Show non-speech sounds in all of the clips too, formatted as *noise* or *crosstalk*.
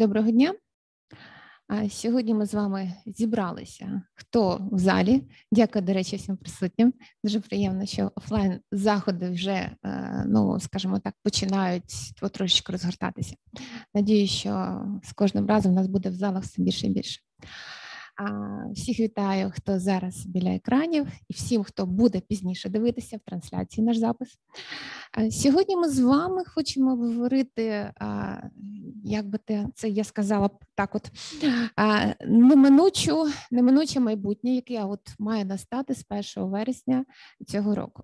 Доброго дня. Сьогодні ми з вами зібралися. Хто в залі? Дякую, до речі, всім присутнім. Дуже приємно, що офлайн заходи вже, е, ну скажімо так, починають трошечки розгортатися. Надію, що з кожним разом нас буде в залах все більше і більше. Всіх вітаю, хто зараз біля екранів, і всім, хто буде пізніше дивитися в трансляції наш запис. Сьогодні ми з вами хочемо говорити, як би це я сказала так, от неминучу, неминуче майбутнє, яке от має настати з 1 вересня цього року.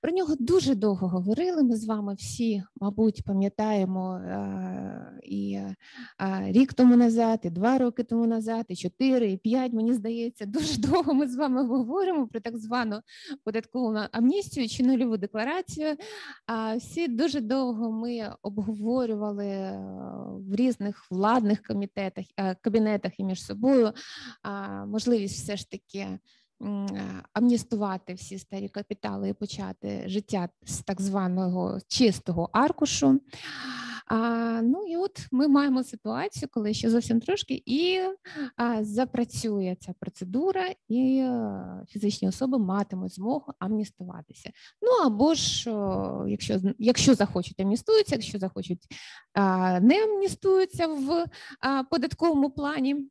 Про нього дуже довго говорили. Ми з вами всі, мабуть, пам'ятаємо е, і е, рік тому назад, і два роки тому назад, і чотири, і п'ять. Мені здається, *laughs* дуже довго ми з вами говоримо про так звану податкову амністію чи нульову декларацію. Всі дуже довго ми обговорювали е, в різних владних комітетах, кабінетах і між собою можливість все ж таки. Е, амністувати всі старі капітали і почати життя з так званого чистого аркушу. А, Ну і от ми маємо ситуацію, коли ще зовсім трошки і а, запрацює ця процедура, і а, фізичні особи матимуть змогу амністуватися. Ну або ж, о, якщо якщо захочуть, амністуються, якщо захочуть, а, не амністуються в а, податковому плані.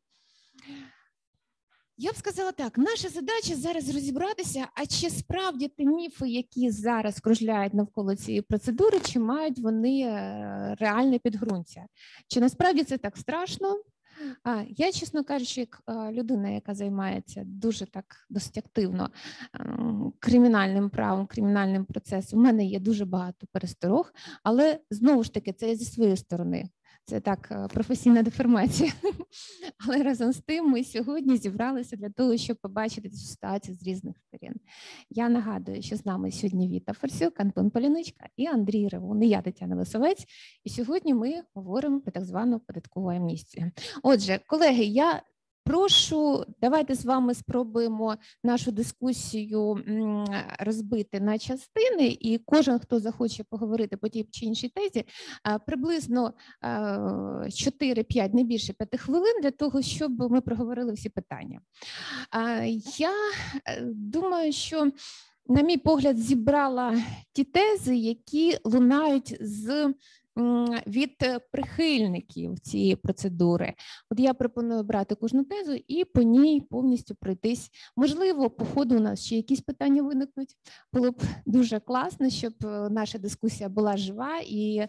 Я б сказала так: наша задача зараз розібратися, а чи справді ті міфи, які зараз кружляють навколо цієї процедури, чи мають вони е, реальне підґрунтя? Чи насправді це так страшно? А я, чесно кажучи, як е, людина, яка займається дуже так досить активно ем, кримінальним правом, кримінальним процесом, у мене є дуже багато пересторог, але знову ж таки, це зі своєї сторони. Це так е, професійна деформація. *laughs* Але разом з тим ми сьогодні зібралися для того, щоб побачити цю ситуацію з різних сторін. Я нагадую, що з нами сьогодні Віта Форсюк, Антон Поляничка і Андрій Ревун, і я Тетяна Лисовець. І сьогодні ми говоримо про так звану податкову амністію. Отже, колеги, я Прошу, давайте з вами спробуємо нашу дискусію розбити на частини, і кожен, хто захоче поговорити по тій чи іншій тезі, приблизно 4-5, не більше 5 хвилин для того, щоб ми проговорили всі питання. Я е, думаю, що, на мій погляд, зібрала ті тези, які лунають з від е, прихильників цієї процедури. От я пропоную брати кожну тезу і по ній повністю пройтись. Можливо, по ходу у нас ще якісь питання виникнуть. Було б дуже класно, щоб е, наша дискусія була жива, і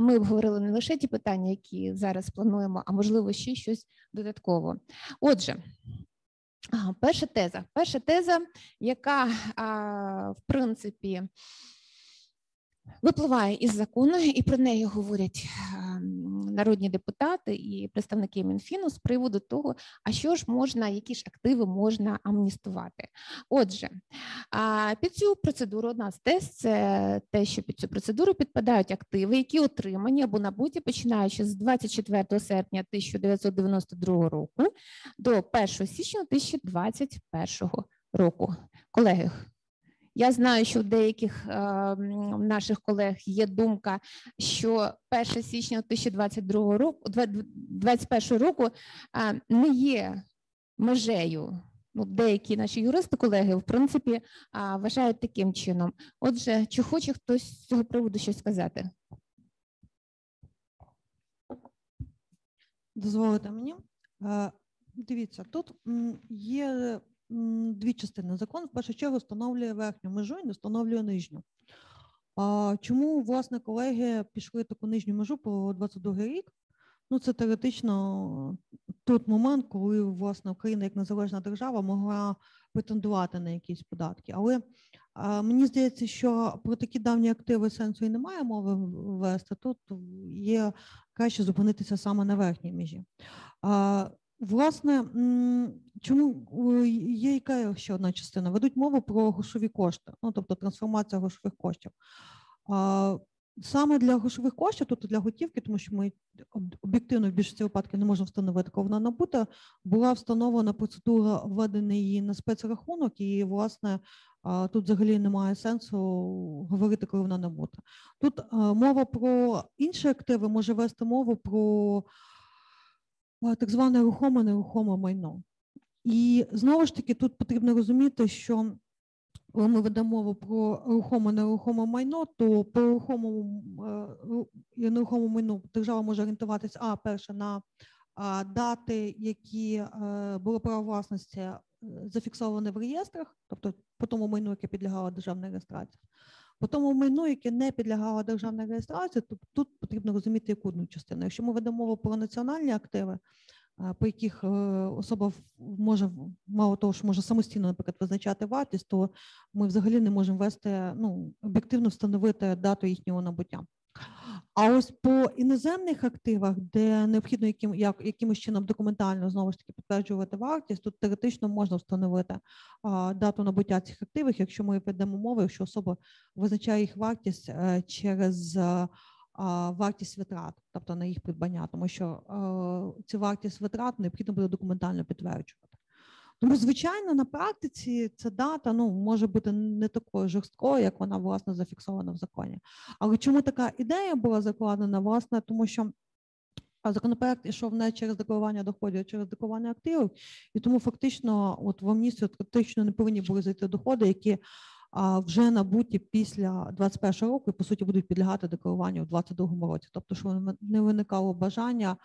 ми обговорили не лише ті питання, які зараз плануємо, а можливо, ще щось додатково. Отже. Перша теза. Перша теза, яка в принципі випливає із закону, і про неї говорять ем, народні депутати і представники Мінфіну з приводу того, а що ж можна, які ж активи можна амністувати. Отже, під цю процедуру одна з тез це те, що під цю процедуру підпадають активи, які отримані або набуті починаючи з 24 серпня 1992 року до 1 січня 2021 року. Колеги, я знаю, що в деяких е, наших колег є думка, що 1 січня 2022 року 2021 року е, не є межею. Ну, деякі наші юристи, колеги, в принципі, е, вважають таким чином. Отже, чи хоче хтось з цього приводу щось сказати? Дозволите мені. Дивіться, тут є дві частини. Закон в першу чергу встановлює верхню межу і не встановлює нижню. А чому, власне, колеги пішли таку нижню межу по 22 рік? Ну, це теоретично той момент, коли власне Україна як незалежна держава могла претендувати на якісь податки. Але а, мені здається, що про такі давні активи сенсу і немає мови вести. Тут є краще зупинитися саме на верхній межі. А, Власне, чому є яка ще одна частина? Ведуть мову про грошові кошти, ну тобто трансформація грошових коштів. Саме для грошових коштів, тобто для готівки, тому що ми об'єктивно в більшості випадків не можемо встановити, коли вона набута, була встановлена процедура введення її на спецрахунок, і, власне, тут взагалі немає сенсу говорити, коли вона набута. Тут мова про інші активи може вести мову про так зване рухоме нерухоме майно. І знову ж таки, тут потрібно розуміти, що коли ми ведемо мову про рухоме нерухоме майно, то по рухомому е, і нерухомому майну держава може орієнтуватися, а перше на дати, які е, були право власності е, зафіксовані в реєстрах, тобто по тому майну, яке підлягало державній реєстрації. По тому майну, яке не підлягало державній реєстрації, то тут потрібно розуміти яку одну частину. Якщо ми ведемо мову про національні активи, по яких е, особа може мало того, що може самостійно, наприклад, визначати вартість, то ми взагалі не можемо вести ну, об'єктивно встановити дату їхнього набуття. А ось по іноземних активах, де необхідно яким, як, якимось чином документально знову ж таки підтверджувати вартість, тут теоретично можна встановити а, дату набуття цих активів, якщо ми ведемо мову, якщо особа визначає їх вартість е, через е, а, вартість витрат, тобто на їх придбання, тому що е, цю вартість витрат необхідно буде документально підтверджувати. Тому, звичайно, на практиці ця дата ну, може бути не такою жорсткою, як вона власне зафіксована в законі. Але чому така ідея була закладена? Власне, тому що законопроект ішов не через декларування доходів, а через декларування активів, і тому фактично, от в амністію фактично не повинні були зайти доходи, які а, вже набуті після 21 року і по суті будуть підлягати декларуванню у 22 році. Тобто, що не виникало бажання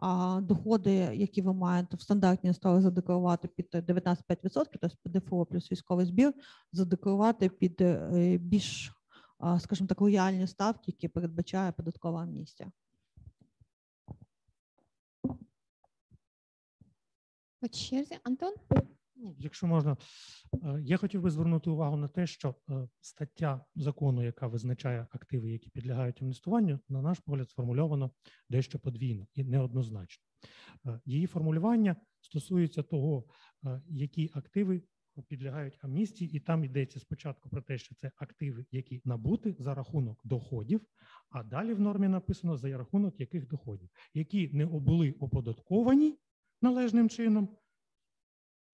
а доходи, які ви маєте в стандартній стали задекларувати під 19,5%, тобто ПДФО плюс військовий збір, задекларувати під е, більш, скажімо так, лояльні ставки, які передбачає податкова амністія. По черзі, Антон? Ну, Якщо можна, е, я хотів би звернути увагу на те, що е, стаття закону, яка визначає активи, які підлягають амністуванню, на наш погляд, сформульовано дещо подвійно і неоднозначно. Е, Її формулювання стосується того, які активи підлягають амністії, і там йдеться спочатку про те, що це активи, які набути за рахунок доходів, а далі в нормі написано за рахунок яких доходів, які не були оподатковані належним чином.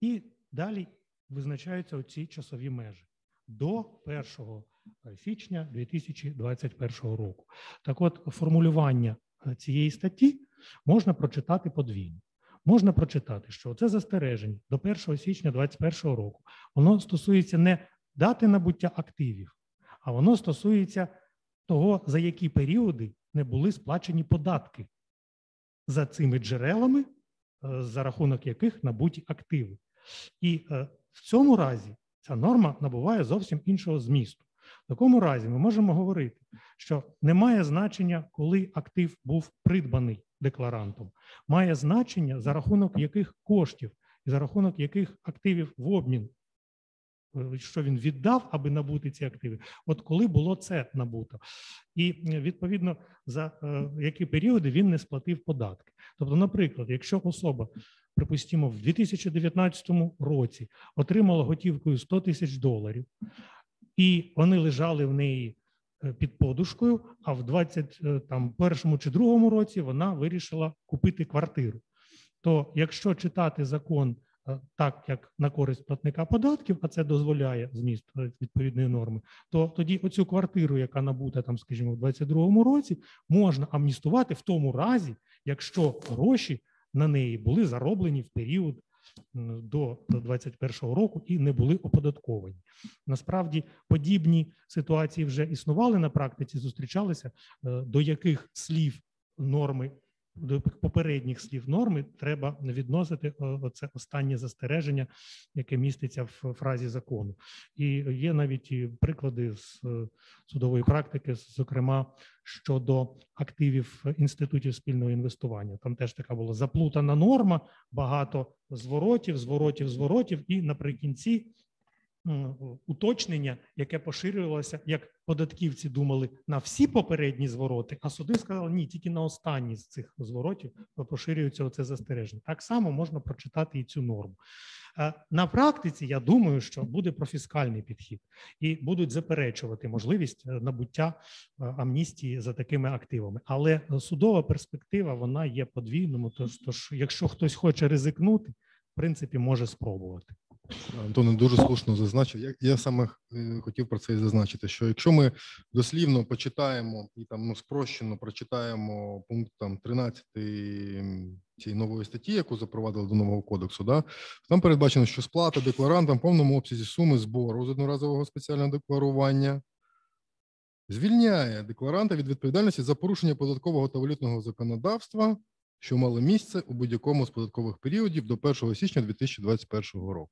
І далі визначаються оці часові межі до 1 січня 2021 року. Так от, формулювання е, цієї статті можна прочитати подвійно. Можна прочитати, що це застереження до 1 січня 2021 року. Воно стосується не дати набуття активів, а воно стосується того, за які періоди не були сплачені податки за цими джерелами, е, за рахунок яких набуті активи. І е, в цьому разі ця норма набуває зовсім іншого змісту. В такому разі ми можемо говорити, що немає значення, коли актив був придбаний декларантом, має значення за рахунок яких коштів і за рахунок яких активів в обмін, що він віддав, аби набути ці активи. От коли було це набуто, і е, відповідно за е, які періоди він не сплатив податки. Тобто, наприклад, якщо особа припустимо, в 2019 році отримала готівкою 100 тисяч доларів, і вони лежали в неї е, під подушкою, а в 21 чи другому році вона вирішила купити квартиру. То якщо читати закон е, так, як на користь платника податків, а це дозволяє зміст е, відповідної норми, то тоді оцю квартиру, яка набута там, скажімо, в 22 році, можна амністувати в тому разі, якщо гроші на неї були зароблені в період до 2021 року і не були оподатковані. Насправді подібні ситуації вже існували на практиці, зустрічалися, е, до яких слів норми. До попередніх слів норми треба відносити е, це останнє застереження, яке міститься в фразі закону. І є навіть і приклади з е, судової практики, зокрема щодо активів інститутів спільного інвестування. Там теж така була заплутана норма, багато зворотів, зворотів, зворотів, і наприкінці уточнення, яке поширювалося, як податківці думали на всі попередні звороти, а суди сказали, ні, тільки на останні з цих зворотів поширюється оце застереження. Так само можна прочитати і цю норму. Е, На практиці я думаю, що буде профіскальний підхід і будуть заперечувати можливість е, набуття е, амністії за такими активами. Але судова перспектива вона є подвійному. Тож, тож, якщо хтось хоче ризикнути, в принципі, може спробувати. Антоне дуже слушно зазначив. Я, я саме е, хотів про це і зазначити, що якщо ми дослівно почитаємо і там ну спрощено прочитаємо пункт там 13 цієї нової статті, яку запровадили до нового кодексу, да там передбачено, що сплата декларантам в повному обсязі суми збору з одноразового спеціального декларування звільняє декларанта від відповідальності за порушення податкового та валютного законодавства, що мало місце у будь-якому з податкових періодів до 1 січня 2021 року.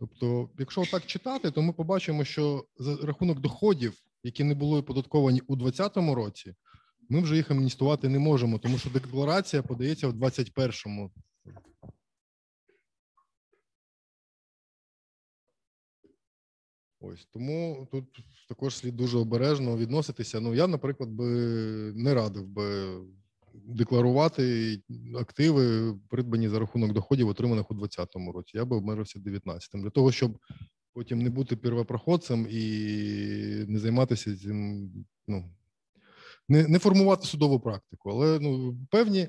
Тобто, якщо так читати, то ми побачимо, що за рахунок доходів, які не були оподатковані у 2020 році, ми вже їх амністувати не можемо, тому що декларація подається в 2021. Ось тому тут також слід дуже обережно відноситися. Ну я, наприклад, би не радив би декларувати активи, придбані за рахунок доходів, отриманих у 2020 році. Я би обмежився 19-м, для того, щоб потім не бути первопроходцем і не займатися цим. Ну не, не формувати судову практику, але ну певні.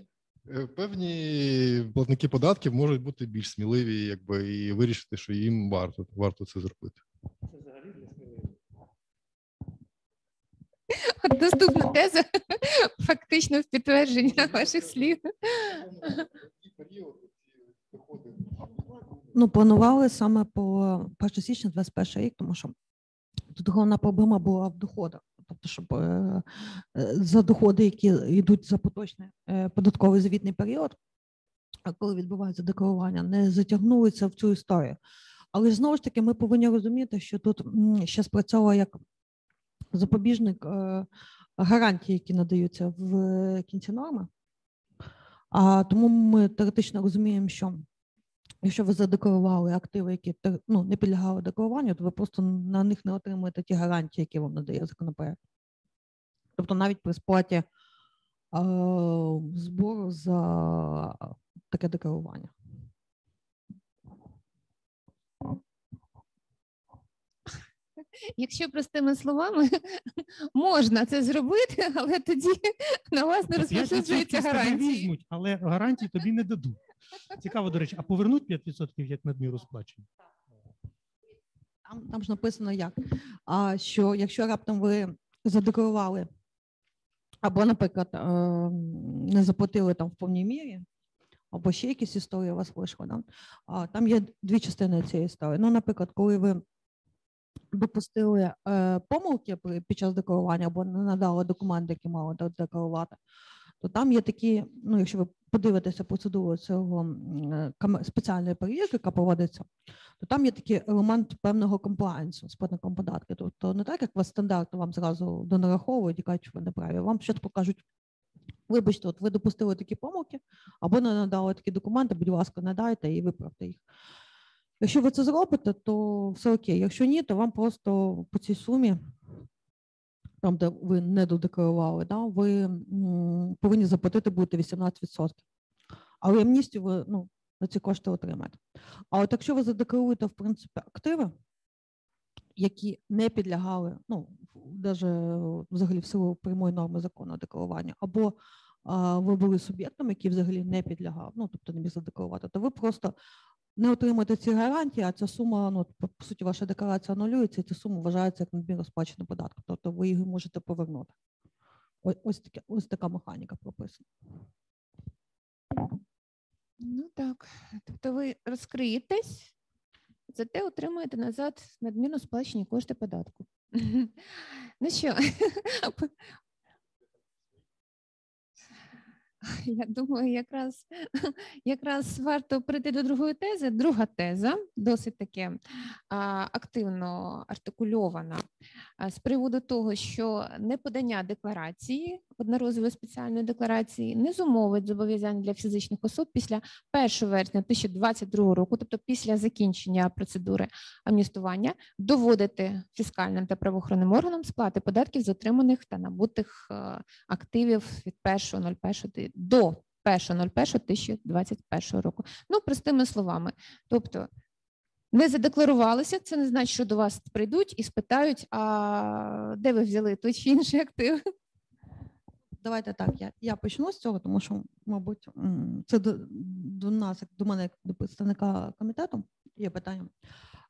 е, Певні платники податків можуть бути більш сміливі, якби і вирішити, що їм варто варто це зробити. Це взагалі для сміливих. От наступна теза *laughs* фактично в підтвердження ваших слів. *laughs* Ну, планували саме по 1 січня 21 рік, тому що тут головна проблема була в доходах. Тобто, щоб е, е, за доходи, які йдуть за поточний е, податковий звітний період, а коли відбувається декларування, не затягнулися в цю історію. Але ж знову ж таки, ми повинні розуміти, що тут ще спрацьовує як запобіжник е, гарантій, які надаються в кінці норми. А тому ми теоретично розуміємо, що якщо ви задекларували активи, які ну, не підлягали декларуванню, то ви просто на них не отримуєте ті гарантії, які вам надає законопроект. Тобто навіть при сплаті е, збору за таке декларування. Якщо простими словами, *laughs* можна це зробити, *laughs* але тоді *laughs* на вас не 5% розпосуджуються з тебе гарантії. візьмуть, але гарантій тобі не дадуть. Цікаво, до речі, а повернуть 5% як надміру сплачення? Там, там ж написано як, а, що якщо раптом ви задекларували або, наприклад, е, не заплатили там в повній мірі, або ще якісь історії у вас вийшли, да? а, там є дві частини цієї історії. Ну, наприклад, коли ви допустили е, помилки під час декларування або не надали документи, які мали де- декларувати, то там є такі, ну, якщо ви подивитеся процедуру цього е, спеціальної перевірки, яка проводиться, то там є такий елемент певного комплаєнсу з платником податки. Тобто не так, як вас стандартно вам зразу донараховують і кажуть, що ви не праві. Вам спочатку кажуть, вибачте, от ви допустили такі помилки, або не надали такі документи, будь ласка, надайте і виправте їх. Якщо ви це зробите, то все окей. Якщо ні, то вам просто по цій сумі, там, де ви не додекларували, да, ви повинні заплатити будете 18%. Але амністію ви ну, на ці кошти отримаєте. А от якщо ви задекларуєте, в принципі, активи, які не підлягали, ну, навіть взагалі в силу прямої норми закону декларування, або а, ви були суб'єктом, який взагалі не підлягав, ну, тобто не міг задекларувати, то ви просто не отримаєте ці гарантії, а ця сума, ну, по, суті, ваша декларація анулюється, і ця сума вважається як надмірно сплачений податок, тобто ви її можете повернути. Ось, ось, ось така механіка прописана. Ну так. Тобто ви розкриєтесь, зате отримаєте назад надмірно сплачені кошти податку. *laughs* Ну що, *laughs* Я думаю, якраз *laughs* якраз варто прийти до другої тези. Друга теза досить таки активно артикульована з приводу того, що неподання декларації одноразової спеціальної декларації не зумовить зобов'язань для фізичних особ після 1 вересня 2022 року, тобто після закінчення процедури амністування, доводити фіскальним та правоохоронним органам сплати податків з отриманих та набутих е, активів від 1.01 до 1.01.2021 року. Ну, простими словами, тобто. Не задекларувалися, це не значить, що до вас прийдуть і спитають, а де ви взяли той чи інший актив. Давайте так. Я я почну з цього, тому що, мабуть, це до, до нас, до мене, як до представника комітету, є питання.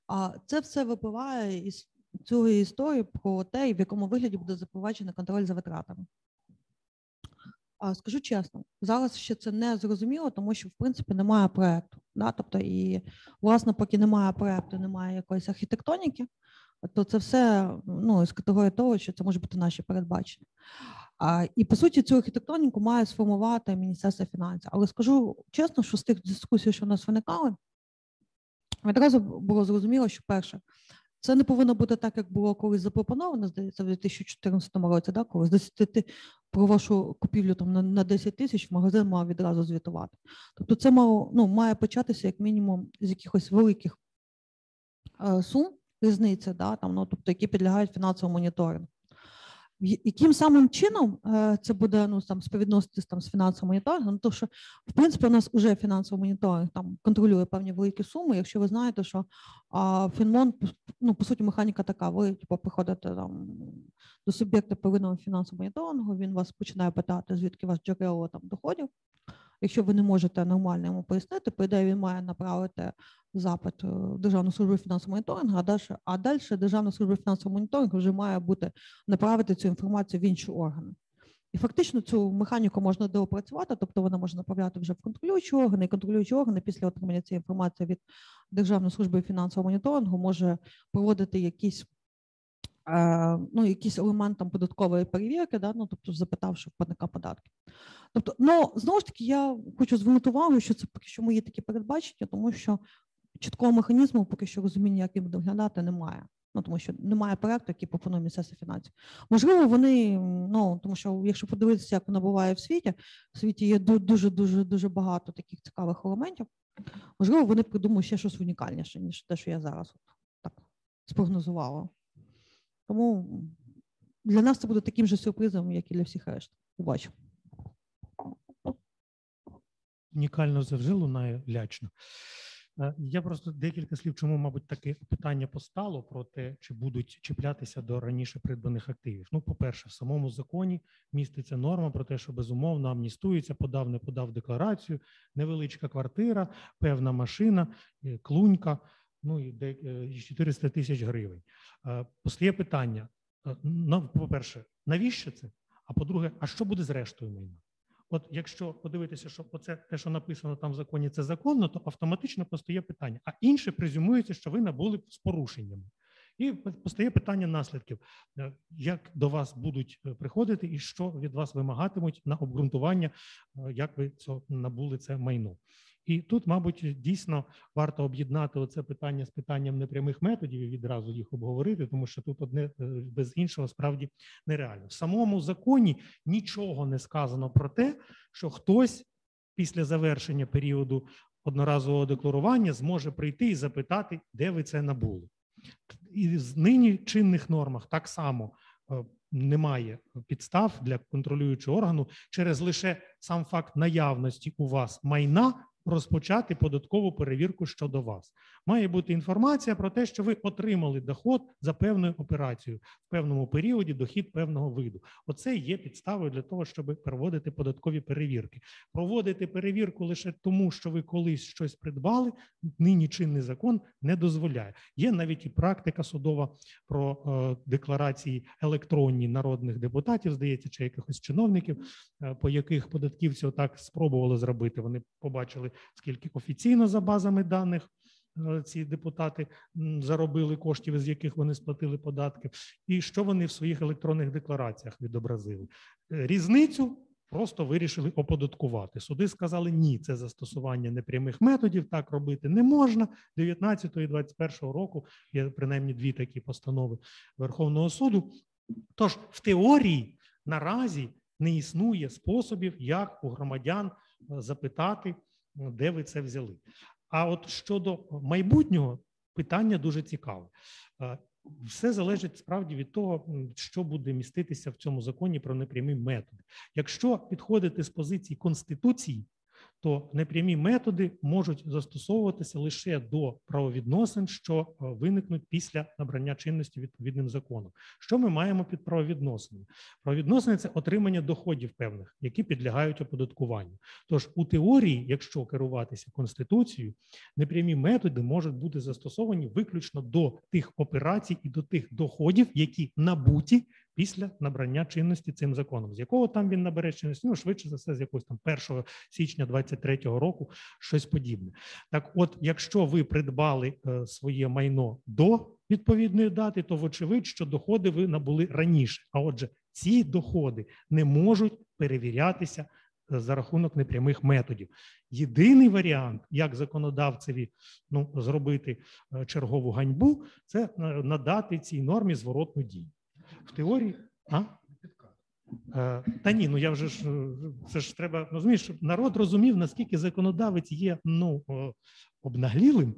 А це все випливає із цієї історії про те, в якому вигляді буде запроваджений контроль за витратами. Скажу чесно, зараз ще це не зрозуміло, тому що в принципі немає проекту. Да? Тобто, і власне, поки немає проекту, немає якоїсь архітектоніки, то це все ну, з категорії того, що це може бути наші передбачення. А, І по суті, цю архітектоніку має сформувати Міністерство фінансів. Але скажу чесно, що з тих дискусій, що у нас виникали, відразу було зрозуміло, що перше, це не повинно бути так, як було колись запропоновано, здається, в 2014 році, да, коли з 10 про вашу купівлю там на, на 10 тисяч магазин мав відразу звітувати. Тобто, це мало, ну, має початися як мінімум з якихось великих е, сум різниця, да, там, ну, тобто, які підлягають фінансовому моніторингу. Яким самим чином е, це буде ну там співвідноситись там з фінансовим моніторингом? То що в принципі у нас вже фінансовий моніторинг там контролює певні великі суми. Якщо ви знаєте, що а, Фінмон ну по суті механіка така: ви типу, приходите там до суб'єкта первинного фінансового моніторингу, він вас починає питати, звідки ваш джерело там доходів. Якщо ви не можете нормально йому пояснити, по ідеї він має направити запит в Державну службу фінансового моніторингу, а далі, а далі Державна служба фінансового моніторингу вже має бути направити цю інформацію в інші органи. І фактично цю механіку можна доопрацювати, тобто вона може направляти вже в контролюючі органи, і контролюючі органи після отримання цієї інформації від Державної служби фінансового моніторингу може проводити якісь ну, якийсь елемент там податкової перевірки, да, ну, тобто запитавши платника податків. Тобто, ну знову ж таки, я хочу звернути увагу, що це поки що мої такі передбачення, тому що чіткого механізму, поки що розуміння, як він буде виглядати, немає. Ну, тому що немає проекту, який пропонує Міністерство фінансів. Можливо, вони, ну тому що, якщо подивитися, як воно буває в світі, в світі є дуже дуже дуже багато таких цікавих елементів. Можливо, вони придумають ще щось унікальніше, ніж те, що я зараз от так спрогнозувала. Тому для нас це буде таким же сюрпризом, як і для всіх решт. Побачимо. Унікально завжди лунає лячно. Е, я просто декілька слів, чому, мабуть, таке питання постало про те, чи будуть чіплятися до раніше придбаних активів. Ну, по-перше, в самому законі міститься норма про те, що безумовно амністується, подав, не подав декларацію, невеличка квартира, певна машина, е, клунька ну і 400 е, тисяч гривень. Е, постає питання: е, по-перше, навіщо це? А по-друге, а що буде з рештою майна? От якщо подивитися, що оце те, що написано там в законі, це законно, то автоматично постає питання. А інше презюмується, що ви набули з порушеннями. І постає питання наслідків, як до вас будуть приходити, і що від вас вимагатимуть на обґрунтування, як ви це набули це майно. І тут, мабуть, дійсно варто об'єднати оце питання з питанням непрямих методів і відразу їх обговорити, тому що тут одне е, без іншого справді нереально. В самому законі нічого не сказано про те, що хтось після завершення періоду одноразового декларування зможе прийти і запитати, де ви це набули. І в нині чинних нормах так само. Е, немає підстав для контролюючого органу через лише сам факт наявності у вас майна розпочати податкову перевірку щодо вас. Має бути інформація про те, що ви отримали доход за певною операцією в певному періоді, дохід певного виду. Оце є підставою для того, щоб проводити податкові перевірки. Проводити перевірку лише тому, що ви колись щось придбали. Нині чинний закон не дозволяє. Є навіть і практика судова про е, декларації електронні народних депутатів, здається, чи якихось чиновників, е, по яких податківці отак спробували зробити. Вони побачили скільки офіційно за базами даних е, ці депутати заробили коштів, з яких вони сплатили податки, і що вони в своїх електронних деклараціях відобразили. Е, різницю просто вирішили оподаткувати. Суди сказали, ні, це застосування непрямих методів, так робити не можна. 19 і 21 року є принаймні дві такі постанови Верховного суду. Тож в теорії наразі не існує способів, як у громадян е, запитати, де ви це взяли. А от щодо майбутнього питання дуже цікаве. Е, Все залежить справді від того, що буде міститися в цьому законі про непрямі методи. Якщо підходити з позиції конституції, то непрямі методи можуть застосовуватися лише до правовідносин, що е, виникнуть після набрання чинності відповідним законом. Що ми маємо під правовідносинами? Правовідносини це отримання доходів певних, які підлягають оподаткуванню. Тож у теорії, якщо керуватися конституцією, непрямі методи можуть бути застосовані виключно до тих операцій і до тих доходів, які набуті після набрання чинності цим законом. З якого там він набере чинності? Ну швидше за все, з якогось там 1 січня 23-го року, щось подібне. Так, от, якщо ви придбали е, своє майно до відповідної дати, то вочевидь, що доходи ви набули раніше. А отже, ці доходи не можуть перевірятися е, за рахунок непрямих методів. Єдиний варіант, як законодавцеві ну, зробити е, чергову ганьбу, це надати цій нормі зворотну дію. В теорії, а? Е, Та ні, ну я вже ж е, це ж треба розумієш, щоб народ розумів, наскільки законодавець є ну обнаглілим,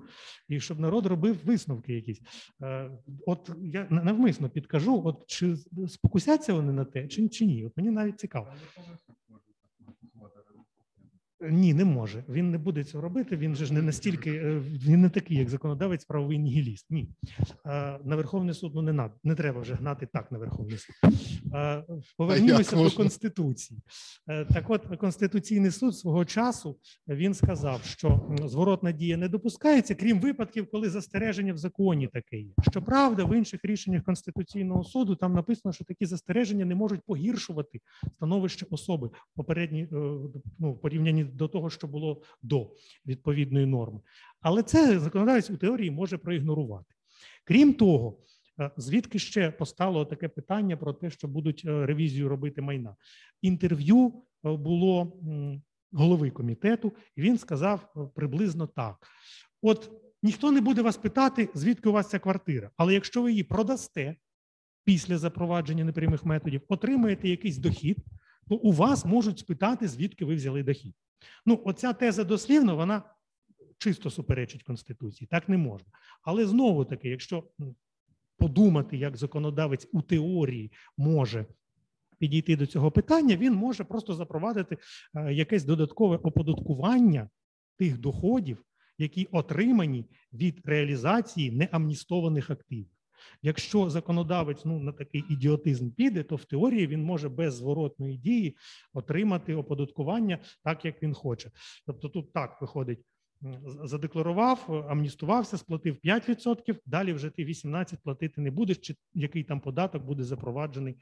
і щоб народ робив висновки якісь. Е, От я навмисно підкажу, от чи спокусяться вони на те, чи, чи ні? От мені навіть цікаво. Ні, не може. Він не буде цього робити. Він же ж не настільки е, він не такий, як законодавець, правовий нігіліст. Ні, на Верховний суд ну не надо, не треба вже гнати так на Верховний суд. Повернімося до конституції. Е, Так, от конституційний суд свого часу він сказав, що зворотна дія не допускається, крім випадків, коли застереження в законі таке є. Щоправда, в інших рішеннях конституційного суду там написано, що такі застереження не можуть погіршувати становище особи попередні е, ну, порівнянні до того, що було до відповідної норми. Але це законодавець у теорії може проігнорувати. Крім того, е, звідки ще постало таке питання про те, що будуть е, ревізію робити майна? Інтерв'ю е, було голови комітету, і він сказав приблизно так: от ніхто не буде вас питати, звідки у вас ця квартира, але якщо ви її продасте після запровадження непрямих методів, отримаєте якийсь дохід, то у вас можуть спитати, звідки ви взяли дохід. Ну, оця теза дослівно, вона чисто суперечить Конституції. Так не можна. Але знову таки, якщо подумати, як законодавець у теорії може підійти до цього питання, він може просто запровадити е, якесь додаткове оподаткування тих доходів, які отримані від реалізації неамністованих активів. Якщо законодавець ну на такий ідіотизм піде, то в теорії він може без зворотної дії отримати оподаткування так, як він хоче. Тобто, тут так виходить. Задекларував, амністувався, сплатив 5%, далі вже ти 18 платити не будеш, чи який там податок буде запроваджений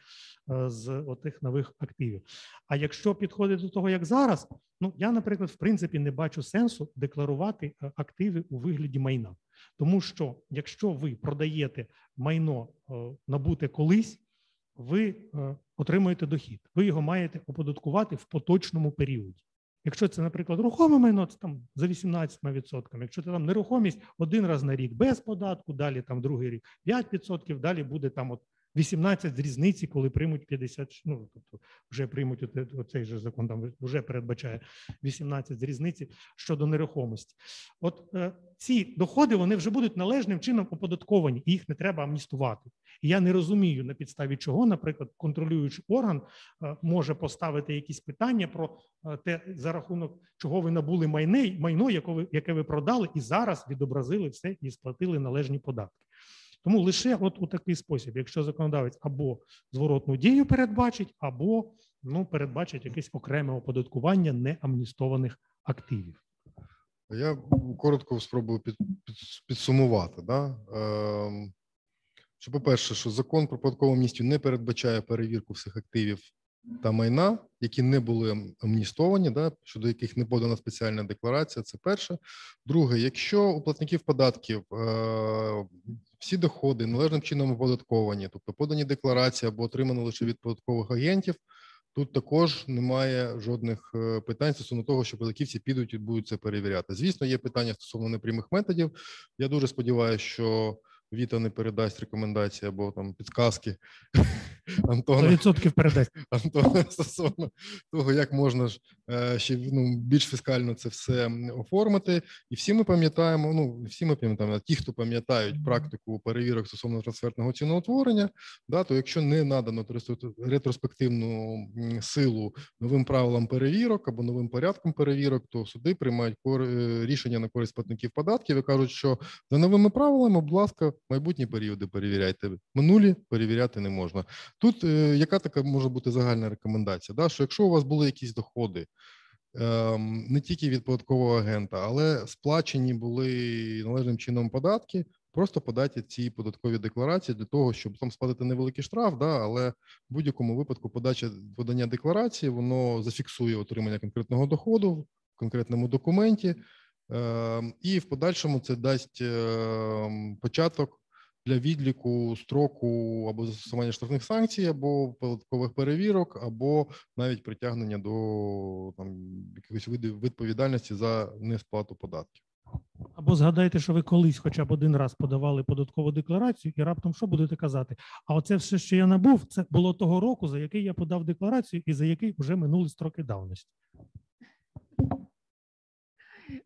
е, з отих нових активів. А якщо підходить до того, як зараз, ну я, наприклад, в принципі не бачу сенсу декларувати е, активи у вигляді майна. Тому що якщо ви продаєте майно е, набуте колись, ви отримуєте дохід. Ви його маєте оподаткувати в поточному періоді. Якщо це, наприклад, рухоме майно, це там за 18%. Якщо це там нерухомість один раз на рік без податку, далі там другий рік 5%, далі буде там от 18 з різниці, коли приймуть 50, ну тобто вже приймуть оцей же закон, там вже передбачає 18 з різниці щодо нерухомості. От е, ці доходи вони вже будуть належним чином оподатковані, і їх не треба амністувати. І я не розумію на підставі чого, наприклад, контролюючий орган е, може поставити якісь питання про е, те, за рахунок чого ви набули майне, майно, яке ви, яке ви продали, і зараз відобразили все і сплатили належні податки. Тому лише от у такий спосіб, якщо законодавець або зворотну дію передбачить, або ну передбачить якесь окреме оподаткування неамністованих активів. Я коротко спробую під, під, підсумувати. Да? Е, що, по-перше, що закон про податкову амністію не передбачає перевірку всіх активів та майна, які не були амністовані, да? щодо яких не подана спеціальна декларація. Це перше. Друге, якщо у платників податків е, всі доходи належним чином оподатковані, тобто подані декларації або отримані лише від податкових агентів, Тут також немає жодних е, питань стосовно того, що податківці підуть і будуть це перевіряти. Звісно, є питання стосовно непрямих методів. Я дуже сподіваюся, що Віта не передасть рекомендації або там підсказки Антона. 100% передасть. Антона *laughs* стосовно того, як можна ж е, ще ну, більш фіскально це все оформити. І всі ми пам'ятаємо. Ну всі ми пам'ятаємо, а ті, хто пам'ятають практику перевірок стосовно трансфертного ціноутворення, да, то якщо не надано ретроспективну силу новим правилам перевірок або новим порядком перевірок, то суди приймають е, рішення на користь платників податків і кажуть, що за новими правилами, будь ласка, майбутні періоди перевіряйте. Минулі перевіряти не можна. Тут е, яка така може бути загальна рекомендація? Да? Що якщо у вас були якісь доходи, ем, не тільки від податкового агента, але сплачені були належним чином податки, просто подайте ці податкові декларації для того, щоб там сплатити невеликий штраф, да, але в будь-якому випадку подача подання декларації воно зафіксує отримання конкретного доходу в конкретному документі, ем, і в подальшому це дасть ем, початок для відліку строку або застосування штрафних санкцій, або податкових перевірок, або навіть притягнення до там якихось видів відповідальності за несплату податків. Або згадайте, що ви колись хоча б один раз подавали податкову декларацію, і раптом що будете казати? А оце все, що я набув, це було того року, за який я подав декларацію, і за який вже минули строки давності.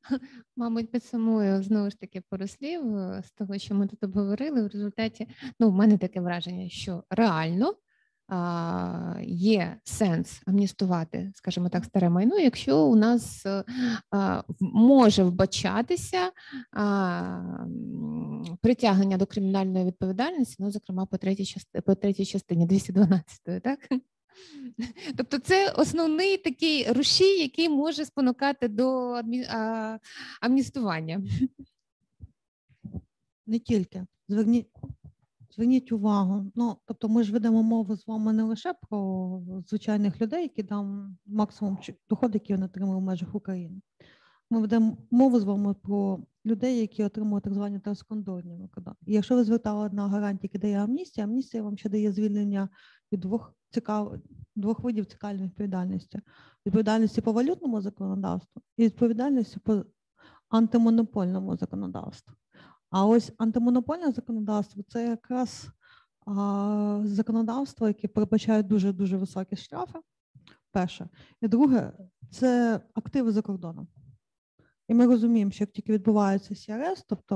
*laughs* Мабуть, підсумую знову ж таки пару слів е, з того, що ми тут обговорили. В результаті, ну, в мене таке враження, що реально а, є сенс амністувати, скажімо так, старе майно, якщо у нас е, а, може вбачатися а, притягнення до кримінальної відповідальності, ну, зокрема, по третій частині, по третій частині 212, так? Тобто це основний такий рушій, який може спонукати до амністування. Не тільки. Зверніть, зверніть увагу. Ну, тобто ми ж ведемо мову з вами не лише про звичайних людей, які там максимум чи- доход, який вони отримують в межах України. Ми ведемо мову з вами про людей, які отримують так звані транскондорні виконання. І якщо ви звертали на гарантії, які дає амністія, амністія вам ще дає звільнення від двох цікав... двох видів цікавої відповідальності: відповідальності по валютному законодавству і відповідальності по антимонопольному законодавству. А ось антимонопольне законодавство це якраз а, законодавство, яке передбачає дуже дуже високі штрафи. Перше. І друге, це активи за кордоном. І ми розуміємо, що як тільки відбувається CRS, тобто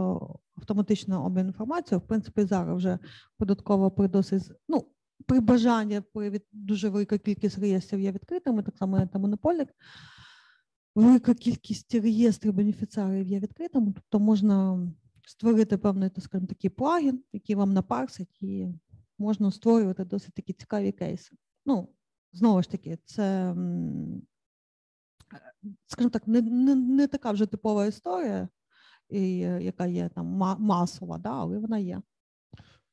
автоматична обмін інформацією, в принципі, зараз вже податково при досить ну, при бажанні при дуже велика кількість реєстрів є відкритими, так само антимонопольник. Велика кількість реєстрів бенефіціарів є відкритими, тобто можна створити певний, так скажімо, такий плагін, який вам напарсить, і можна створювати досить такі цікаві кейси. Ну, знову ж таки, це, скажімо так, не, не, не така вже типова історія, і, е, яка є там масова, да, але вона є.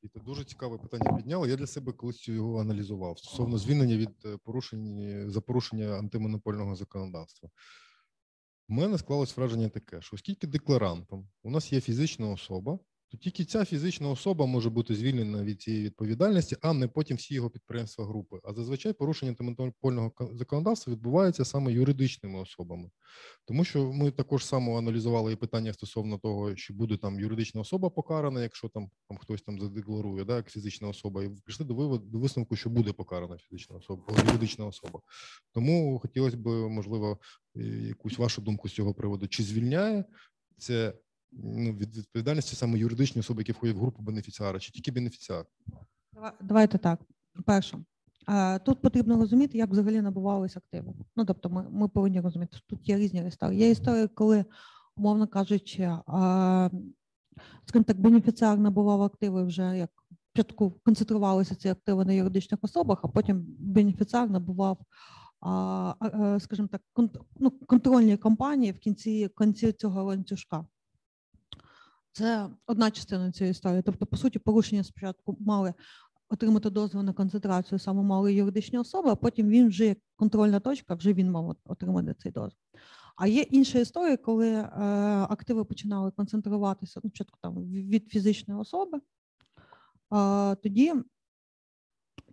І це дуже цікаве питання підняли. Я для себе колись його аналізував стосовно звільнення від е, порушень за порушення антимонопольного законодавства. У мене склалось враження таке, що оскільки декларантом у нас є фізична особа, то тільки ця фізична особа може бути звільнена від цієї відповідальності, а не потім всі його підприємства групи. А зазвичай порушення антимонопольного законодавства відбувається саме юридичними особами. Тому що ми також само аналізували і питання стосовно того, чи буде там юридична особа покарана, якщо там, там хтось там задекларує, да, як фізична особа, і прийшли до виводу до висновку, що буде покарана фізична особа, юридична особа. Тому хотілося б, можливо, е, якусь вашу думку з цього приводу, чи звільняє це ну, від відповідальності саме юридичні особи, які входять в групу бенефіціара, чи тільки бенефіціар? Дава- Давайте так. Перше, тут потрібно розуміти, як взагалі набувалися активи. Ну, тобто, ми, ми повинні розуміти, тут є різні історії. Є історії, коли, умовно кажучи, скажімо так, бенефіціар набував активи вже як спочатку концентрувалися ці активи на юридичних особах, а потім бенефіціар набував, е, скажімо так, ну, контрольні компанії в кінці, кінці цього ланцюжка. Це одна частина цієї історії. Тобто, по суті, порушення спочатку мали отримати дозвіл на концентрацію саме мали юридичні особи, а потім він вже як контрольна точка, вже він мав отримати цей дозвіл. А є інша історія, коли е, активи починали концентруватися ну, спочатку там від фізичної особи. е, тоді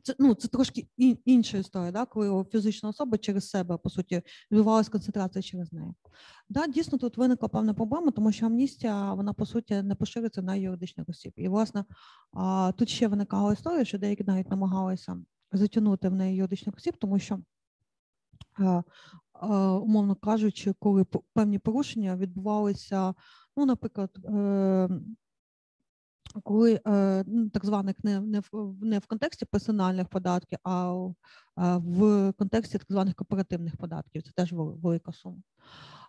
це ну це трошки ін- інша історія, да, коли фізична особа через себе по суті відбувалася концентрація через неї. Да, дійсно, тут виникла певна проблема, тому що амністія вона по суті не поширюється на юридичних осіб. І власне тут ще виникала історія, що деякі навіть намагалися затягнути в неї юридичних осіб, тому що. а, а, Умовно кажучи, коли певні порушення відбувалися, ну, наприклад, е, коли е, ну, так званих не, не, в, не в контексті персональних податків, а в- в контексті так званих корпоративних податків. Це теж велика сума.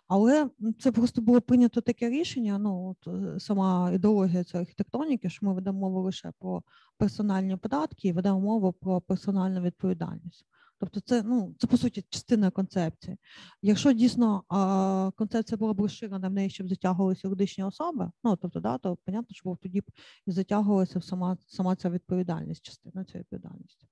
Але це просто було прийнято таке рішення. Ну, от, е, сама ідеологія цієї архітектоніки, що ми ведемо мову лише про персональні податки і ведемо мову про персональну відповідальність. Тобто, це ну це по суті частина концепції. Якщо дійсно а, концепція була б розширена в неї, щоб затягувалися юридичні особи, ну тобто, да, то понятно, що тоді б і затягувалася сама сама ця відповідальність, частина цієї відповідальності.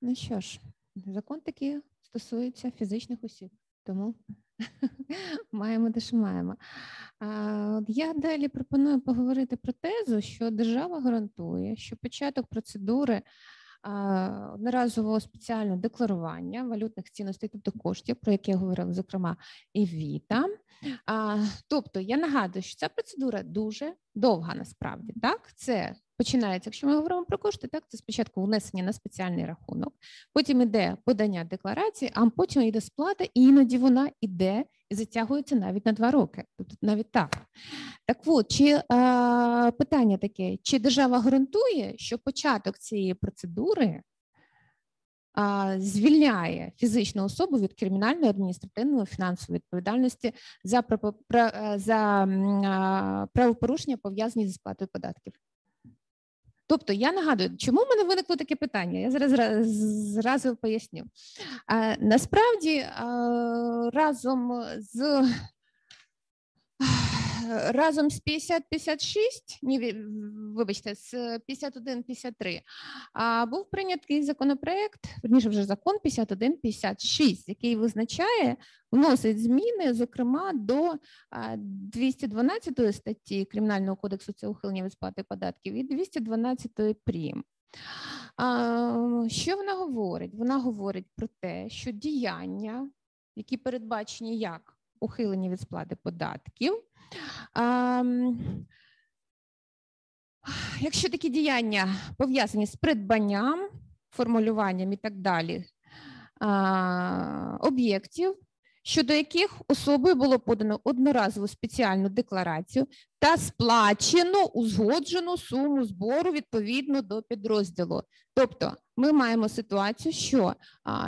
Ну що ж, закон таки стосується фізичних осіб, тому *laughs* маємо те, що маємо. А, Я далі пропоную поговорити про тезу, що держава гарантує, що початок процедури одноразового спеціального декларування валютних цінностей, тобто коштів, про які говорили, зокрема, і Віта. Тобто я нагадую, що ця процедура дуже довга насправді. Так, це починається, якщо ми говоримо про кошти, так це спочатку внесення на спеціальний рахунок, потім іде подання декларації, а потім йде сплата, і іноді вона іде і затягується навіть на два роки. Тобто навіть так. Так от, чи а, питання таке: чи держава гарантує, що початок цієї процедури звільняє фізичну особу від кримінальної, адміністративної, фінансової відповідальності за, е, за правопорушення, пов'язані зі сплатою податків? Тобто я нагадую, чому в мене виникло таке питання? Я зараз зразу поясню. Насправді разом з разом з 50-56, ні, вибачте, з 51-53, а, був прийнятий законопроект, верніше вже закон 51-56, який визначає, вносить зміни, зокрема, до 212 статті Кримінального кодексу це ухилення від сплати податків і 212 прим. А, Що вона говорить? Вона говорить про те, що діяння, які передбачені як ухилення від сплати податків, якщо такі діяння пов'язані з придбанням, формулюванням і так далі об'єктів, щодо яких особою було подано одноразову спеціальну декларацію та сплачено узгоджену суму збору відповідно до підрозділу. Тобто ми маємо ситуацію, що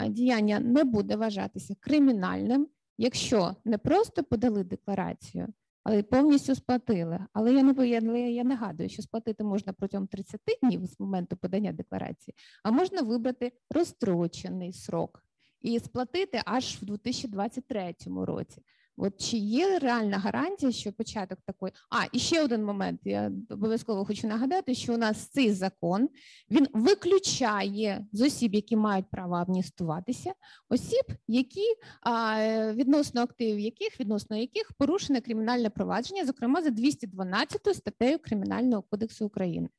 діяння не буде вважатися кримінальним, якщо не просто подали декларацію, але повністю сплатили. Але я не я, я нагадую, що сплатити можна протягом 30 днів з моменту подання декларації, а можна вибрати розстрочений срок і сплатити аж в 2023 році. От чи є реальна гарантія, що початок такої? А і ще один момент. Я обов'язково хочу нагадати, що у нас цей закон він виключає з осіб, які мають право амністуватися, осіб, які а, відносно активів яких відносно яких порушене кримінальне провадження, зокрема за 212 статтею Кримінального кодексу України.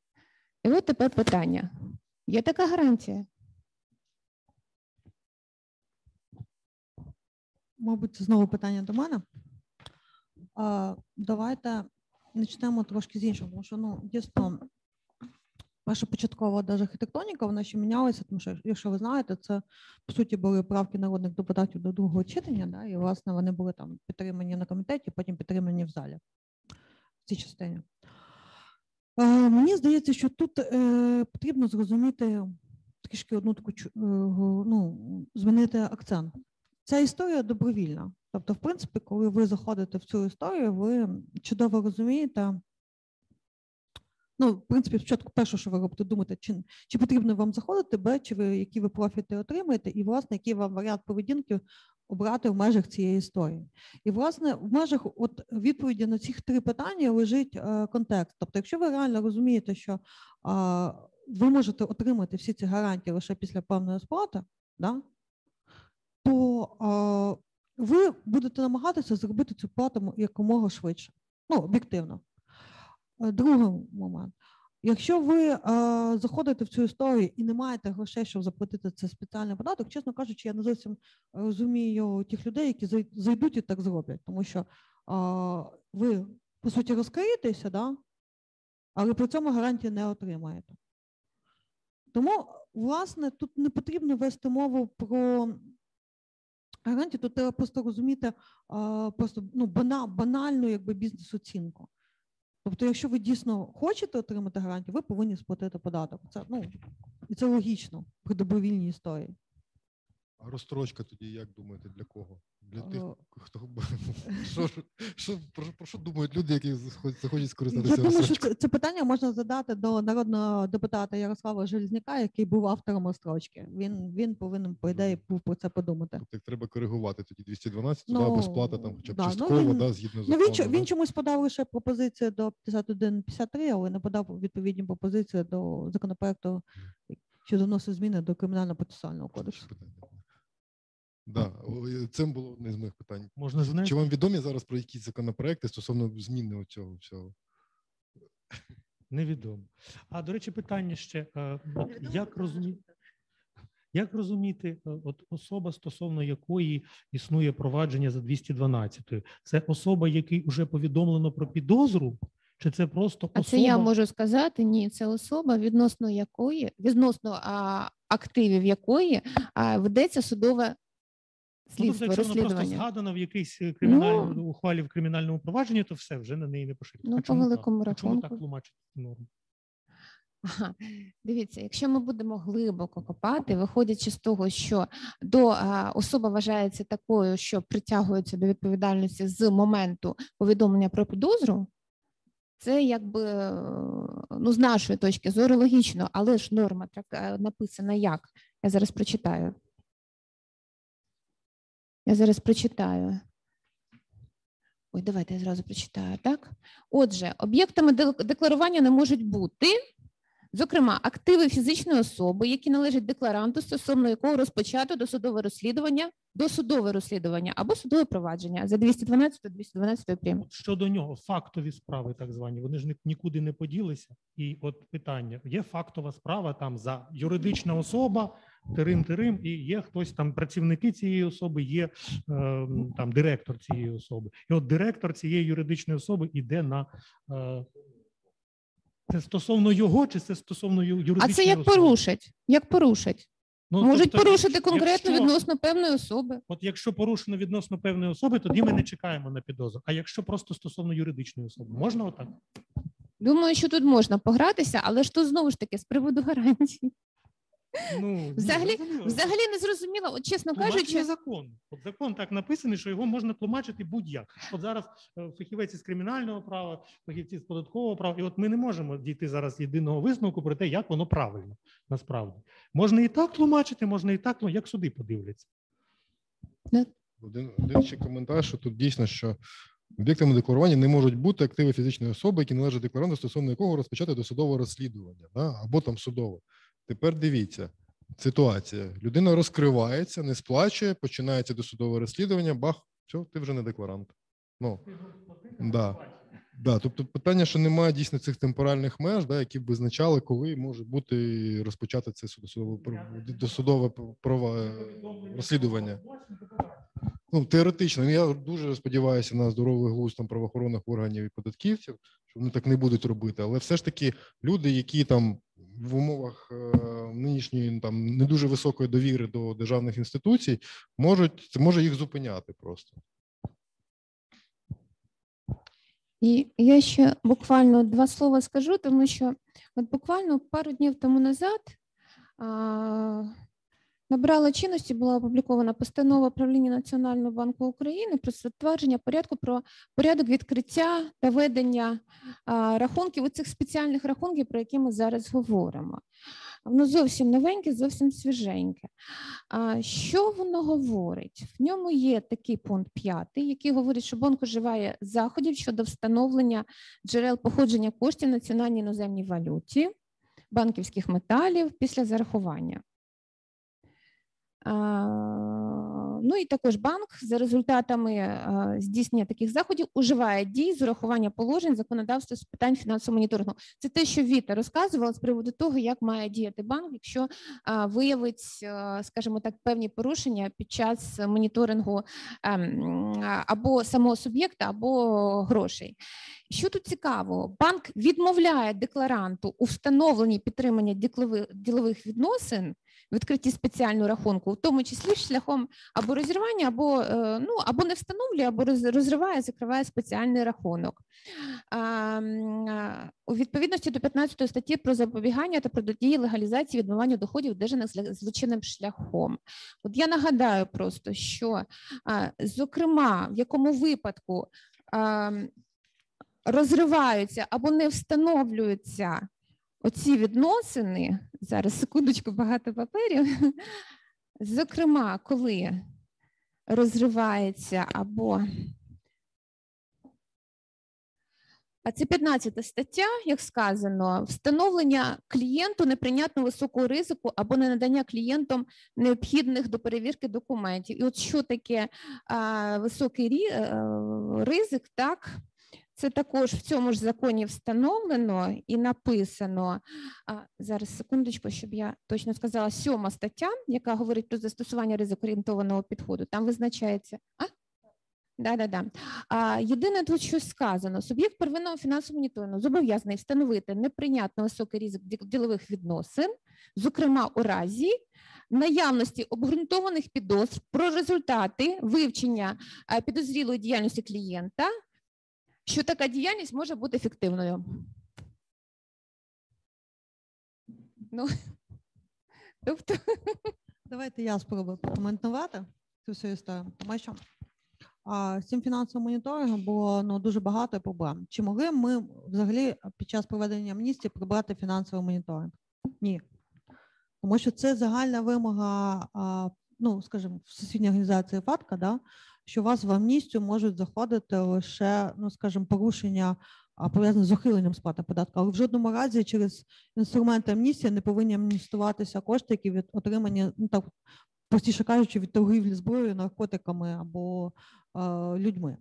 І от тепер питання: є така гарантія? Мабуть, це знову питання до мене. Давайте почнемо трошки з іншого, тому що ну, дійсно, ваша початкова даже архітектоніка, вона ще мінялася, тому що, якщо ви знаєте, це по суті були правки народних депутатів до другого читання, да, і власне вони були там підтримані на комітеті, потім підтримані в залі в цій частині. Мені здається, що тут е, потрібно зрозуміти трішки одну таку е, ну, змінити акцент. Ця історія добровільна. Тобто, в принципі, коли ви заходите в цю історію, ви чудово розумієте. Ну, в принципі, спочатку перше, що ви робите, думаєте, чи, чи потрібно вам заходити, б, чи ви які ви профіти отримаєте, і, власне, який вам варіант поведінки обрати в межах цієї історії. І, власне, в межах от відповіді на ці три питання лежить е, контекст. Тобто, якщо ви реально розумієте, що е, ви можете отримати всі ці гарантії лише після певної сплати, да, то е, ви будете намагатися зробити цю плату якомога швидше. Ну, об'єктивно. Е, Другий момент. Якщо ви е, заходите в цю історію і не маєте грошей, щоб заплатити цей спеціальний податок, чесно кажучи, я не зовсім розумію тих людей, які зайдуть і так зроблять, тому що е, ви, по суті, розкриєтеся, да? але при цьому гарантії не отримаєте. Тому, власне, тут не потрібно вести мову про гарантії, тут треба просто розуміти просто ну, бана, банальну якби, бізнес-оцінку. Тобто, якщо ви дійсно хочете отримати гарантію, ви повинні сплатити податок. Це, ну, і це логічно при добровільній історії. А розстрочка тоді, як думаєте, для кого? Для тих, Е. хто *laughs* що, що, про, про що думають люди, які захочуть Я скористатися думаю, що це, питання можна задати до народного депутата Ярослава Железняка, який був автором розстрочки. Він, він повинен, по ідеї, був про це подумати. Тобто треба коригувати тоді 212, туди Ну, або сплата там хоча б да, ну, частково, він- да, згідно Ну, закону. він, він чомусь подав лише пропозицію до 51-53, але не подав відповідні пропозиції до законопроекту, що вносить зміни до кримінального процесуального кодексу. Да, це було одне з моїх питань. Можна Чи вам відомі зараз про якісь законопроекти стосовно зміни цього всього? Невідомо. А до речі, питання ще: е, от як розуміти? Як розуміти, е, от особа, стосовно якої існує провадження за 212, це особа, якій вже повідомлено про підозру, чи це просто А особа? це я можу сказати, ні, це особа, відносно якої, відносно а, активів якої а, ведеться судове Ну, тобто, якщо вона просто згадана в якійсь е, кримінальній ухвалі в кримінальному провадженні, то все вже на неї не поширюється. Ну, а по чому великому так? А чому так тлумачить норму? Ага. Дивіться, якщо ми будемо глибоко копати, виходячи з того, що до а, особа вважається такою, що притягується до відповідальності з моменту повідомлення про підозру, це якби е, ну, з нашої точки зору логічно, але ж норма так е, написана як? Я зараз прочитаю. Я зараз прочитаю. Ой, давайте я зразу прочитаю, так? Отже, об'єктами декларування не можуть бути, зокрема, активи фізичної особи, які належать декларанту, стосовно якого розпочато досудове розслідування, досудове розслідування або судове провадження за 212-212 прим. Щодо нього, фактові справи, так звані, вони ж нікуди не поділися. І от питання: є фактова справа там за юридична особа, тирим тирим, і є хтось там, працівники цієї особи, є е, там директор цієї особи. І от директор цієї юридичної особи іде на е, це стосовно його, чи це стосовно юридичної А це як особи? порушать? Як порушать? Ну, Можуть тобто, порушити конкретно якщо- відносно певної особи. От якщо порушено відносно певної особи, тоді ми не чекаємо на підозру. А якщо просто стосовно юридичної особи, можна отак? Думаю, що тут можна погратися, але ж тут знову ж таки з приводу гарантій. Ну Взагалі- зрозуміло. Взагалі не зрозуміло, от чесно Тлумачення кажучи, закон. От закон так написаний, що його можна тлумачити будь-як. От зараз е, фахівець із кримінального права, фахівці з податкового права, і от ми не можемо дійти зараз єдиного висновку про те, як воно правильно насправді. Можна і так тлумачити, можна і так, ну як суди подивляться. Один, один ще коментар, що тут дійсно, що об'єктами декларування не можуть бути активи фізичної особи, які належать декларанту, стосовно якого розпочати досудове розслідування, да? або там судове. Тепер дивіться, ситуація. Людина розкривається, не сплачує, починається досудове розслідування, бах, все, ти вже не декларант. Ну, да. Да, тобто питання, що немає дійсно цих темпоральних меж, да, які б визначали, коли може бути розпочати це судове досудове права розслідування. Ну, теоретично, я дуже сподіваюся на здоровий глузд там правоохоронних органів і податківців, що вони так не будуть робити. Але все ж таки люди, які там в умовах е, нинішньої там не дуже високої довіри до державних інституцій, можуть це може їх зупиняти просто. І я ще буквально два слова скажу, тому що от буквально пару днів тому назад набрала чинності, була опублікована постанова правління Національного банку України про затвердження порядку про порядок відкриття та ведення а, рахунків, оцих спеціальних рахунків, про які ми зараз говоримо. Воно зовсім новеньке, зовсім свіженьке. А що воно говорить? В ньому є такий пункт п'ятий, який говорить, що банк вживає заходів щодо встановлення джерел походження коштів національній іноземній валюті, банківських металів після зарахування. Ну і також банк за результатами здійснення таких заходів уживає дій з урахування положень законодавства з питань фінансового моніторингу. Це те, що Віта розказувала з приводу того, як має діяти банк, якщо виявить, скажімо так, певні порушення під час моніторингу ем, або самого суб'єкта, або грошей. Що тут цікаво, банк відмовляє декларанту у встановленні підтримання ділових відносин, відкритті спеціального рахунку, в тому числі шляхом або розірвання, або е, ну або не встановлює, або розриває, закриває спеціальний рахунок. У відповідності до 15 статті про запобігання та протидії легалізації відмивання доходів, одержаних злочинним шляхом. От я нагадаю просто, що зокрема, в якому випадку розриваються або не встановлюються оці відносини. Зараз секундочку, багато паперів. *laughs* Зокрема, коли розривається або а це 15 стаття, як сказано, встановлення клієнту неприйнятно високого ризику або не надання клієнтам необхідних до перевірки документів. І от що таке а, високий рі- е, ризик, так? Це також в цьому ж законі встановлено і написано. Зараз секундочку, щоб я точно сказала, сьома стаття, яка говорить про застосування ризикоорієнтованого підходу. Там визначається. А? Да, да, да. А, єдине тут що сказано: суб'єкт первинного фінансового моніторингу зобов'язаний встановити неприйнятно високий ризик ділових відносин, зокрема у разі наявності обґрунтованих підозр про результати вивчення підозрілої діяльності клієнта, що така діяльність може бути ефективною. Ну, *laughs* тобто, Давайте я спробую прокоментувати цю всю історію, тому що а, з цим фінансовим моніторингом було ну, дуже багато проблем. Чи могли ми взагалі під час проведення амністії прибрати фінансовий моніторинг? Ні. Тому що це загальна вимога, а, ну, скажімо, Всесвітньої організації ФАТКА, да, що у вас в амністію можуть заходити лише, ну, скажімо, порушення пов'язане з ухиленням сплати податку, але в жодному разі через інструменти амністії не повинні амністуватися кошти, які від отримані, ну так простіше кажучи, від торгівлі зброєю, наркотиками або е, людьми.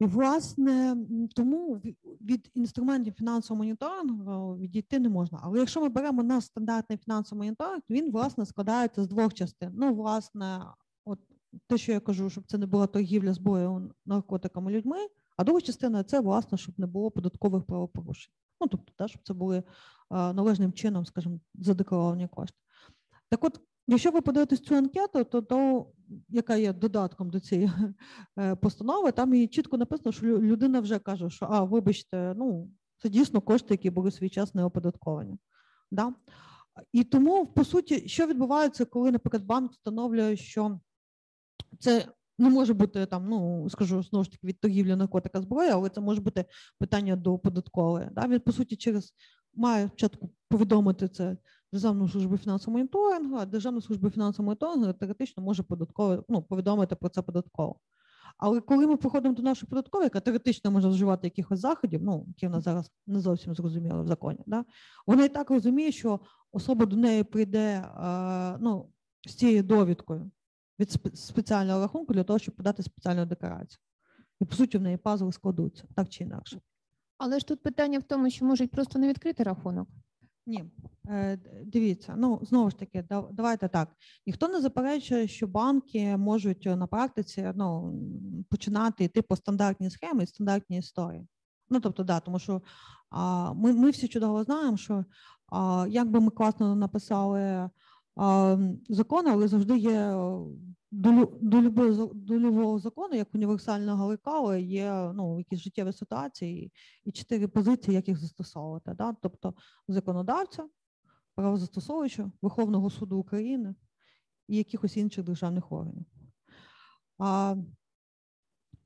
І, власне, тому від інструментів фінансового моніторингу відійти не можна. Але якщо ми беремо наш стандартний фінансовий моніторинг, він, власне, складається з двох частин. Ну, власне, те, що я кажу, щоб це не була торгівля зброєю, наркотиками, людьми, а друга частина це, власне, щоб не було податкових правопорушень. Ну, тобто, та, щоб це були належним чином, скажімо, задекларовані кошти. Так от, якщо ви подивитесь цю анкету, то, то яка є додатком до цієї *laughs* е, постанови, там і чітко написано, що людина вже каже, що а, вибачте, ну це дійсно кошти, які були свій час не оподатковані. Да? І тому, по суті, що відбувається, коли, наприклад, банк встановлює, що це не може бути там, ну скажу знову ж таки від торгівлі наркотика зброї, але це може бути питання до податкової. Да? Він, по суті, через має спочатку повідомити це Державну службу фінансового моніторингу, а Державна служба фінансового моніторингу теоретично може податково ну, повідомити про це податково. Але коли ми приходимо до нашої податкової, яка теоретично може вживати якихось заходів, ну які в нас зараз не зовсім зрозуміло в законі, да? вона і так розуміє, що особа до неї прийде е, ну, з цією довідкою від спе- спеціального рахунку для того, щоб подати спеціальну декларацію. І по суті в неї пазли складуться так чи інакше. але ж тут питання в тому, що можуть просто не відкрити рахунок. Ні, Е, дивіться, ну знову ж таки, давайте так. Ніхто не заперечує, що банки можуть е, на практиці ну, починати йти по стандартній схемі, і стандартній історії. Ну тобто, да, тому що а, ми, ми всі чудово знаємо, що а, як би ми класно написали а, м, закон, але завжди є е, до, до любого закону, як універсального лекала, є ну, якісь життєві ситуації і чотири позиції, як їх застосовувати. Да? Тобто законодавця, правозастосовувача, Верховного суду України і якихось інших державних органів. А,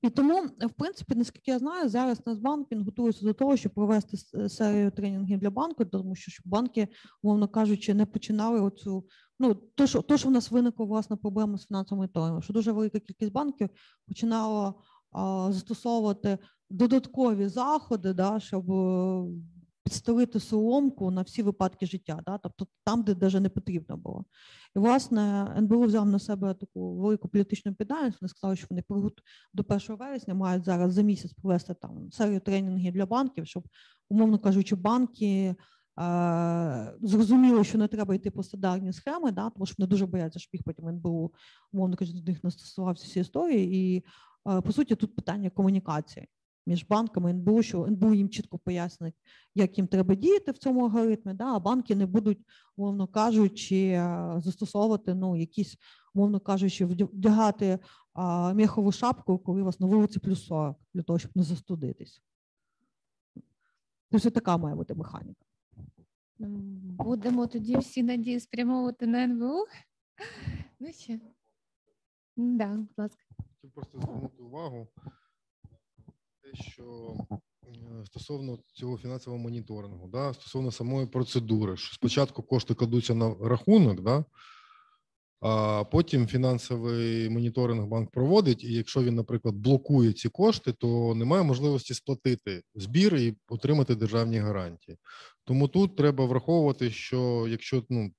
і тому, в принципі, наскільки я знаю, зараз Нацбанк він готується до того, щоб провести серію тренінгів для банку, тому що щоб банки, мовно кажучи, не починали оцю. Ну, то, що, то, що в нас виникла власна проблема з фінансовим моніторингом, що дуже велика кількість банків починала а, застосовувати додаткові заходи, да, щоб підстелити соломку на всі випадки життя, да? тобто там, де навіть не потрібно було. І, власне, НБУ взяв на себе таку велику політичну відповідальність. Вони сказали, що вони до 1 вересня мають зараз за місяць провести там серію тренінгів для банків, щоб, умовно кажучи, банки е, зрозуміли, що не треба йти по стандартні схеми, да? тому що вони дуже бояться, щоб їх потім НБУ, умовно кажучи, до них не всі історії. І, е, по суті, тут питання комунікації між банками НБУ, що НБУ їм чітко пояснить, як їм треба діяти в цьому алгоритмі, да, а банки не будуть, умовно кажучи, е, застосовувати ну, якісь, умовно кажучи, вдягати а, мехову шапку, коли у вас на вулиці плюс 40, для того, щоб не застудитись. Тобто така має бути механіка. Будемо тоді всі надії спрямовувати на НВУ. Ну ще. Да, будь ласка. Хотів просто звернути увагу те, що е, стосовно цього фінансового моніторингу, да, стосовно самої процедури, що спочатку кошти кладуться на рахунок, да, а потім фінансовий моніторинг банк проводить, і якщо він, наприклад, блокує ці кошти, то немає можливості сплатити збір і отримати державні гарантії. Тому тут треба враховувати, що якщо ну,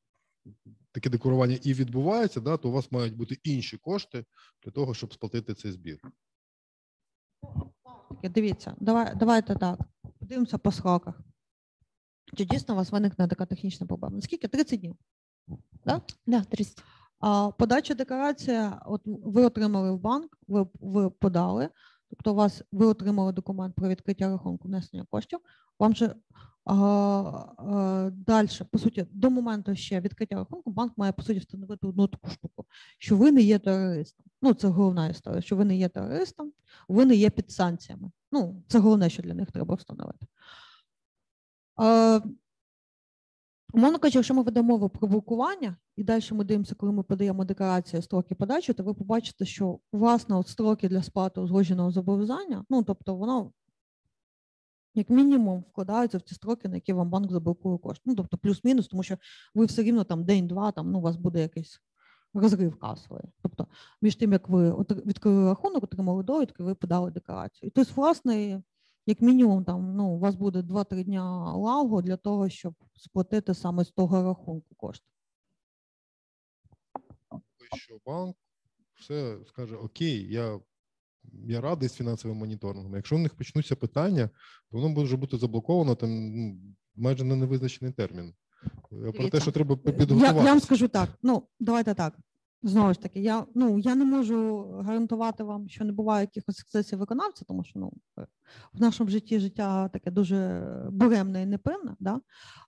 таке декларування і відбувається, да, то у вас мають бути інші кошти для того, щоб сплатити цей збір. Таке, Дивіться, давай, давайте так. Подивимося по сроках. Чи дійсно у вас виникне така технічна проблема? Наскільки? 30 днів. Да, 30. А подача декларації, от ви отримали в банк, ви, ви подали, тобто у вас ви отримали документ про відкриття рахунку внесення коштів. Вам же далі, по суті, до моменту ще відкриття рахунку, банк має по суті встановити одну таку штуку, що ви не є терористом. Ну, це головна історія, що ви не є терористом, ви не є під санкціями. Ну, це головне, що для них треба встановити. Умовно кажучи, якщо ми ведемо мову про блокування, і далі ми дивимося, коли ми подаємо декларацію строки подачі, то ви побачите, що власне от строки для сплати узгодженого зобов'язання, ну тобто воно як мінімум вкладаються в ті строки, на які вам банк заблокує кошти. Ну тобто плюс-мінус, тому що ви все рівно там день-два, там ну у вас буде якийсь розрив касовий. Тобто між тим, як ви відкрили рахунок, отримали довідки, ви подали декларацію. І тобто, власне, як мінімум, там ну у вас буде 2-3 дня лагу для того, щоб сплатити саме з того рахунку кошти. що банк все скаже: Окей, я, я радий з фінансовим моніторингом. Якщо в них почнуться питання, то воно може бути заблоковано там ну, майже на невизначений термін. Е, Про те, що треба Я, я вам скажу так. Ну, давайте так. Знову ж таки, я ну я не можу гарантувати вам, що не буває якихось ексцесів виконавця, тому що ну е, в нашому житті життя таке дуже буремне і непевне. Да?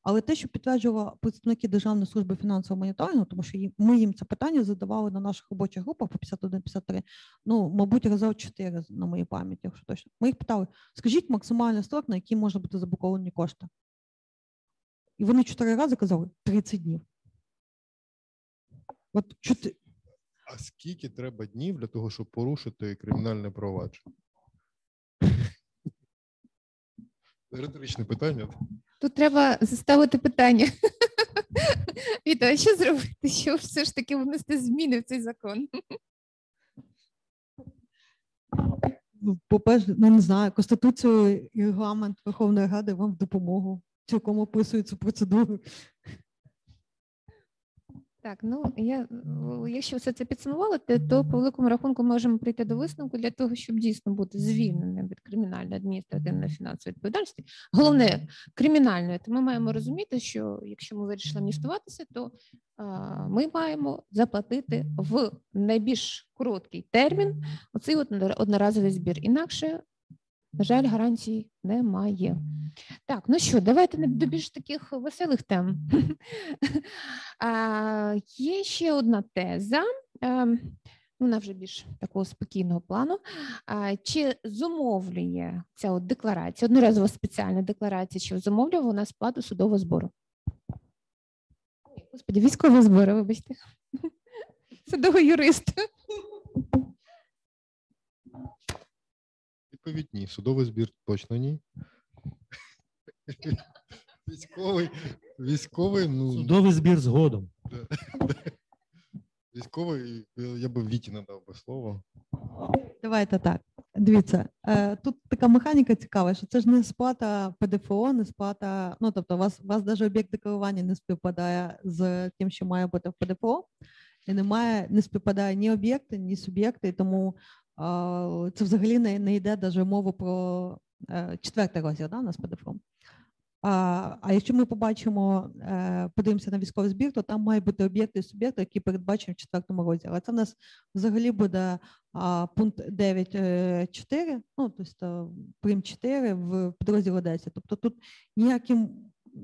Але те, що підтверджували представники Державної служби фінансового моніторингу, тому що ми їм це питання задавали на наших робочих групах по 51-53, ну, мабуть, разів 4 на моїй пам'яті, якщо точно. Ми їх питали: скажіть максимальний строк, на який можна бути заблоковані кошти. І вони чотири рази казали 30 днів. От чотири. А скільки треба днів для того, щоб порушити кримінальне провадження? Риторичне питання. Тут треба заставити питання. Віта, а що зробити, щоб все ж таки внести зміни в цей закон? Ну, По-перше, ну не знаю, Конституцію і регламент Верховної Ради вам в допомогу. Цілком описує цю процедуру. Так, ну я якщо все це підсумувати, то по великому рахунку можемо прийти до висновку для того, щоб дійсно бути звільненим від кримінальної адміністративної фінансової відповідальності, головне кримінальної, то ми маємо розуміти, що якщо ми вирішили амністуватися, то а, ми маємо заплатити в найбільш короткий термін оцей от одно- одноразовий збір. Інакше, на жаль, гарантій немає. Так, ну що, давайте до більш таких веселих тем. *laughs* Є ще одна теза, ем, вона вже більш такого спокійного плану. Чи зумовлює ця от декларація, одноразова спеціальна декларація, чи зумовлює вона сплату судового збору? Господи, військового збору, вибачте. *laughs* Судовий юрист. Відповідь ні. Судовий збір точно ні. Військовий, військовий, ну Судовий збір згодом. військовий, я би Віті надав би слово. Давайте так. Дивіться, е, тут така механіка цікава, що це ж не сплата ПДФО, не сплата. Ну тобто, у вас у вас навіть об'єкт декларування не співпадає з тим, що має бути в ПДФО, і немає, не співпадає ні об'єкти, ні суб'єкти, і тому це взагалі не, не йде навіть мова про е, четвертий розділ да, у нас ПДФО. А, а якщо ми побачимо, е, подивимося на військовий збір, то там мають бути об'єкти і суб'єкти, які передбачені в четвертому розділі. Це в нас взагалі буде пункт 9.4, ну, тобто прим 4 в підрозділі 10. Тобто тут ніяким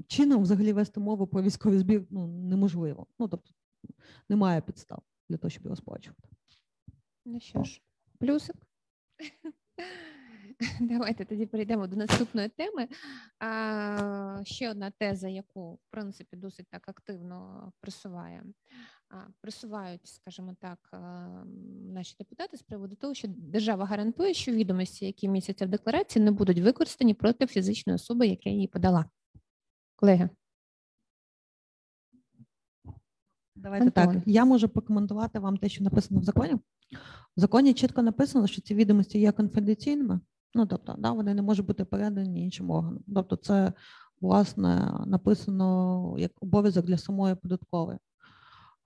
чином взагалі вести мову про військовий збір ну, неможливо. Ну, тобто немає підстав для того, щоб його сплачувати. Ну що ж, плюсик. *laughs* Давайте тоді перейдемо до наступної теми. А, ще одна теза, яку в принципі досить так активно просуває. А, просувають, скажімо так, наші депутати з приводу того, що держава гарантує, що відомості, які містяться в декларації, не будуть використані проти фізичної особи, яка її подала. Колеги, Давайте так. Я можу прокоментувати вам те, що написано в законі. В законі чітко написано, що ці відомості є конфіденційними. Ну, тобто, да, вони не можуть бути передані іншим органам. Тобто, це власне написано як обов'язок для самої податкової.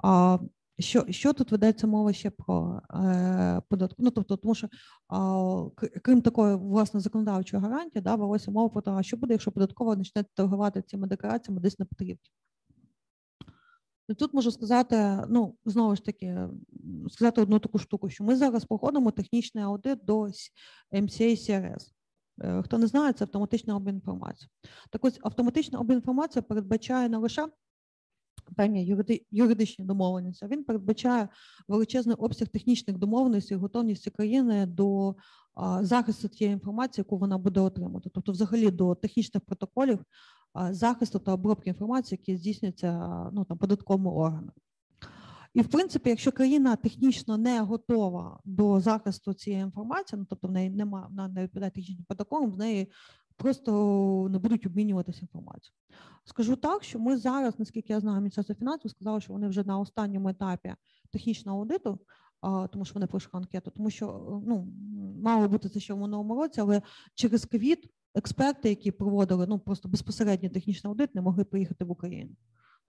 А що, що тут ведеться мова ще про е, податку? Ну, тобто, тому що к- крім такої власне законодавчої гарантії, да, велося мова про те, що буде, якщо податкова почне торгувати цими деклараціями десь на потрібні. І тут можу сказати, ну знову ж таки, сказати одну таку штуку, що ми зараз проходимо технічний аудит до MCA CRS. Е, Хто не знає, це автоматична обмін інформацією. Так ось автоматична обмін інформацією передбачає не лише певні юриди- юридичні домовленості, а він передбачає величезний обсяг технічних домовленостей і готовності країни до захисту тієї інформації, яку вона буде отримати. Тобто, взагалі до технічних протоколів захисту та обробки інформації, які здійснюються ну, там, податковими органами. І в принципі, якщо країна технічно не готова до захисту цієї інформації, ну тобто в неї немає, вона не відповідає технічним протоколам, в неї просто не будуть обмінюватися інформацією. Скажу так, що ми зараз, наскільки я знаю, Міністерство фінансів сказало, що вони вже на останньому етапі технічного аудиту, тому що вони пройшли анкету, тому що ну, мало бути це ще в минулому році, але через ковід експерти, які проводили ну просто безпосередньо технічний аудит, не могли приїхати в Україну.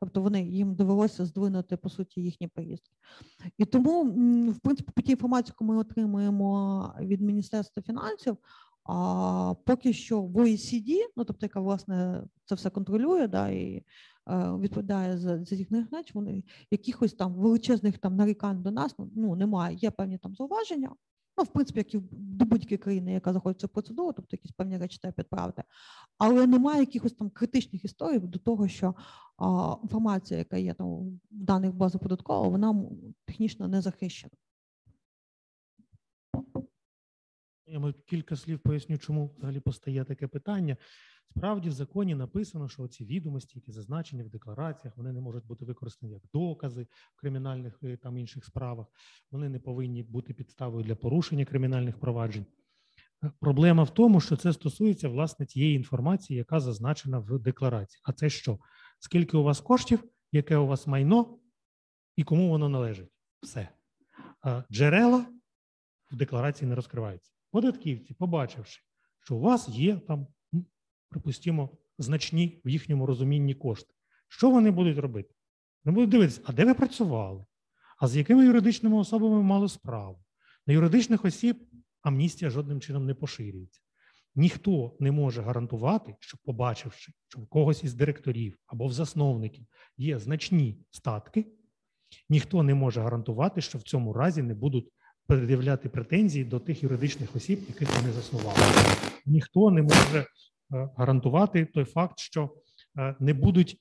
Тобто вони їм довелося здвинути по суті їхні поїздки. І тому, в принципі, по тій інформації, яку ми отримуємо від Міністерства фінансів, а поки що в OECD, ну тобто, яка власне це все контролює, да, і е, відповідає за, за їхніх речі, вони якихось там величезних там нарікань до нас ну, немає. Є певні там зауваження. Ну, в принципі, як і до будь-якої країни, яка заходить в процедуру, тобто якісь певні речі треба підправити. Але немає якихось там критичних історій до того, що а, інформація, яка є там в даних базах податкового, вона технічно не захищена. Я кілька слів поясню, чому взагалі постає таке питання. Справді в законі написано, що ці відомості, які зазначені в деклараціях, вони не можуть бути використані як докази в кримінальних там інших справах. Вони не повинні бути підставою для порушення кримінальних проваджень. Е, Проблема в тому, що це стосується власне тієї інформації, яка зазначена в декларації. А це що? Скільки у вас коштів, яке у вас майно і кому воно належить? Все. Е, Джерела в декларації не розкриваються. Податківці, побачивши, що у вас є там, м, припустимо, значні в їхньому розумінні кошти. Що вони будуть робити? Вони будуть дивитися, а де ви працювали? А з якими юридичними особами ви мали справу? На юридичних осіб амністія жодним чином не поширюється. Ніхто не може гарантувати, що, побачивши, що в когось із директорів або в засновників є значні статки, ніхто не може гарантувати, що в цьому разі не будуть пред'являти претензії до тих юридичних осіб, яких вони заснували. Ніхто не може е, гарантувати той факт, що е, не будуть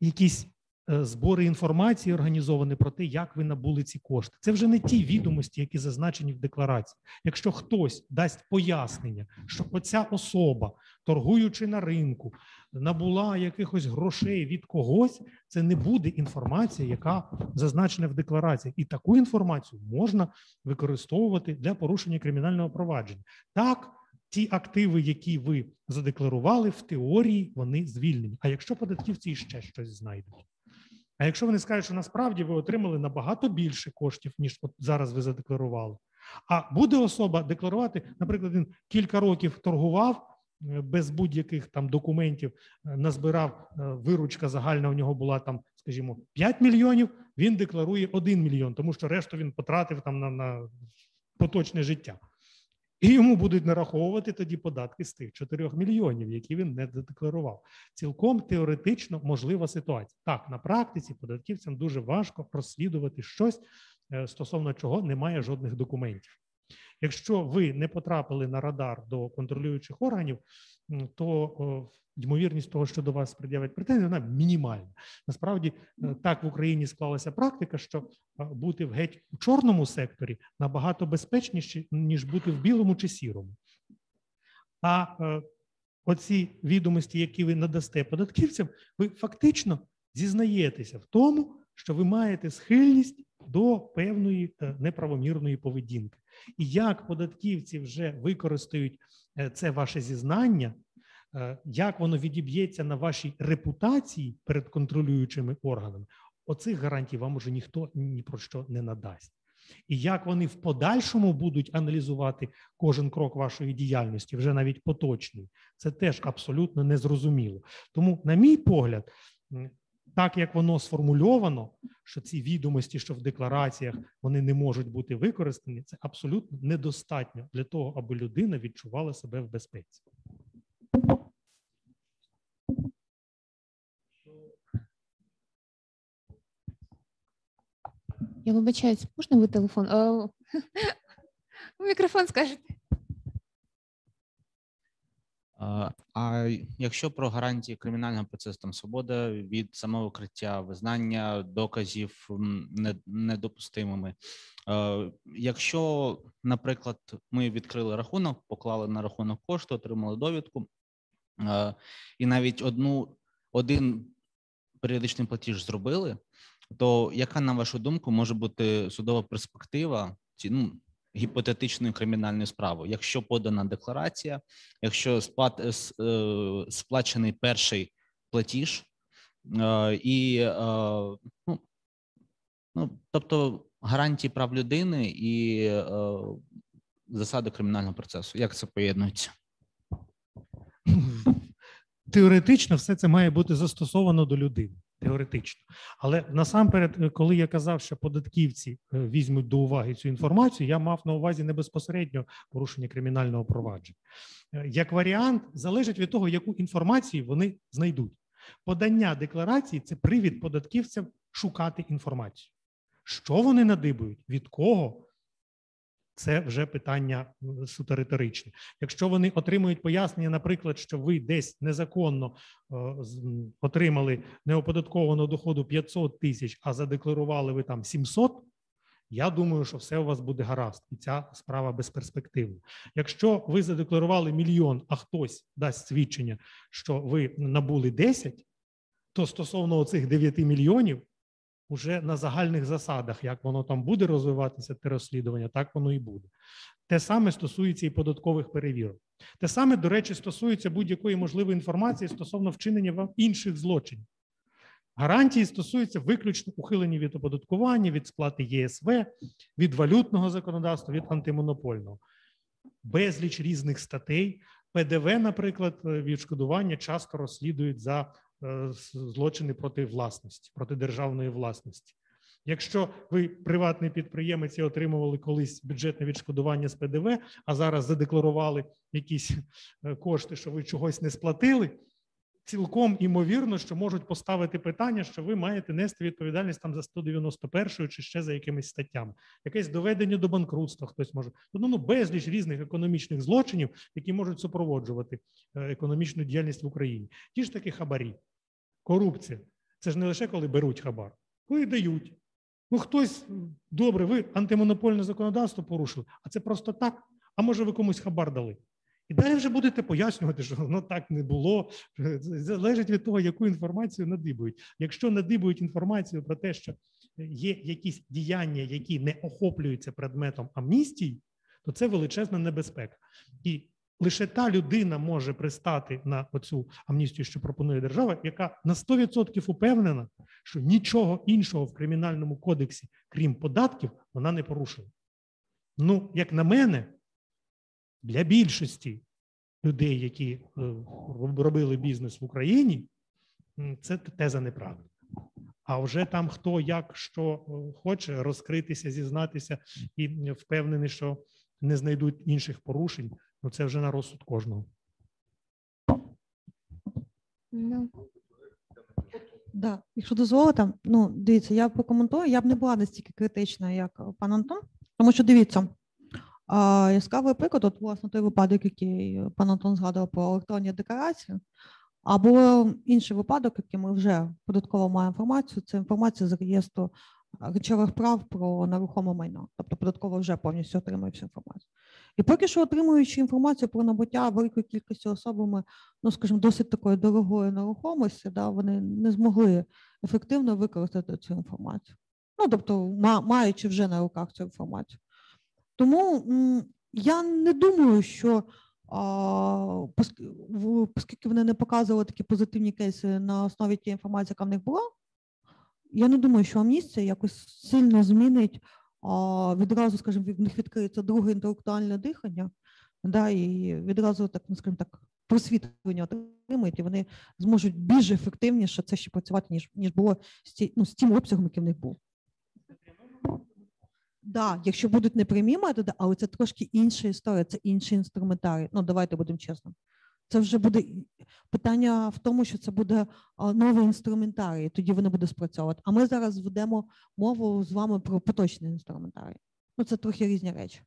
якісь збори інформації організовані про те, як ви набули ці кошти. Це вже не ті відомості, які зазначені в декларації. Якщо хтось дасть пояснення, що оця особа, торгуючи на ринку, набула якихось грошей від когось, це не буде інформація, яка зазначена в декларації. І таку інформацію можна використовувати для порушення кримінального провадження. Так, ті активи, які ви задекларували, в теорії вони звільнені. А якщо податківці ще щось знайдуть? А якщо вони скажуть, що насправді ви отримали набагато більше коштів, ніж от зараз ви задекларували, А буде особа декларувати, наприклад, він кілька років торгував е, без будь-яких там документів, е, назбирав е, виручка загальна у нього була там, скажімо, 5 мільйонів. Він декларує 1 мільйон, тому що решту він потратив там на, на поточне життя. І йому будуть нараховувати тоді податки з тих 4 мільйонів, які він не задекларував. Цілком теоретично можлива ситуація. Так, на практиці податківцям дуже важко розслідувати щось, е, стосовно чого немає жодних документів. Якщо ви не потрапили на радар до контролюючих органів, то ймовірність того, що до вас пред'явять претензії, вона мінімальна. Насправді е, так в Україні склалася практика, що е, бути в геть у чорному секторі набагато безпечніше, ніж бути в білому чи сірому. А е, оці відомості, які ви надасте податківцям, ви фактично зізнаєтеся в тому, що ви маєте схильність до певної е, неправомірної поведінки. І як податківці вже використають е, це ваше зізнання, е, як воно відіб'ється на вашій репутації перед контролюючими органами, оцих гарантій вам уже ніхто ні про що не надасть. І як вони в подальшому будуть аналізувати кожен крок вашої діяльності, вже навіть поточний, це теж абсолютно незрозуміло. Тому, на мій погляд, так як воно сформульовано, що ці відомості, що в деклараціях вони не можуть бути використані, це абсолютно недостатньо для того, аби людина відчувала себе в безпеці. Я вибачаюсь, можна ви телефон? *laughs* Мікрофон скажете. А, якщо про гарантії кримінального процесу, там свобода від самовикриття, визнання доказів недопустимими. Якщо, наприклад, ми відкрили рахунок, поклали на рахунок кошти, отримали довідку, і навіть одну один періодичний платіж зробили, то яка, на вашу думку, може бути судова перспектива ну, гіпотетичної кримінальної справи, якщо подана декларація, якщо е, сплачений перший платіж, е, і е, ну, ну, тобто гарантії прав людини і засади кримінального процесу, як це поєднується? Теоретично все це має бути застосовано до людини. Теоретично, але насамперед, е, коли я казав, що податківці е, візьмуть до уваги цю інформацію, я мав на увазі не безпосередньо порушення кримінального провадження. Е, Як варіант, залежить від того, яку інформацію вони знайдуть. Подання декларації це привід податківцям шукати інформацію. Що вони надибують, від кого? Це вже питання суто риторичне. Якщо вони отримують пояснення, наприклад, що ви десь незаконно е, отримали неоподаткованого доходу 500 тисяч, а задекларували ви там 700, я думаю, що все у вас буде гаразд, і ця справа безперспективна. Якщо ви задекларували мільйон, а хтось дасть свідчення, що ви набули 10, то стосовно цих 9 мільйонів уже на загальних засадах, як воно там буде розвиватися, те розслідування, так воно і буде. Те саме стосується і податкових перевірок. Те саме, до речі, стосується будь-якої можливої інформації стосовно вчинення вам інших злочинів. Гарантії стосуються виключно ухилення від оподаткування, від сплати ЄСВ, від валютного законодавства, від антимонопольного. Безліч різних статей. ПДВ, наприклад, е, відшкодування часто розслідують за злочини проти власності, проти державної власності. Якщо ви приватний підприємець і отримували колись бюджетне відшкодування з ПДВ, а зараз задекларували якісь е, кошти, що ви чогось не сплатили, цілком імовірно, що можуть поставити питання, що ви маєте нести відповідальність там за 191 чи ще за якимись статтями. Якесь доведення до банкрутства хтось може. Ну, ну безліч різних економічних злочинів, які можуть супроводжувати е, економічну діяльність в Україні. Ті ж таки хабарі, корупція. Це ж не лише коли беруть хабар, коли дають. Ну, хтось добре, ви антимонопольне законодавство порушили, а це просто так. А може, ви комусь хабар дали? І далі вже будете пояснювати, що воно так не було. Залежить від того, яку інформацію надибують. Якщо надибують інформацію про те, що є якісь діяння, які не охоплюються предметом амністії, то це величезна небезпека. І лише та людина може пристати на оцю амністію, що пропонує держава, яка на 100% упевнена, що нічого іншого в кримінальному кодексі, крім податків, вона не порушила. Ну, як на мене, для більшості людей, які е, робили бізнес в Україні, це теза неправда. А вже там хто як що е, хоче розкритися, зізнатися і впевнений, що не знайдуть інших порушень, ну це вже на розсуд кожного. Ну, Да, якщо дозволите, ну дивіться, я прокоментую, я б не була настільки критична, як пан Антон, тому що дивіться, яскравий приклад, от власне той випадок, який е, пан Антон згадував про електронні декларації, або інший випадок, який ми вже податково маємо інформацію, це інформація з реєстру речових прав про нерухоме майно. Тобто податково вже повністю отримує всю інформацію. І поки що отримуючи інформацію про набуття великої кількості особами ну, скажімо, досить такої дорогої нерухомості, да, вони не змогли ефективно використати цю інформацію. Ну, тобто, маючи вже на руках цю інформацію. Тому я не думаю, що оскільки вони не показували такі позитивні кейси на основі тієї інформації, яка в них була, я не думаю, що амністія якось сильно змінить відразу, скажімо, в них відкриється друге інтелектуальне дихання, да, і відразу так, ну, скажімо так, просвітлення отримають, і вони зможуть більш ефективніше це ще працювати, ніж, ніж було з, ті, ну, з тим обсягом, який в них був. Да, якщо будуть непрямі методи, але це трошки інша історія, це інший інструментарій. Ну, давайте будемо чесно. Це вже буде питання в тому, що це буде новий інструментарій, тоді вони будуть спрацьовувати. А ми зараз ведемо мову з вами про поточний інструментарій. Ну, це трохи різні речі.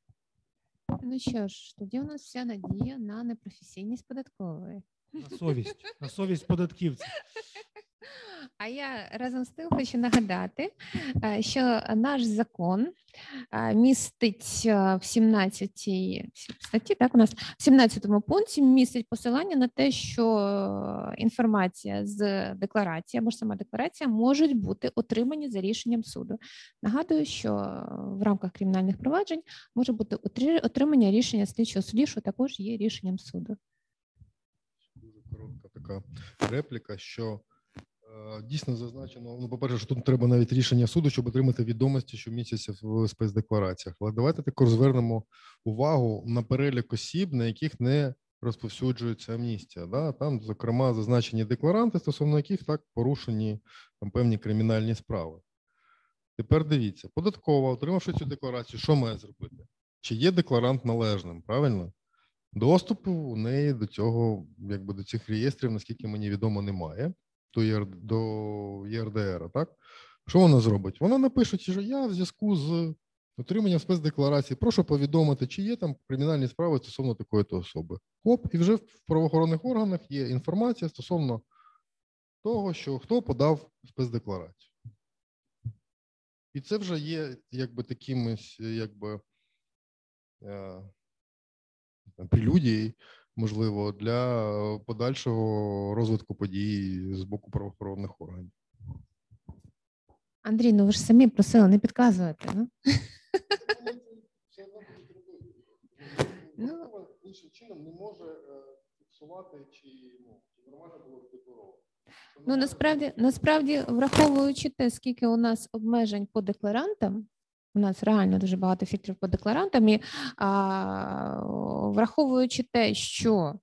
ну що ж, тоді у нас вся надія на непрофесійність податкової. На совість, на совість податківців. *laughs* А я разом з тим хочу нагадати, е, що наш закон е, містить е, в 17 статті, так у нас в 17 пункті містить посилання на те, що інформація з декларації або ж сама декларація можуть бути отримані за рішенням суду. Нагадую, що в рамках кримінальних проваджень може бути отримання рішення слідчого судді, що також є рішенням суду. Дуже коротка така репліка, що дійсно зазначено. Ну, по-перше, що тут треба навіть рішення суду, щоб отримати відомості, що містяться в спецдеклараціях. Але давайте також звернемо увагу на перелік осіб, на яких не розповсюджується амністія. Да? Там, зокрема, зазначені декларанти, стосовно яких так порушені там, певні кримінальні справи. Тепер дивіться, податкова, отримавши цю декларацію, що має зробити? Чи є декларант належним? Правильно? Доступу у неї до цього, якби до цих реєстрів, наскільки мені відомо, немає до ЄР, до ЄРДР, так? Що вона зробить? Вона напише, що я в зв'язку з отриманням спецдекларації прошу повідомити, чи є там кримінальні справи стосовно такої то особи. Хоп, і вже в правоохоронних органах є інформація стосовно того, що хто подав спецдекларацію. І це вже є якби таким, якби. е, прелюдією, можливо, для подальшого розвитку подій з боку правоохоронних органів. Андрій, ну ви ж самі просили не підказувати. Ну? Ну. іншим чином не може фіксувати, чи нормально було задекларовано. Ну насправді, насправді, враховуючи те, скільки у нас обмежень по декларантам, у нас реально дуже багато фільтрів по декларантам, і а, враховуючи те, що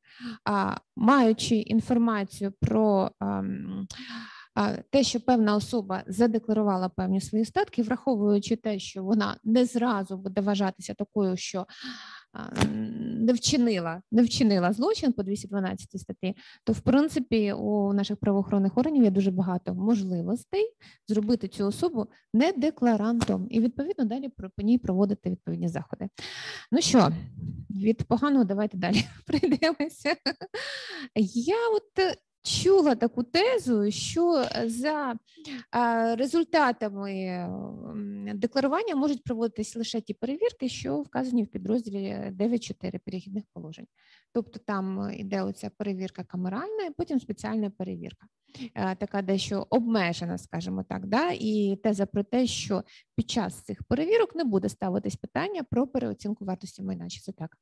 а, маючи інформацію про ам, а, те, що певна особа задекларувала певні свої статки, враховуючи те, що вона не зразу буде вважатися такою, що не вчинила, не вчинила злочин по 212 статті, то в принципі у наших правоохоронних органів є дуже багато можливостей зробити цю особу не декларантом і відповідно далі по ній проводити відповідні заходи. Ну що, від поганого давайте далі *laughs* прийдемося. Я от чула таку тезу, що за е, результатами декларування можуть проводитись лише ті перевірки, що вказані в підрозділі 9.4 перехідних положень. Тобто там іде оця перевірка камеральна, і потім спеціальна перевірка, е, така дещо обмежена, скажімо так. Да? І теза про те, що під час цих перевірок не буде ставитись питання про переоцінку вартості майна. Чи це так?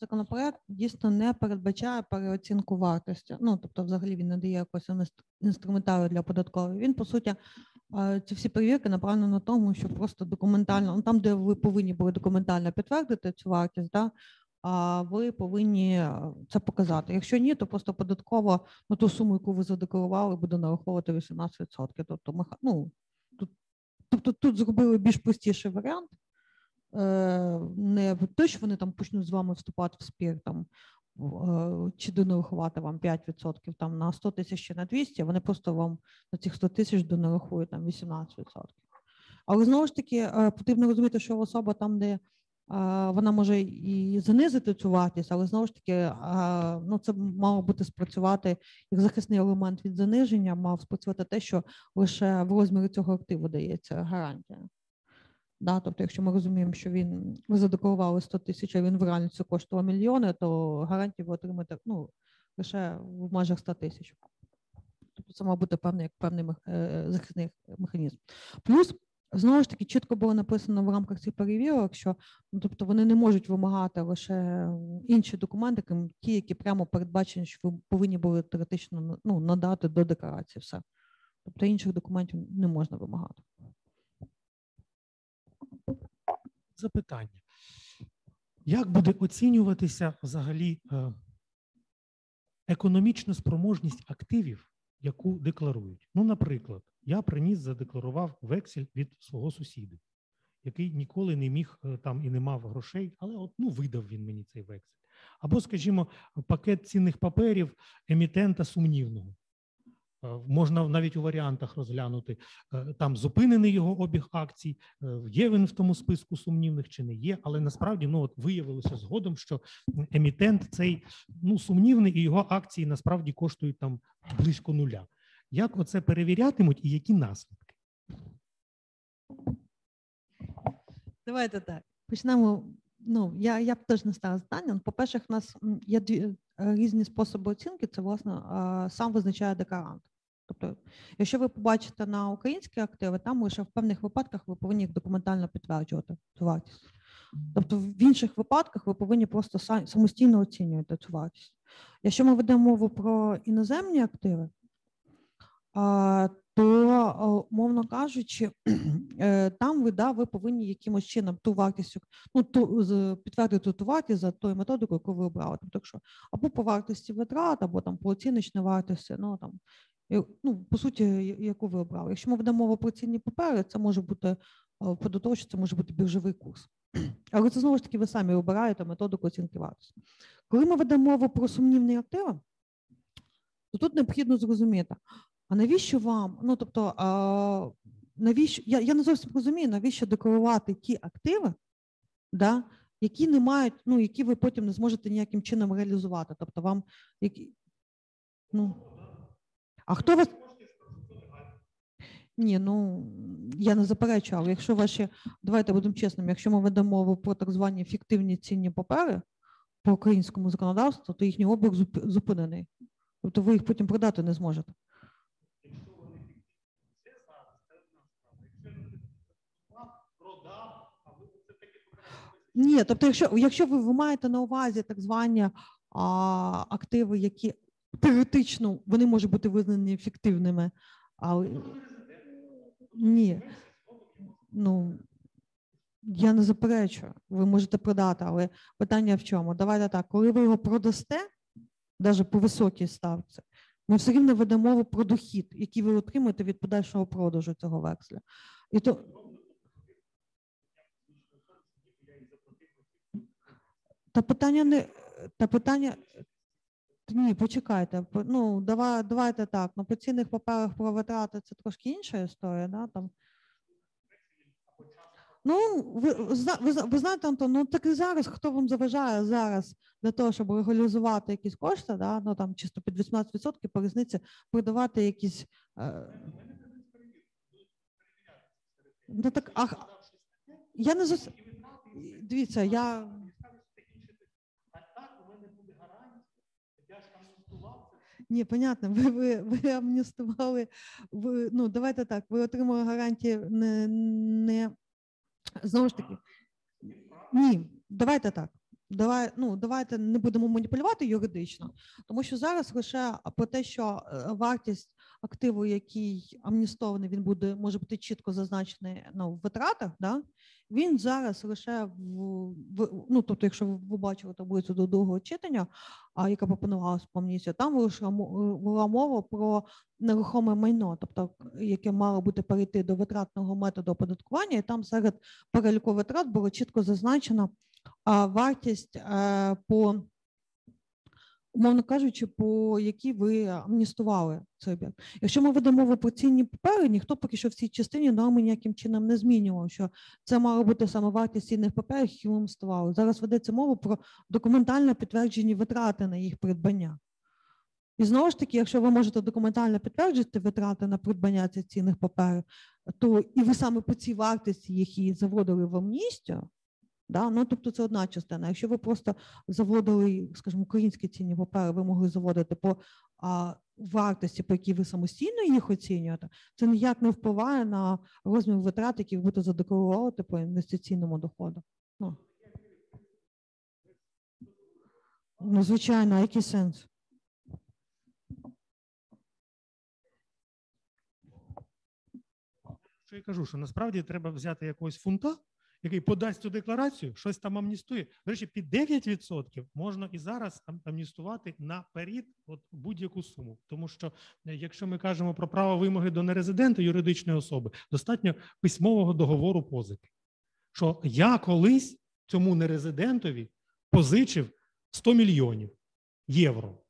Законопроект дійсно не передбачає переоцінку вартості. Ну тобто, взагалі він не дає інст- інструментарію для податкової. Він по суті А Ці всі перевірки направлені на тому, що просто документально, ну там, де ви повинні були документально підтвердити цю вартість, да, а ви повинні е, це показати. Якщо ні, то просто податково на ту суму, яку ви задекларували, буде нараховувати 18%. Тобто, ну, тут, тобто тут зробили більш простіший варіант. Е, Не те, що вони там почнуть з вами вступати в спір там е, чи донарахувати вам 5% там на 100 тисяч чи на 200, вони просто вам на цих 100 тисяч донарахують там 18%. Але знову ж таки е, потрібно розуміти, що особа там, де вона може і занизити цю вартість, але знову ж таки, ну це мало бути спрацювати як захисний елемент від заниження, мав спрацювати те, що лише в розмірі цього активу дається гарантія. Да, тобто, якщо ми розуміємо, що він ви задекларували 100 тисяч, а він в реальності коштував мільйони, то гарантію ви отримаєте ну, лише в межах 100 тисяч. Тобто це має бути певний як певний е, захисний механізм. Плюс знову ж таки чітко було написано в рамках цих перевірок, що ну, тобто вони не можуть вимагати лише інші документи, крім ті, які прямо передбачені, що ви повинні були теоретично ну, надати до декларації. Все. Тобто інших документів не можна вимагати. Запитання. Як буде оцінюватися взагалі е, економічна спроможність активів, яку декларують? Ну, наприклад, я приніс, задекларував вексель від свого сусіда, який ніколи не міг е, там і не мав грошей, але от ну видав він мені цей вексель. Або, скажімо, пакет цінних паперів емітента сумнівного. Е, Можна навіть у варіантах розглянути е, там зупинений його обіг акцій, е, є він в тому списку сумнівних чи не є, але насправді ну от виявилося згодом, що емітент цей ну сумнівний, і його акції насправді коштують там близько нуля. Як оце перевірятимуть і які наслідки? Давайте так. Почнемо. Ну, я, я б теж не ставила питання. Ну, По-перше, в нас є дві різні способи оцінки. Це, власне, сам визначає декларант. Тобто, якщо ви побачите на українські активи, там лише в певних випадках ви повинні їх документально підтверджувати цю вартість. Тобто, в інших випадках ви повинні просто самостійно оцінювати цю вартість. Якщо ми ведемо мову про іноземні активи, то, мовно кажучи, *clears throat* е, там ви, да, ви повинні якимось чином ту вартість, ну, ту, підтвердити ту вартість за тою методикою, яку ви обрали. Тобто, якщо або по вартості витрат, або там по оціночній вартості, ну там, ну, по суті, яку ви обрали. Якщо ми ведемо мову про цінні папери, це може бути е, до що це може бути біржовий курс. *clears throat* Але це знову ж таки ви самі обираєте методику оцінки вартості. Коли ми ведемо мову про сумнівні активи, то тут необхідно зрозуміти, а навіщо вам? Ну тобто, а, навіщо я, я не зовсім розумію, навіщо декларувати ті активи, да, які не мають, ну які ви потім не зможете ніяким чином реалізувати. Тобто, вам які ну а хто вас? Ні, ну я не заперечую, але якщо ваші, давайте будемо чесними, якщо ми ведемо про так звані фіктивні цінні папери по українському законодавству, то їхній обіг зупинений. Тобто ви їх потім продати не зможете. Ні, тобто, якщо, якщо ви, ви маєте на увазі так звані а, активи, які теоретично вони можуть бути визнані фіктивними, але ні. Ну, я не заперечую, ви можете продати, але питання в чому? Давайте так, коли ви його продасте, навіть по високій ставці, ми все рівно ведемо мову про дохід, який ви отримаєте від подальшого продажу цього векселя. І то... Та питання не та питання. Ні, почекайте. Ну, давай, давайте так. Ну, по цінних паперах про витрати це трошки інша історія, да? Там. Ну, ви, ви, ви знаєте, Антон, ну так і зараз хто вам заважає зараз для того, щоб легалізувати якісь кошти, да? ну там чисто під 18% по різниці продавати якісь. Е... Ну так, а, я не зос... Дивіться, я. Ні, понятно. *laughs* Ви, ви, ви амністували. Ви, ну, давайте так. Ви отримали гарантії не, не знову ж таки. Ні, давайте так. Давай, ну, давайте не будемо маніпулювати юридично, тому що зараз лише про те, що е, вартість активу, який амністований, він буде може бути чітко зазначений ну, в витратах. Да? Він зараз лише в, в ну, тобто, якщо ви бачили таблицю до другого читання, а яка пропонувалася по там вийшла була мова про нерухоме майно, тобто яке мало бути перейти до витратного методу оподаткування, і там серед переліку витрат було чітко зазначено а, вартість е, по, умовно кажучи, по якій ви амністували цей об'єкт. Якщо ми ведемо мову про цінні папери, ніхто поки що в цій частині норми ніяким чином не змінював, що це мало бути саме вартість цінних паперів, які ви амністували. Зараз ведеться мова про документально підтверджені витрати на їх придбання. І знову ж таки, якщо ви можете документально підтвердити витрати на придбання цих цінних паперів, то і ви саме по цій вартості їх і заводили в амністію, да? ну, тобто це одна частина. Якщо ви просто заводили, скажімо, українські цінні папери, ви могли заводити по а, вартості, по якій ви самостійно їх оцінюєте, це ніяк не впливає на розмір витрат, які ви будете задекларувати по інвестиційному доходу. Ну, ну звичайно, а який сенс? Що я кажу, що насправді треба взяти якогось фунта, який подасть цю декларацію, щось там амністує. До речі, під 9% можна і зараз ам- амністувати наперед от будь-яку суму. Тому що е, якщо ми кажемо про право вимоги до нерезидента юридичної особи, достатньо письмового договору позики. Що я колись цьому нерезидентові позичив 100 мільйонів євро.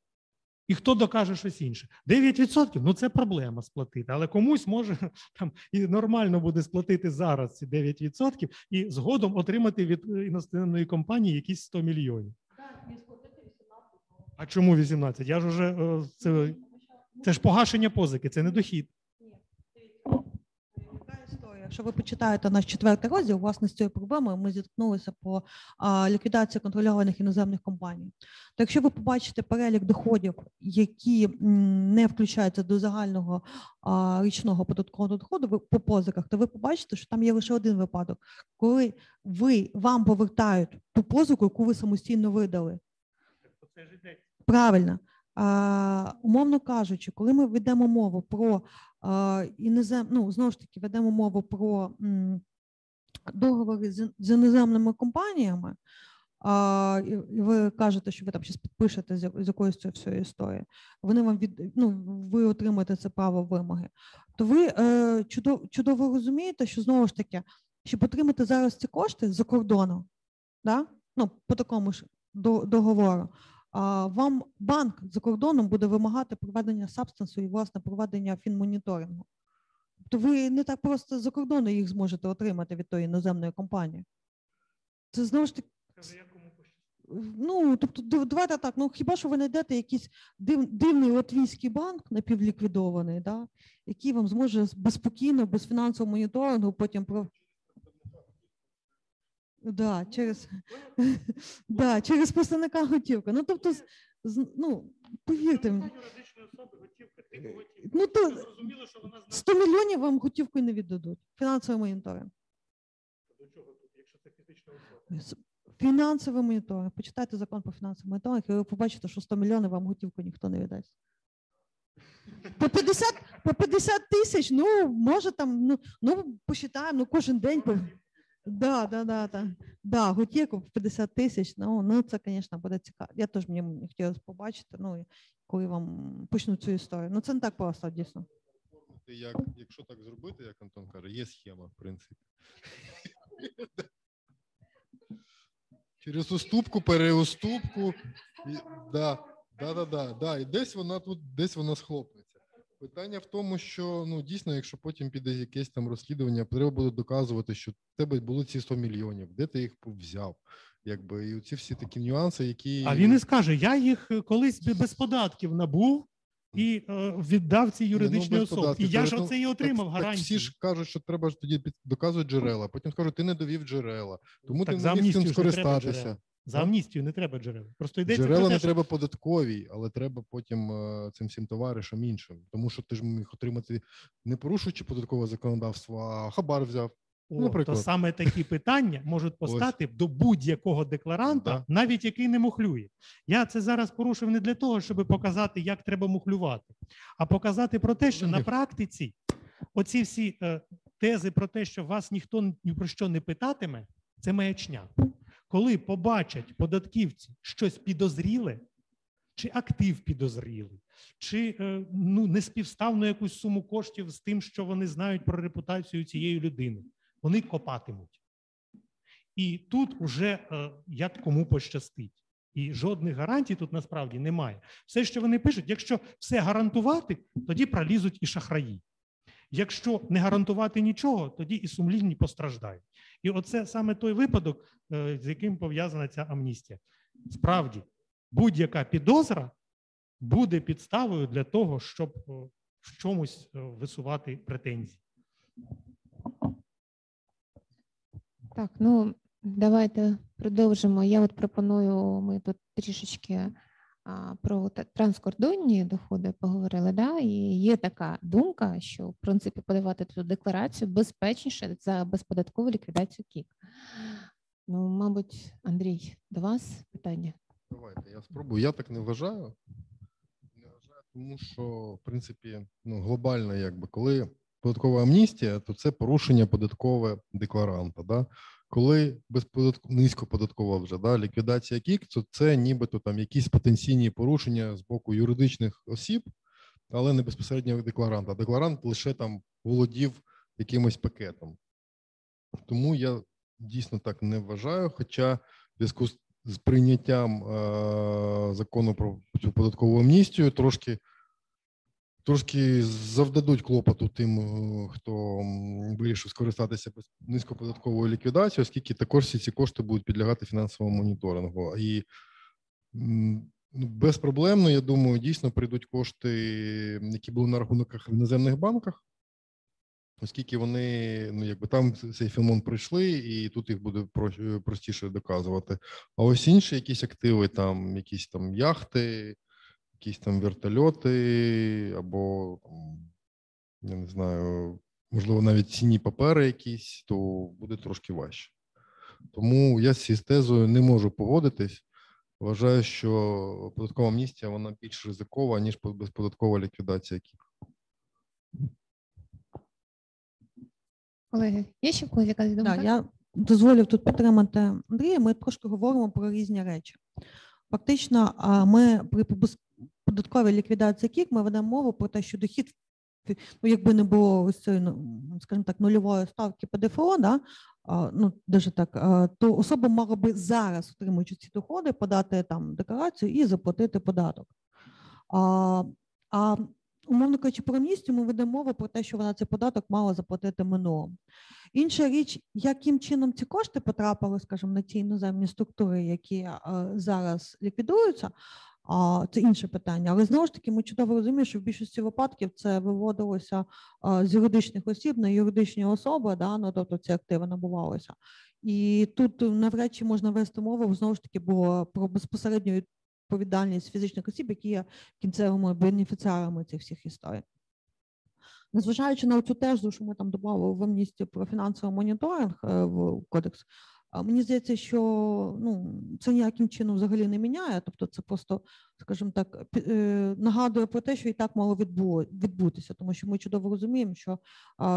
І хто докаже щось інше? 9% ну це проблема сплатити, але комусь може *laughs* там і нормально буде сплатити зараз ці 9% і згодом отримати від іностранної компанії якісь 100 мільйонів. А чому 18? Я ж уже е, це, це ж погашення позики, це не дохід. Якщо ви почитаєте наш четвертий розділ, власне, з цією проблемою ми зіткнулися по ліквідації контрольованих іноземних компаній. То якщо ви побачите перелік доходів, які не включаються до загального річного податкового доходу по позиках, то ви побачите, що там є лише один випадок, коли ви вам повертають ту позику, яку ви самостійно видали. Правильно. А, умовно кажучи, коли ми ведемо мову про інозем, ну, знову ж таки, ведемо мову про договори з, іноземними компаніями, а, і ви кажете, що ви там щось підпишете з, якоюсь цією всією історією, вони вам від, ну, ви отримаєте це право вимоги, то ви е, чудово, чудово розумієте, що знову ж таки, щоб отримати зараз ці кошти за кордону, да? ну, по такому ж до- договору, вам банк за кордоном буде вимагати проведення сабстансу і власне проведення фінмоніторингу. Тобто ви не так просто за кордону їх зможете отримати від тої іноземної компанії. Це знову ж таки. Ну, тобто, давайте так. Ну хіба що ви знайдете якийсь див, дивний латвійський банк напівліквідований, да, який вам зможе безспокійно, без фінансового моніторингу потім про. Да, через, *laughs* да, через представника готівки. Ну, тобто, ну, повірте мені, ну, то Зрозуміло, що вона 100 мільйонів вам готівкою не віддадуть. Фінансовий моніторинг. до чого тут, якщо це фізична особа. Фінансовий моніторинг. Почитайте закон про фінансовий моніторинг, і ви побачите, що 100 мільйонів вам готівку ніхто не віддасть. По 50, по 50 тисяч, ну, може там, ну, ну посчитаємо, ну, кожен день. Да, да, да, да. Да, готівку по 50 тисяч, ну, ну, це, звісно, буде цікаво. Я теж мені хотілося побачити, ну, коли вам почнуть цю історію. Ну, це не так просто, дійсно. Як, якщо так зробити, як Антон каже, є схема, в принципі. Через уступку, переуступку. Да, да, да, да, да. І десь вона тут, десь вона схлопнеться. Питання в тому, що ну дійсно, якщо потім піде якесь там розслідування, треба буде доказувати, що в тебе були ці 100 мільйонів, де ти їх взяв. Якби і ці всі такі нюанси, які А він і скаже: я їх е, колись без податків набув і е, віддав цій Ні, ну, особі. І я ж оце і отримав так гарантію. Всі ж кажуть, що треба ж тоді доказувати джерела. Потім скажуть, ти не довів джерела, тому Так ти не міг цим скористатися. За амністію не треба джерел. Просто йдеться Джерела про те, не що треба податковій, але треба потім е, цим всім товаришам іншим. Тому що ти ж міг отримати, не порушуючи податкове законодавство, а хабар взяв. О, Наприклад. то саме такі питання можуть постати до будь-якого декларанта, Да. навіть який не мухлює. Я це зараз порушив не для того, щоб показати, як треба мухлювати, а показати про те, що на практиці оці всі е, тези про те, що вас ніхто ні про що не питатиме, це маячня. Коли побачать податківці щось підозріле, чи актив підозрілий, чи е, ну, неспівставну якусь суму коштів з тим, що вони знають про репутацію цієї людини, вони копатимуть. І тут уже е, як кому пощастить. І жодних гарантій тут насправді немає. Все, що вони пишуть, якщо все гарантувати, тоді пролізуть і шахраї. Якщо не гарантувати нічого, тоді і сумлінні постраждають. І оце саме той випадок, е, з яким пов'язана ця амністія. Справді, будь-яка підозра буде підставою для того, щоб е, в чомусь е, висувати претензії. Так, ну давайте продовжимо. Я от пропоную, ми тут трішечки про транскордонні доходи поговорили. Да? І є така думка, що в принципі подавати цю декларацію безпечніше за безподаткову ліквідацію КІК. Ну, мабуть, Андрій, до вас питання. Давайте я спробую. Я так не вважаю. Не вважаю, тому що, в принципі, ну, глобально, якби, коли податкова амністія, то це порушення податкове декларанта. Да? Коли безподатк... низькоподаткова вже да, ліквідація КІК, то це нібито там якісь потенційні порушення з боку юридичних осіб, але не безпосередньо декларанта. Декларант лише там володів якимось пакетом. Тому я дійсно так не вважаю. Хоча в зв'язку з прийняттям е, закону про цю податкову амністію трошки, трошки завдадуть клопоту тим, е, хто вирішив скористатися низькоподатковою ліквідацією, оскільки також всі ці кошти будуть підлягати фінансовому моніторингу. І ну, безпроблемно, я думаю, дійсно прийдуть кошти, які були на рахунках в іноземних банках. Оскільки вони, ну якби там цей філмон пройшли, і тут їх буде простіше доказувати. А ось інші якісь активи, там якісь там яхти, якісь там вертольоти, або я не знаю, можливо, навіть цінні папери якісь, то буде трошки важче. Тому я з цією тезою не можу погодитись. Вважаю, що податкова амністія вона більш ризикова, ніж безподаткова ліквідація КІК. Колеги, є ще в когось якась думка? Да, я дозволю тут підтримати Андрія. Ми трошки говоримо про різні речі. Фактично, ми при податковій ліквідації КІК ми ведемо мову про те, що дохід, ну, якби не було ось цієї, ну, скажімо так, нульової ставки ПДФО, да, ну, даже так, то особа мала би зараз, отримуючи ці доходи, подати там декларацію і заплатити податок. А, а умовно кажучи, про амністію ми ведемо мову про те, що вона цей податок мала заплатити минулому. Інша річ, яким чином ці кошти потрапили, скажімо, на ті іноземні структури, які зараз ліквідуються, а, це інше питання. Але знову ж таки, ми чудово розуміємо, що в більшості випадків це виводилося з юридичних осіб на юридичні особи, да, ну, тобто ці активи набувалися. І тут навряд чи можна вести мову знову ж таки було про безпосередню відповідальність фізичних осіб, які є кінцевими бенефіціарами цих всіх історій. Незважаючи на цю тезу, що ми там додали в амністію про фінансовий моніторинг е, в кодекс, мені здається, що ну, це ніяким чином взагалі не міняє. Тобто, це просто, скажімо так, е, нагадує про те, що і так мало відбу- відбутися, тому що ми чудово розуміємо, що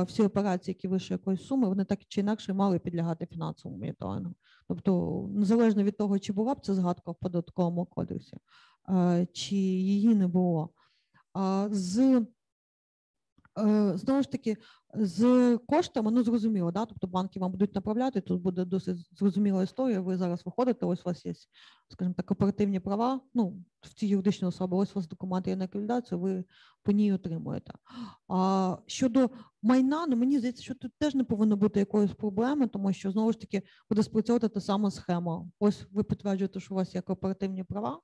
всі операції, які вище якоїсь суми, вони так чи інакше мали підлягати фінансовому моніторингу. Тобто, незалежно від того, чи була б це згадка в податковому кодексі, е, чи її не було. З е, знову ж таки, з коштами, ну зрозуміло, да? тобто банки вам будуть направляти, тут буде досить зрозуміла історія. Ви зараз виходите, ось у вас є, скажімо так, оперативні права. Ну, в цій юридичній особи, ось у вас документи є на ліквідацію, ви по ній отримуєте. А щодо майна, ну мені здається, що тут теж не повинно бути якоїсь проблеми, тому що знову ж таки буде спрацьовувати та сама схема. Ось ви підтверджуєте, що у вас є кооперативні права.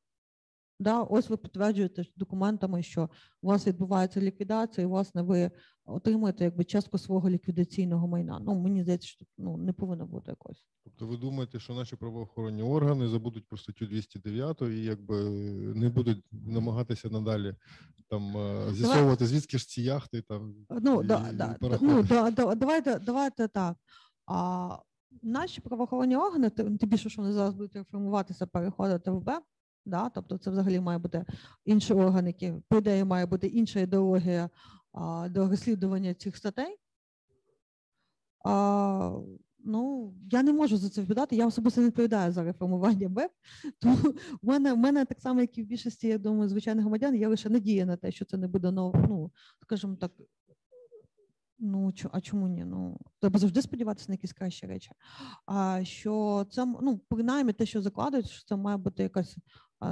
Да, ось ви підтверджуєте документами, що у вас відбувається ліквідація, і власне ви отримуєте якби частку свого ліквідаційного майна. Ну мені здається, що ну не повинно бути якось. Тобто ви думаєте, що наші правоохоронні органи забудуть про статтю 209 і якби не будуть намагатися надалі там е, з'ясовувати, звідки ж ці яхти там Ну і- да, і да, ну да, да, давайте, давайте так. А наші правоохоронні органи, тим більше, що вони зараз будуть реформуватися, переходити в БЕП, да, тобто це взагалі має бути інший орган, який, по ідеї, має бути інша ідеологія а, до розслідування цих статей. А, ну, я не можу за це відповідати. Я особисто не відповідаю за реформування БЕП. *laughs* Тому в мене, в мене так само, як і в більшості, я думаю, звичайних громадян, є лише надія на те, що це не буде нов, ну, скажімо так. Ну, а чому ні? Ну, треба завжди сподіватися на якісь кращі речі. А що це, ну, принаймні те, що закладають, що це має бути якась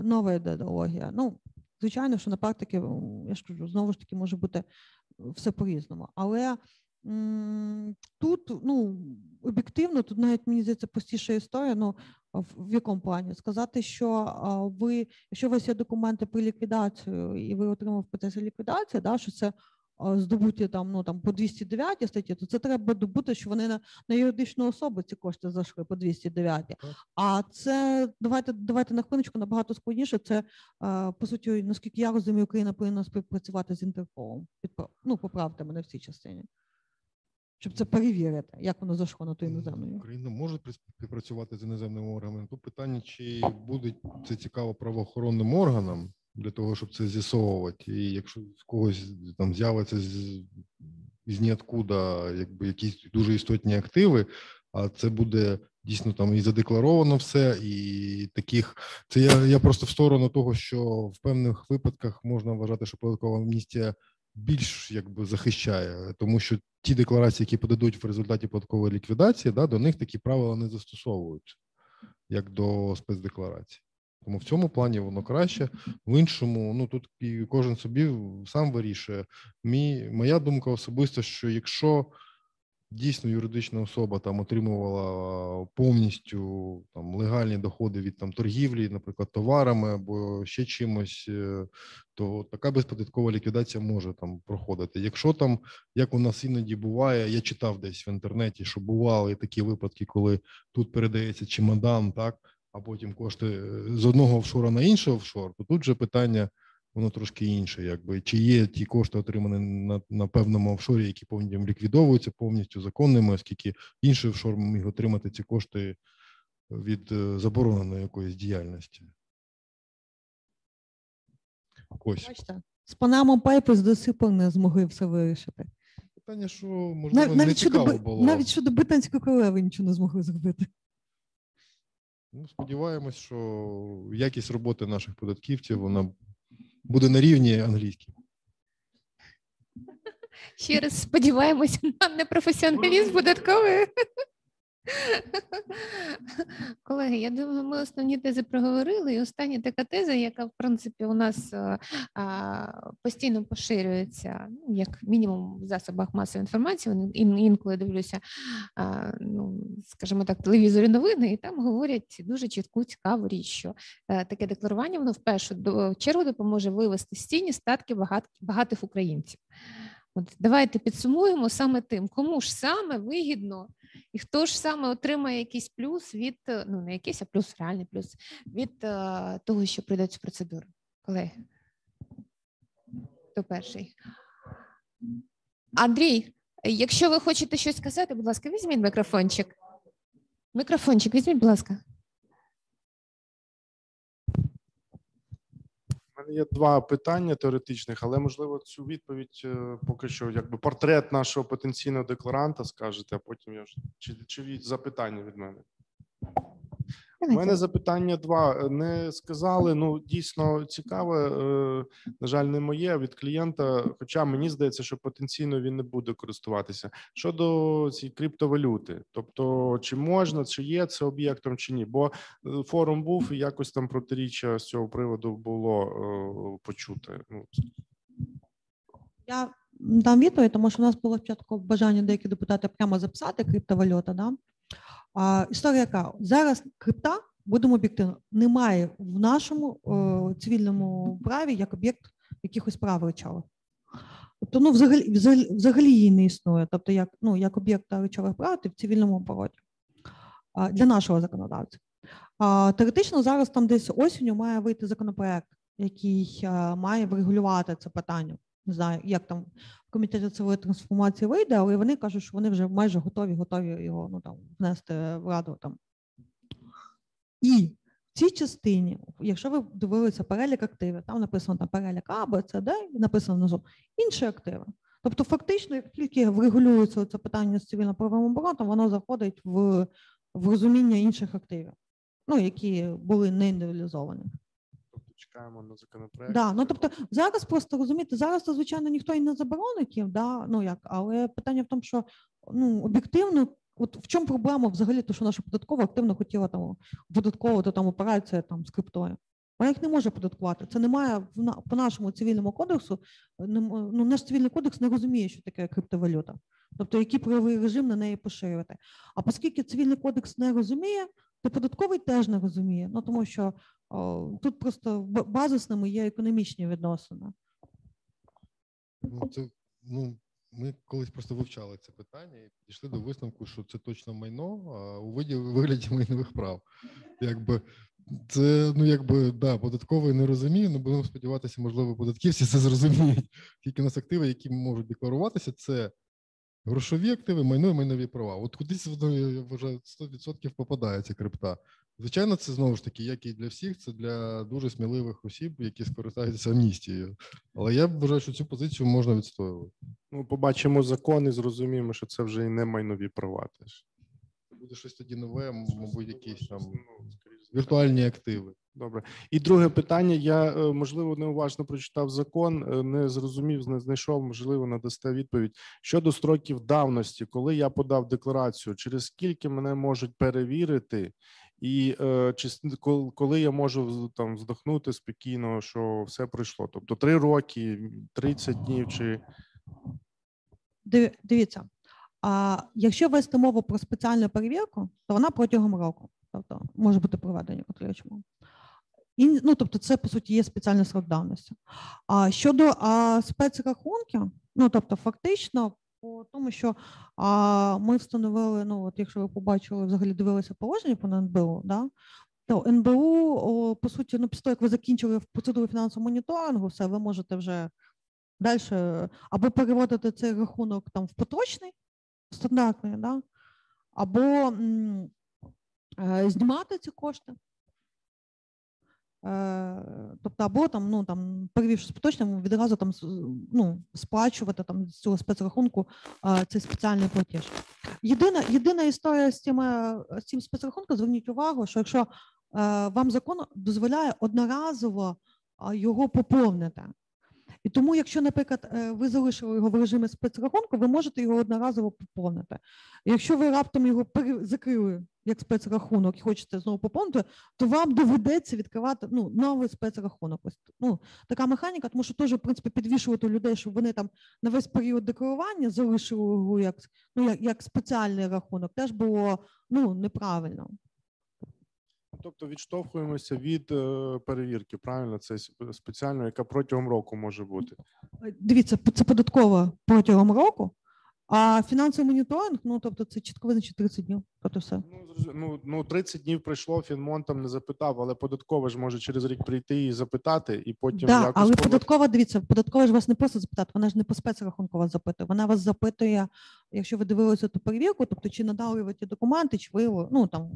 нова ідеологія. Ну, звичайно, що на практиці, я ж кажу, знову ж таки, може бути все по-різному. Але м, тут, ну, об'єктивно, тут навіть мені здається простіша історія. Ну, в, якому плані? Сказати, що ви, якщо у вас є документи про ліквідацію, і ви отримали в ліквідації, да, що це здобуті там, ну, там, по 209 статті, то це треба добути, що вони на, на юридичну особу ці кошти зайшли по 209. А це давайте давайте на хвилиночку набагато складніше. Це по суті, наскільки я розумію, Україна повинна співпрацювати з Інтерполом. Ну, поправте мене в цій частині. Щоб це перевірити, як воно зайшло на ту іноземну. Україна може співпрацювати з іноземними органами. Тут питання, чи буде це цікаво правоохоронним органам для того, щоб це з'ясовувати. І якщо з когось там з'явиться з, з ніоткуда якби якісь дуже істотні активи, а це буде дійсно там і задекларовано все, і таких це я, я просто в сторону того, що в певних випадках можна вважати, що податкова амністія більш якби захищає, тому що ті декларації, які подадуть в результаті податкової ліквідації, да, до них такі правила не застосовуються, як до спецдекларацій. Тому в цьому плані воно краще. В іншому, ну тут і кожен собі сам вирішує. Мій, моя думка особиста, що якщо дійсно юридична особа там отримувала повністю там легальні доходи від там торгівлі, наприклад, товарами або ще чимось, е, то така безподаткова ліквідація може там проходити. Якщо там, як у нас іноді буває, я читав десь в інтернеті, що бували такі випадки, коли тут передається чемодан, так, а потім кошти е, з одного офшора на інший офшор, то тут же питання. Воно трошки інше, якби чи є ті кошти, отримані на, на певному офшорі, які повністю ліквідовуються повністю законними, оскільки інший офшор міг отримати ці кошти від е, забороненої якоїсь діяльності. Ось Бачите, з Papers до сих не змогли все вирішити. питання, що можливо Нав- не навіть, щодо, цікаво Бри- було. навіть щодо британської королеви нічого не змогли зробити. Ну, сподіваємось, що якість роботи наших податківців вона буде на рівні англійській. Ще раз сподіваємося на непрофесіоналізм податковий. *laughs* Колеги, я думаю, ми основні тези проговорили. І остання така теза, яка в принципі у нас е, а, постійно поширюється, ну, як мінімум в засобах масової інформації. Ін- інколи дивлюся, а, ну скажімо так, телевізорі новини, і там говорять дуже чітку цікаву річ, що е, таке декларування воно в першу чергу допоможе вивести з тіні статки багат- багатих українців. От давайте підсумуємо саме тим, кому ж саме вигідно і хто ж саме отримає якийсь плюс від е, ну не якийсь, а плюс реальний плюс від е, того, що пройде цю процедуру. Колеги, хто перший? Андрій, якщо ви хочете щось сказати, будь ласка, візьміть мікрофончик. Мікрофончик, візьміть, будь ласка. Мене є два питання теоретичних, але можливо цю відповідь е, поки що, якби портрет нашого потенційного декларанта скажете, а потім я ж чи, чи запитання від мене. У мене запитання два. Не сказали. Ну дійсно цікаве. е, На жаль, не моє а від клієнта. Хоча мені здається, що потенційно він не буде користуватися. Щодо цієї криптовалюти, тобто чи можна, чи є це об'єктом, чи ні? Бо е, форум був і якось там протиріччя з цього приводу було е, почути. Ну Я дам відповідь, тому що у нас було спочатку бажання деякі депутати прямо записати криптовалюта. Да? А, історія яка? Зараз крипта, будемо об'єктивно, немає в нашому е, цивільному праві як об'єкт якихось прав речових. Тобто, ну, взагалі, взагалі, взагалі її не існує. Тобто, як, ну, як об'єкт речових прав, ти в цивільному обороті для нашого законодавця. А, теоретично зараз там десь осінню має вийти законопроект, який а, має врегулювати це питання. Не знаю, як там комітеті цивої трансформації вийде, але вони кажуть, що вони вже майже готові, готові його ну, там, внести в раду. Там. І в цій частині, якщо ви дивилися перелік активів, там написано там перелік А, Б, С, Д, і написано внизу інші активи. Тобто, фактично, як тільки врегулюється це питання з цивільно-правовим оборотом, воно заходить в, в розуміння інших активів, ну, які були не індивідуалізовані. Чекаємо на законопроект. Да, ну тобто зараз просто розумієте, зараз то звичайно ніхто і не заборонить їм, да, ну як, але питання в тому, що ну об'єктивно, от в чому проблема взагалі, то що наша податкова активно хотіла там податковувати там операція там з криптою. Вона їх не може податкувати. Це немає в по нашому цивільному кодексу. Ну, наш цивільний кодекс не розуміє, що таке криптовалюта. Тобто, який правовий режим на неї поширювати. А оскільки цивільний кодекс не розуміє, то податковий теж не розуміє. Ну тому що тут просто базисними є економічні відносини. Ну, це, ну, ми колись просто вивчали це питання і підійшли до висновку, що це точно майно а у виді вигляді майнових прав. Якби це ну якби да, податковий не розуміє, але будемо сподіватися, можливо, податківці це зрозуміють. Тільки у нас активи, які можуть декларуватися, це грошові активи, майно і майнові права. От кудись воно я вважаю 100% попадається крипта. Звичайно, це знову ж таки, як і для всіх, це для дуже сміливих осіб, які скористаються амністією. Але я вважаю, що цю позицію можна відстоювати. Ну, побачимо закон і зрозуміємо, що це вже і не майнові права теж. Буде щось тоді нове, мабуть, якісь там Ну, віртуальні активи. Добре. І друге питання. Я е, можливо неуважно прочитав закон, е, не зрозумів, не знайшов. Можливо, надасте відповідь щодо строків давності. Коли я подав декларацію, через скільки мене можуть перевірити, і е, чи коли я можу там вздохнути спокійно, що все пройшло? Тобто три роки, 30 днів чи Диві- Дивіться, а якщо вести мову про спеціальну перевірку, то вона протягом року, тобто може бути проведення контролюючому. І, ну, тобто, це по суті є спеціальний срок давності. А щодо а, спецрахунків, ну тобто, фактично, по тому, що а, ми встановили, ну от якщо ви побачили, взагалі дивилися положення по НБУ, да, то НБУ, о, по суті, ну, після того, як ви закінчили процедуру фінансового моніторингу, все, ви можете вже далі або переводити цей рахунок там в поточний, стандартний, да? або м, е, знімати ці кошти. Тобто, або там, ну там, перевівши поточним, відразу там ну, сплачувати там з цього спецрахунку цей спеціальний платіж. Єдина, єдина історія з цим, з цим спецрахунком, зверніть увагу, що якщо е, вам закон дозволяє одноразово його поповнити. І тому, якщо, наприклад, е, ви залишили його в режимі спецрахунку, ви можете його одноразово поповнити. Якщо ви раптом його закрили як спецрахунок і хочете знову поповнити, то вам доведеться відкривати ну, новий спецрахунок. Ось, ну, така механіка, тому що теж, в принципі, підвішувати людей, щоб вони там на весь період декларування залишили його як, ну, як, як спеціальний рахунок, теж було ну, неправильно. Тобто відштовхуємося від е, перевірки, правильно? Це спеціально, яка протягом року може бути. Е, Дивіться, це податково протягом року, а фінансовий моніторинг, ну тобто це чітко визначить 30 днів. Тобто все. Ну, ну, ну 30 днів пройшло, Фінмон там не запитав, але податкова ж може через рік прийти і запитати, і потім Да, якось але податкова, дивіться, податкова ж вас не просто запитати, вона ж не по спецрахунку вас запитує. Вона вас запитує, якщо ви дивилися ту перевірку, тобто чи надали ви ті документи, чи виявили, ну там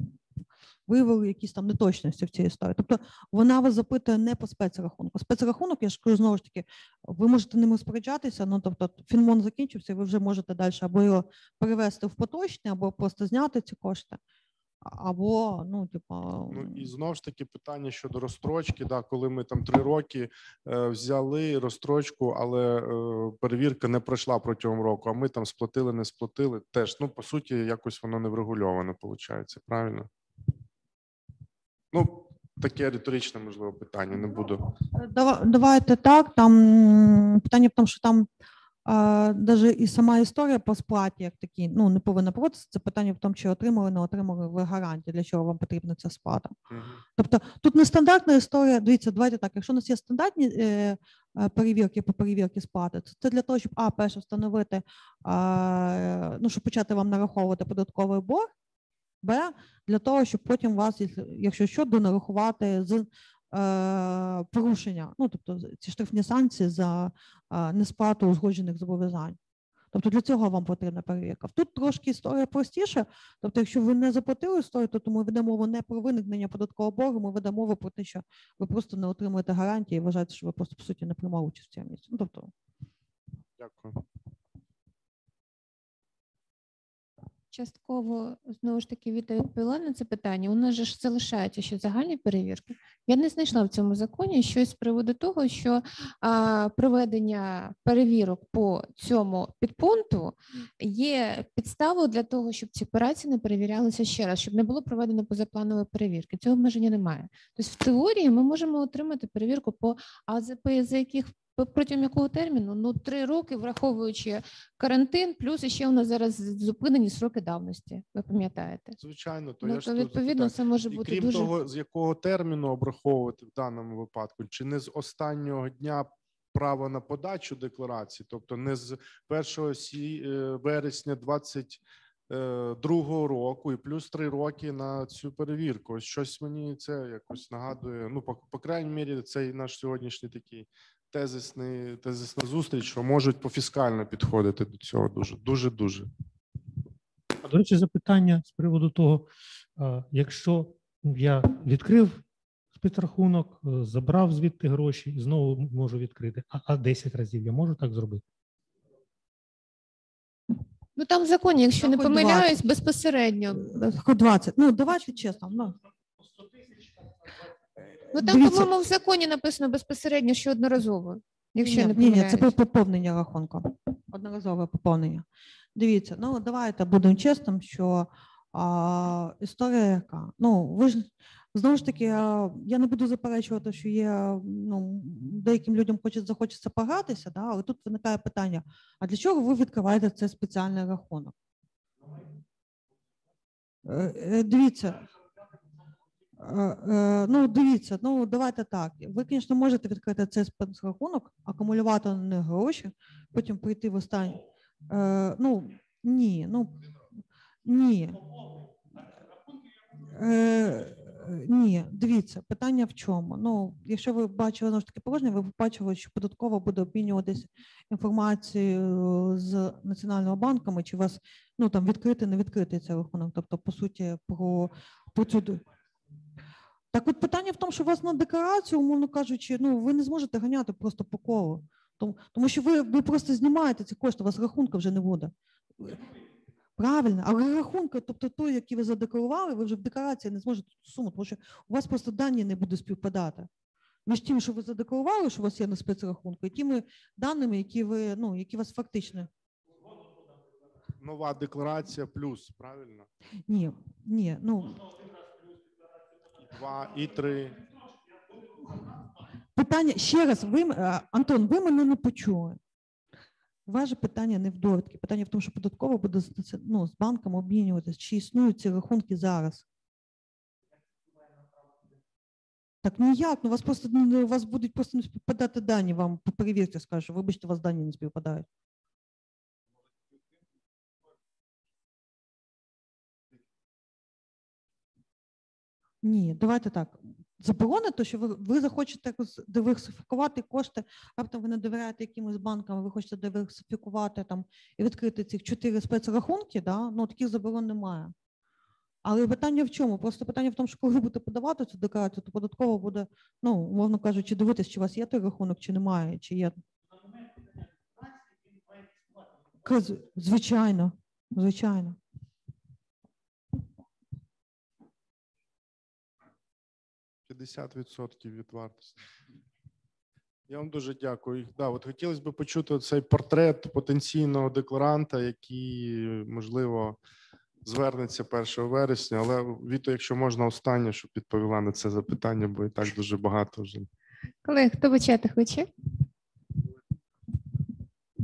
виявили якісь там неточності в цій історії. Тобто вона вас запитує не по спецрахунку. Спецрахунок, я ж кажу знову ж таки, ви можете ним розпоряджатися. Ну тобто фінмон закінчився, і ви вже можете далі або його перевести в поточне, або просто зняти ці кошти, або ну, типу, Ну і знову ж таки питання щодо розстрочки. Да, коли ми там три роки е, взяли розстрочку, але е, перевірка не пройшла протягом року. А ми там сплатили, не сплатили. Теж ну по суті, якось воно не врегульовано. Виходить, правильно? Ну таке риторичне, можливо, питання. Не буду. Давайте так. Там питання в тому, що там навіть і сама історія по сплаті, як такі, ну не повинна проводитися. Це питання в тому, чи отримали, не отримали ви гарантії, для чого вам потрібна ця сплата. Мгм. Тобто тут нестандартна історія. Дивіться, давайте так. Якщо у нас є стандартні е, е, перевірки по перевірці сплати, то це для того, щоб а перше встановити, а, ну щоб почати вам нараховувати податковий борг, б для того, щоб потім вас, якщо- що, донарахувати з е, порушення, ну тобто ці штрафні санкції за е, несплату узгоджених зобов'язань. Тобто для цього вам потрібна перевірка. Тут трошки історія простіша. Тобто, якщо ви не заплатили історію, то ми ведемо мову не про виникнення податкового боргу, ми ведемо мову про те, що ви просто не отримуєте гарантії і вважаєте, що ви просто по суті не приймали участь в цьому місці. Ну, тобто, Дякую. Частково знову ж таки відповіла на це питання. У нас же ж залишаються ще загальні перевірки. Я не знайшла в цьому законі щось з приводу того, що а, проведення перевірок по цьому підпункту є підставою для того, щоб ці операції не перевірялися ще раз, щоб не було проведено позапланової перевірки. Цього обмеження немає. Тобто, в теорії ми можемо отримати перевірку по АЗП, за яких протягом якого терміну? Ну, три роки, враховуючи карантин, плюс ще у нас зараз зупинені сроки давності. Ви пам'ятаєте? Звичайно, то Ну, я ж то відповідно питаю. це може бути крім дуже того, з якого терміну обраховувати в даному випадку, чи не з останнього дня права на подачу декларації, тобто не з 1 сі- е, вересня 22 року і плюс три роки на цю перевірку. Ось щось мені це якось нагадує. Ну, по, по крайній мірі, цей наш сьогоднішній такий тезисний тезисна зустріч, що можуть пофіскально підходити до цього дуже, дуже, дуже. А до речі, запитання з приводу того, якщо я відкрив спецрахунок, е, забрав звідти гроші і знову можу відкрити, а, а 10 разів я можу так зробити? ну там в законі, якщо Та не хоч помиляюсь, безпосередньо. хоч 20. Ну, давайте чесно. Ну. Ну там, Дивіться. по-моєму, в законі написано безпосередньо, що одноразово. Якщо я не ні, ні, це про поповнення рахунку. Одноразове поповнення. Дивіться, ну давайте будемо чесним, що а, історія яка. Ну, ви ж знову ж таки, а, я не буду заперечувати, що є ну, деяким людям хочуть захочеться погратися, да, але тут виникає питання: а для чого ви відкриваєте цей спеціальний рахунок? Е, е, Дивіться. Е, е, Ну, дивіться, ну давайте так. Ви, звісно, можете відкрити цей спецрахунок, акумулювати на них гроші, потім прийти в останній. Е, ну, ні, ну ні. Ні, дивіться, питання в чому? Ну, якщо ви бачили знову ж таки положення, ви бачили, що податково буде обмінюватися інформацією з національними банками, чи у вас ну там відкритий, не відкритий цей рахунок. Тобто, по суті, про процедуру. Так от питання в тому, що у вас на декларацію, умовно кажучи, ну ви не зможете ганяти просто по колу. Тому, тому що ви, ви просто знімаєте ці кошти, у вас рахунка вже не буде. Правильно, але рахунка, тобто той, який ви задекларували, ви вже в декларації не зможете ту суму, тому що у вас просто дані не будуть співпадати. Між тим, що ви задекларували, що у вас є на спецрахунку, і тими даними, які ви, ну, які у вас фактично. Нова декларація плюс, правильно? Ні, ні, ну І два, і три. Питання ще раз, ви е, Антон, ви мене не почули. Ваше питання не в довідки. Питання в тому, що податково буде ну, з банком обмінюватися, чи існують ці рахунки зараз. Так ніяк, ну у вас просто ну, у вас будуть просто не співпадати дані, вам скажуть, що, вибачте, у вас дані не співпадають. Ні, давайте так. Заборонено, що ви, ви захочете диверсифікувати кошти, раптом ви не довіряєте якимось банкам, ви хочете диверсифікувати там і відкрити ці чотири спецрахунки, да? ну таких заборон немає. Але питання в чому? Просто питання в тому, що коли ви будете подавати цю декларацію, то податково буде, ну, умовно кажучи, дивитися, чи у вас є той рахунок, чи немає, чи є. Звичайно, звичайно. – 50% від вартості. Я вам дуже дякую. Да, от хотілося б почути цей портрет потенційного декларанта, який, можливо, звернеться 1 вересня. Але Віто, якщо можна, останнє, щоб відповіла на це запитання, бо і так дуже багато вже. Колеги, хто почати хоче?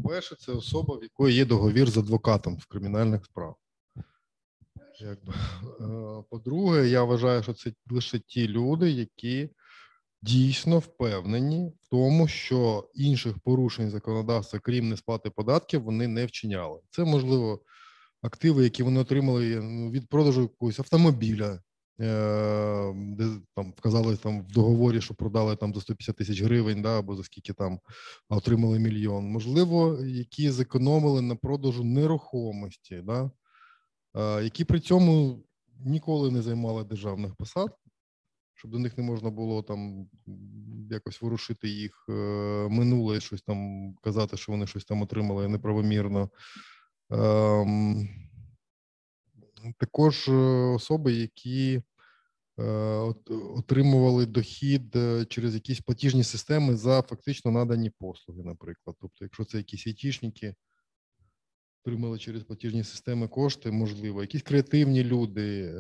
Перше, це особа, в якої є договір з адвокатом в кримінальних справах. Якби. *laughs* Е, По-друге, я вважаю, що це лише ті люди, які дійсно впевнені в тому, що інших порушень законодавства, крім несплати податків, вони не вчиняли. Це можливо активи, які вони отримали ну, від продажу якогось автомобіля, е, де там вказали там в договорі, що продали там за 150 тисяч гривень, да, або за скільки там отримали мільйон. Можливо, які зекономили на продажу нерухомості, да, які при цьому ніколи не займали державних посад, щоб до них не можна було там якось ворушити їх е, минуле, щось там казати, що вони щось там отримали неправомірно. Ем, також е, особи, які е, отримували дохід е, через якісь платіжні системи за фактично надані послуги, наприклад. Тобто, якщо це якісь айтішники, отримали через платіжні системи кошти, можливо, якісь креативні люди е,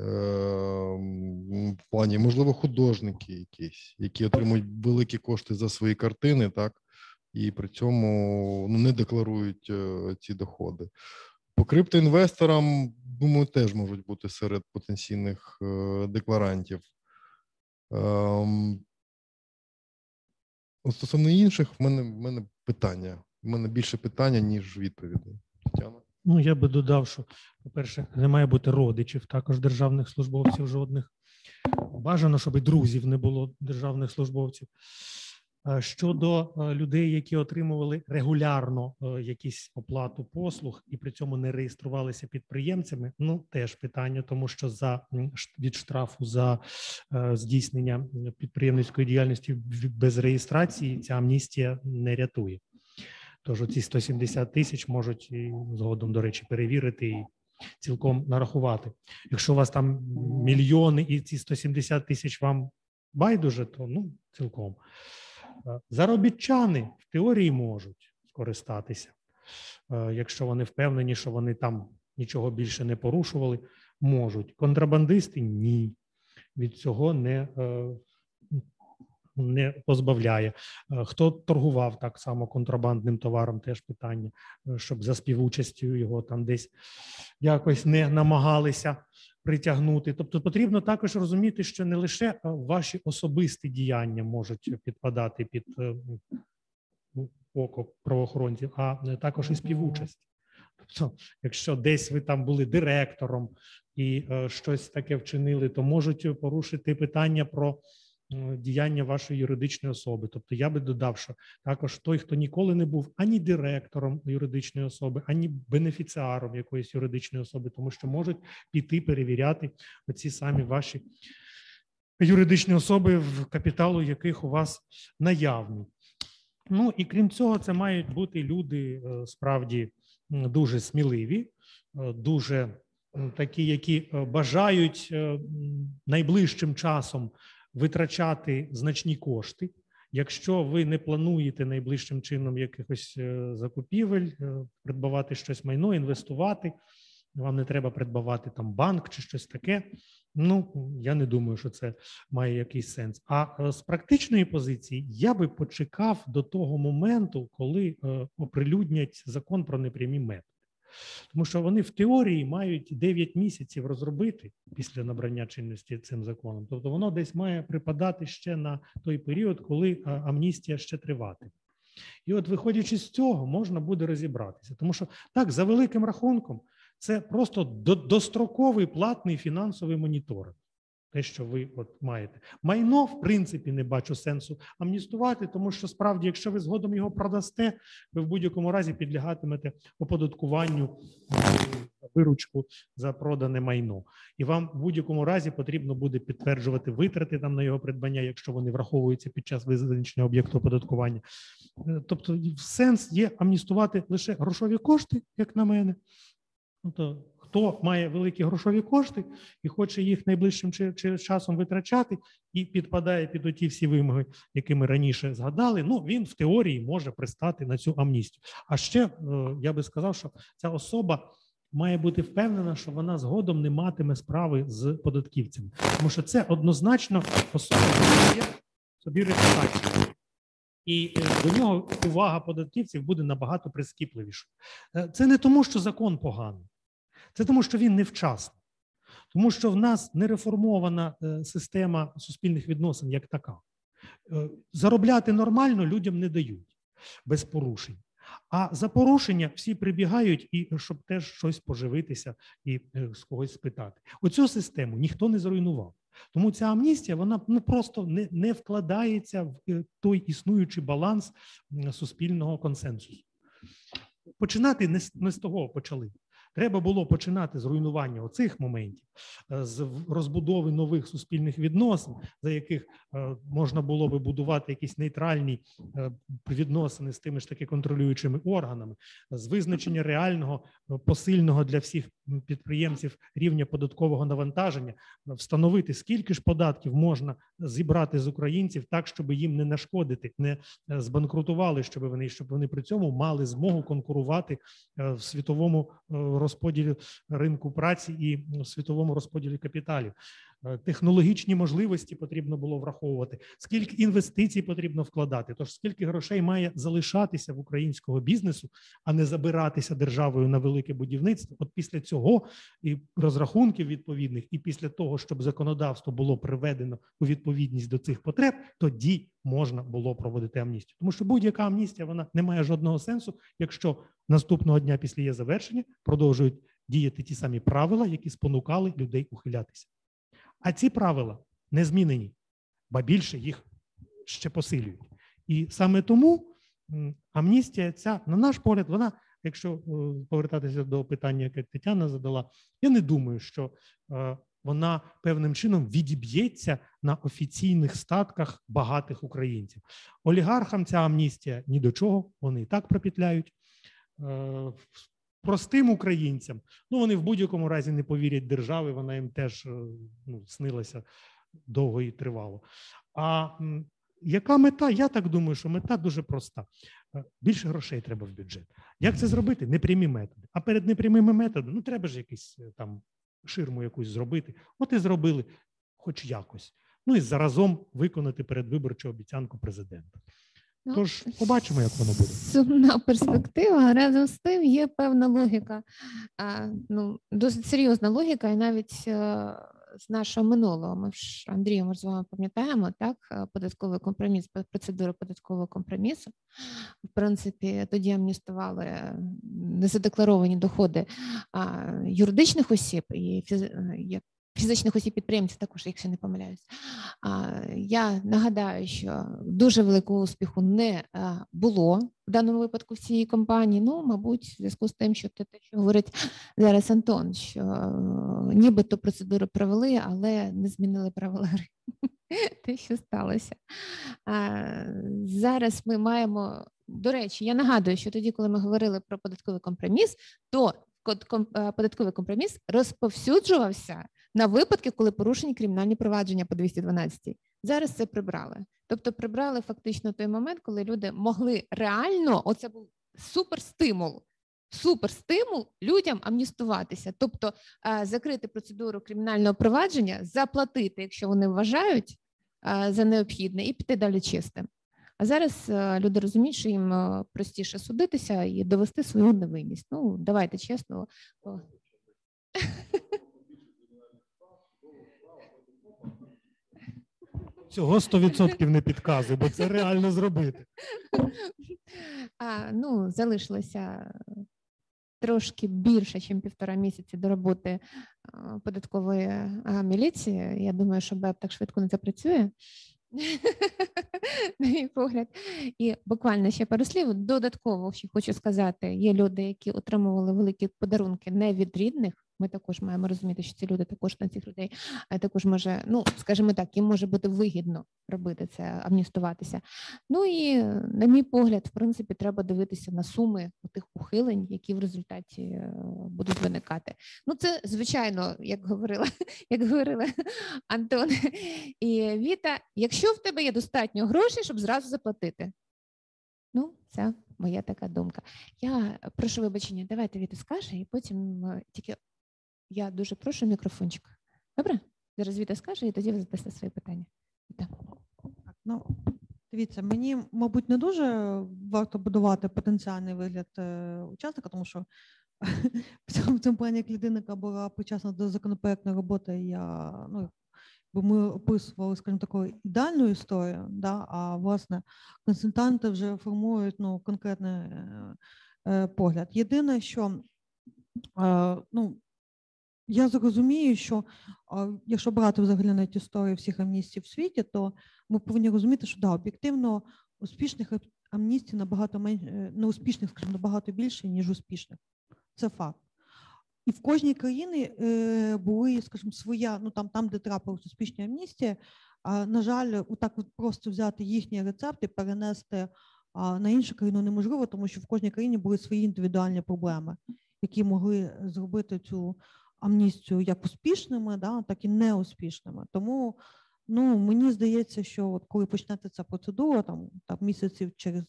в плані, можливо, художники якісь, які отримують великі кошти за свої картини, так, і при цьому ну, не декларують е, ці доходи. По криптоінвесторам, думаю, теж можуть бути серед потенційних е, декларантів. Ем, Стосовно інших, в мене, в мене питання. В мене більше питання, ніж відповідей. Тетяна? Ну, я би додав, що, по-перше, не має бути родичів, також державних службовців жодних. Бажано, щоб і друзів не було державних службовців. А Щодо е, людей, які отримували регулярно е, якісь оплату послуг і при цьому не реєструвалися підприємцями, ну теж питання, тому що за від штрафу за е, здійснення підприємницької діяльності без реєстрації ця амністія не рятує. Тож ці 170 тисяч можуть згодом, до речі, перевірити і цілком нарахувати. Якщо у вас там мільйони і ці 170 тисяч вам байдуже, то ну цілком. Е, Заробітчани в теорії можуть скористатися, Е, якщо вони впевнені, що вони там нічого більше не порушували, можуть. Контрабандисти ні. Від цього не, е, не позбавляє. Е, Хто торгував так само контрабандним товаром, теж питання, е, щоб за співучастю його там десь якось не намагалися притягнути. Тобто потрібно також розуміти, що не лише е, ваші особисті діяння можуть підпадати під око правоохоронців, а також і співучасть. Тобто, якщо десь ви там були директором і щось таке вчинили, то можуть порушити питання про діяння вашої юридичної особи. Тобто я би додав, що також той, хто ніколи не був ані директором юридичної особи, ані бенефіціаром якоїсь юридичної особи, тому що можуть піти перевіряти оці самі ваші юридичні особи, в капіталу яких у вас наявний. Ну і крім цього, це мають бути люди е, справді дуже сміливі, е, дуже такі, які е, бажають е, найближчим часом витрачати значні кошти. Якщо ви не плануєте найближчим чином якихось е, закупівель, е, придбавати щось майно, інвестувати, вам не треба придбавати там банк чи щось таке. Ну я не думаю, що це має якийсь сенс. А е, з практичної позиції я би почекав до того моменту, коли оприлюднять закон про непрямі методи. Тому що вони в теорії мають 9 місяців розробити після набрання чинності цим законом. Тобто воно десь має припадати ще на той період, коли е, амністія ще триватиме. І от, виходячи з цього, можна буде розібратися. Тому що так, за великим рахунком, це просто достроковий платний фінансовий моніторинг. Те, що ви от маєте. Майно, в принципі, не бачу сенсу амністувати, тому що справді, якщо ви згодом його продасте, ви в будь-якому разі підлягатимете оподаткуванню е, виручку за продане майно. І вам в будь-якому разі потрібно буде підтверджувати витрати там на його придбання, якщо вони враховуються під час визначення об'єкту оподаткування. Е, Тобто, сенс є амністувати лише грошові кошти, як на мене. Тобто, хто має великі грошові кошти і хоче їх найближчим чи- чи часом витрачати, і підпадає під оті всі вимоги, які ми раніше згадали. Ну він в теорії може пристати на цю амністію. А ще е, я би сказав, що ця особа має бути впевнена, що вона згодом не матиме справи з податківцями, тому що це однозначно особа є собі репутацію. І е, до нього увага податківців буде набагато прискіпливіша. Е, Це не тому, що закон поганий, це тому, що він невчасний, тому що в нас не реформована е, система суспільних відносин як така. Е, Заробляти нормально людям не дають без порушень. А за порушення всі прибігають і щоб теж щось поживитися і е, з когось спитати. Оцю систему ніхто не зруйнував. Тому ця амністія вона ну просто не, не вкладається в той існуючий баланс суспільного консенсусу. Починати не, не з того почали. Треба було починати з руйнування оцих моментів, е, з розбудови нових суспільних відносин, за яких е, можна було би будувати якісь нейтральні е, відносини з тими ж таки контролюючими органами, з визначення реального посильного для всіх підприємців рівня податкового навантаження, встановити скільки ж податків можна зібрати з українців так, щоб їм не нашкодити, не збанкрутували, щоб вони щоб вони при цьому мали змогу конкурувати в світовому розподілі ринку праці і світовому розподілі капіталів. Е, Технологічні можливості потрібно було враховувати, скільки інвестицій потрібно вкладати. Тож скільки грошей має залишатися в українського бізнесу, а не забиратися державою на велике будівництво. От після цього і розрахунків відповідних, і після того, щоб законодавство було приведено у відповідність до цих потреб, тоді можна було проводити амністію. Тому що будь-яка амністія вона не має жодного сенсу, якщо наступного дня після її завершення продовжують діяти ті самі правила, які спонукали людей ухилятися. А ці правила не змінені, ба більше їх ще посилюють. І саме тому амністія, ця, на наш погляд, вона, якщо е, повертатися до питання, яке Тетяна задала, я не думаю, що е, вона певним чином відіб'ється на офіційних статках багатих українців. Олігархам ця амністія ні до чого, вони і так пропітляють. Простим українцям, ну вони в будь-якому разі не повірять державі, вона їм теж е, ну, снилася довго і тривало. А яка мета? Я так думаю, що мета дуже проста. Е, Більше грошей треба в бюджет. Як це зробити? Непрямі методи. А перед непрямими методами ну треба ж якийсь е, там ширму якусь зробити. От і зробили, хоч якось. Ну і заразом виконати передвиборчу обіцянку президента. Ну, Тож побачимо, як воно буде. Сумна перспектива. Разом з тим є певна логіка, а, ну, досить серйозна логіка, і навіть е, з нашого минулого. Ми ж Андрію, ми з вами пам'ятаємо, так, е, податковий компроміс, п- процедуру податкового компромісу. В принципі, тоді амністували е, незадекларовані доходи а, юридичних осіб і як фізичних осіб підприємців також, якщо не помиляюсь. Я нагадаю, що дуже великого успіху не а, було в даному випадку в цій компанії. Ну, мабуть, в зв'язку з тим, що те, те, що говорить зараз Антон, що е, нібито процедуру провели, але не змінили правила гри. *laughs* Те, що сталося. А, Зараз ми маємо. До речі, я нагадую, що тоді, коли ми говорили про податковий компроміс, то е, податковий компроміс розповсюджувався на випадки, коли порушені кримінальні провадження по 212. Зараз це прибрали. Тобто прибрали фактично той момент, коли люди могли реально, оце був суперстимул, суперстимул людям амністуватися, тобто е, закрити процедуру кримінального провадження, заплатити, якщо вони вважають е, за необхідне, і піти далі чистим. А зараз е, люди розуміють, що їм простіше судитися і довести свою невинність. Ну, давайте чесно. Цього 100% не підказує, бо це реально зробити. А, ну, залишилося трошки більше, ніж півтора місяці до роботи податкової міліції. Я думаю, що БЕП так швидко не запрацює. *laughs* На мій погляд, і буквально ще пару слів. Додатково ще хочу сказати: є люди, які отримували великі подарунки не від рідних. Ми також маємо розуміти, що ці люди також на цих людей а також може, ну скажімо так, їм може бути вигідно робити це, амністуватися. Ну і на мій погляд, в принципі, треба дивитися на суми тих ухилень, які в результаті е, будуть виникати. Ну, це звичайно, як говорила, *laughs* як говорила Антон і Віта. Якщо в тебе є достатньо грошей, щоб зразу заплатити. Ну, це моя така думка. Я прошу вибачення, давайте Віта скаже, і потім е, тільки я дуже прошу мікрофончик. Добре? Зараз Віта скаже, і тоді ви задасте свої питання. Віта. Так, ну, дивіться, мені, мабуть, не дуже варто будувати потенціальний вигляд е, учасника, тому що *laughs* в цьому, плані, як людина, була причасна до законопроектної роботи, я ну, бо ми описували, скажімо, таку ідеальну історію, да, а власне консультанти вже формують ну, конкретний е, е, погляд. Єдине, що е, ну, я зрозумію, що якщо брати взагалі навіть історію всіх амністій в світі, то ми повинні розуміти, що да, об'єктивно успішних ам- амністій набагато менше, неуспішних, скажімо, набагато більше, ніж успішних. Це факт. І в кожній країні е, були, скажімо, своя, ну там, там де трапилась успішні амністії, а, на жаль, отак от просто взяти їхні рецепти, перенести на іншу країну неможливо, тому що в кожній країні були свої індивідуальні проблеми, які могли зробити цю амністію як успішними, да, так і неуспішними. Тому ну, мені здається, що от коли почнеться ця процедура, там, там місяців через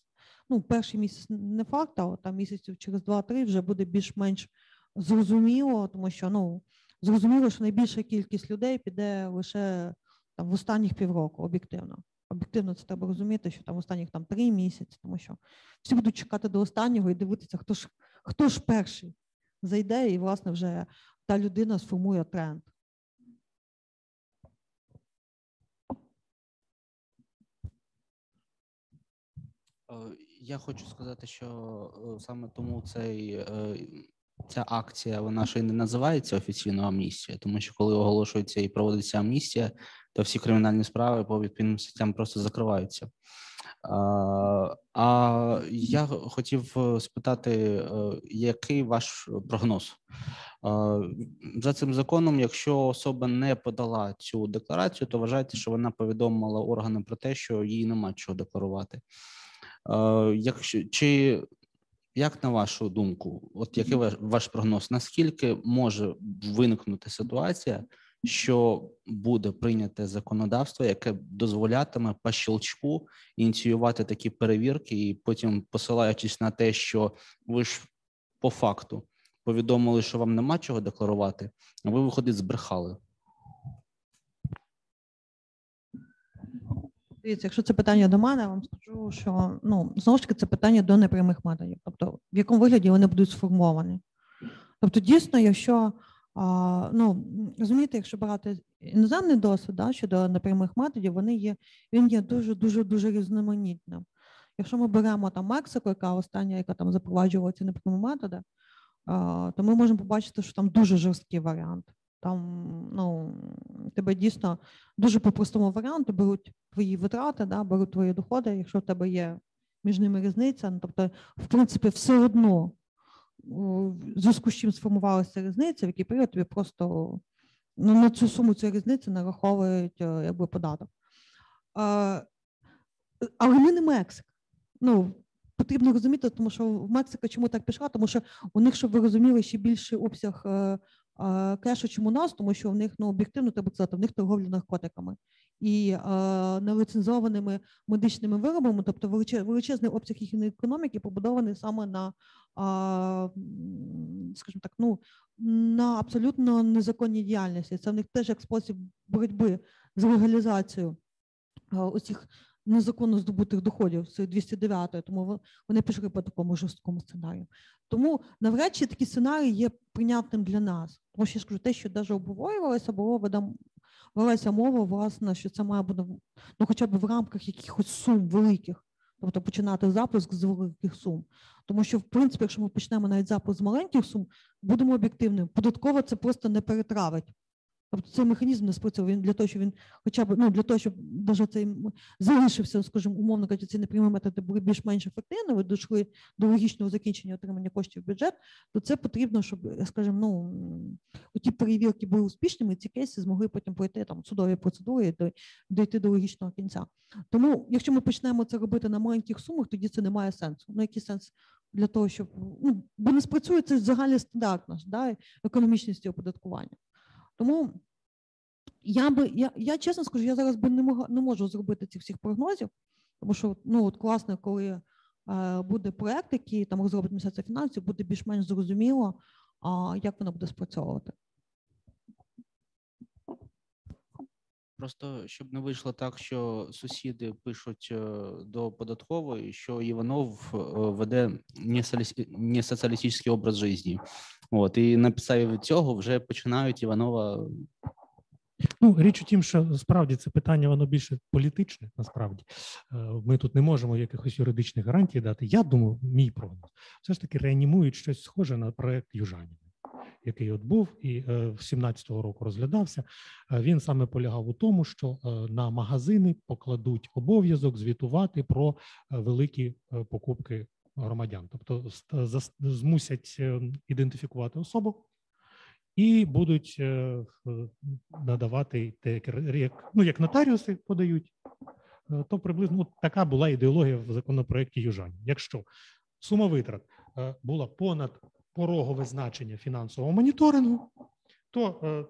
ну, перший місяць не факт, а там місяців через 2-3 вже буде більш-менш зрозуміло, тому що ну, зрозуміло, що найбільша кількість людей піде лише там, в останніх півроку, об'єктивно. Об'єктивно це треба розуміти, що там останніх там три місяці, тому що всі будуть чекати до останнього і дивитися, хто ж хто ж перший зайде, і власне вже та людина сформує тренд. Е, Я хочу сказати, що е, саме тому цей, е, ця акція вона ще й не називається офіційно амністія, тому що коли оголошується і проводиться амністія, то всі кримінальні справи по відповідним статтям просто закриваються. А, я хотів е, спитати, е, який ваш прогноз? Е, За цим законом, якщо особа не подала цю декларацію, то вважаєте, що вона повідомила органам про те, що їй нема чого декларувати. Якщо чи як на вашу думку, от який ваш прогноз? Наскільки може виникнути ситуація, що буде прийняте законодавство, яке дозволятиме по щелчку ініціювати такі перевірки, і потім, посилаючись на те, що ви ж по факту повідомили, що вам нема чого декларувати, а ви виходить збрехали. Якщо це питання до мене, я вам скажу, що ну знову ж таки це питання до непрямих методів, тобто в якому вигляді вони будуть сформовані. Тобто, дійсно, якщо ну розумієте, якщо брати іноземний досвід да, щодо непрямих методів, вони є він є дуже дуже різноманітним. Якщо ми беремо там Мексику, яка остання, яка там запроваджувала ці непрямі методи, то ми можемо побачити, що там дуже жорсткий варіант. Там ну тебе дійсно дуже по простому варіанту беруть твої витрати, да, беруть твої доходи, якщо в тебе є між ними різниця. Ну, тобто, в принципі, все одно у зв'язку з чим сформувалася різниця, в який період тобі просто ну, на цю суму цієї різниці нараховують е, якби податок. А, але ми не Мексика. Ну, потрібно розуміти, тому що в Мексика чому так пішла, тому що у них, щоб ви розуміли, ще більший обсяг е, е, кешу, чим у нас, тому що в них ну об'єктивно треба сказати, в них торговля наркотиками і неліцензованими медичними виробами, тобто величе- величезний обсяг їхньої економіки побудований саме на, скажімо так, ну на абсолютно незаконній діяльності. Це в них теж як спосіб боротьби з легалізацією оцих незаконно здобутих доходів з 209 тому вони пішли по такому жорсткому сценарію. Тому навряд чи такий сценарій є прийнятним для нас. Тому що я скажу, те, що навіть обговорювалося, було ведем, велася мова, власне, що це має бути ну, хоча б в рамках якихось сум великих, тобто починати запуск з великих сум. Тому що, в принципі, якщо ми почнемо навіть запуск з маленьких сум, будемо об'єктивними, податково це просто не перетравить. Тобто цей механізм не спрацьовує він для того, щоб він хоча б ну для того, щоб даже цей залишився, скажімо, умовно кажучи, ці непрямі методи були більш-менш ефективними, дійшли до логічного закінчення отримання коштів в бюджет, то це потрібно, щоб, скажімо, ну ті перевірки були успішними, ці кейси змогли потім пройти там судові процедури і дійти до логічного кінця. Тому, якщо ми почнемо це робити на маленьких сумах, тоді це не має сенсу. Ну, який сенс для того, щоб ну бо не спрацює це загальний стандарт наш, да, економічності оподаткування. Тому я би я, я чесно скажу, я зараз би не могла не можу зробити цих всіх прогнозів, тому що ну от класно, коли е, буде проект, який там розробить Міністерство фінансів, буде більш-менш зрозуміло, а, як воно буде спрацьовувати. Просто щоб не вийшло так, що сусіди пишуть е, до податкової, що Іванов е, веде несоці- несоціалістичний образ житті. От і на підставі цього вже починають Іванова Ну, річ у тім, що справді це питання воно більше політичне. Насправді Е, ми тут не можемо якихось юридичних гарантій дати. Я думаю, мій прогноз все ж таки реанімують щось схоже на проект Южаніна, який от був і е, в 17-го року розглядався. Е, Він саме полягав у тому, що е, на магазини покладуть обов'язок звітувати про е, великі е, покупки громадян, тобто змусять е, ідентифікувати особу і будуть е, надавати те, як ну, як нотаріуси подають, е, то приблизно от така була ідеологія в законопроекті Южані. Якщо сума витрат е, була понад порогове значення фінансового моніторингу, то е,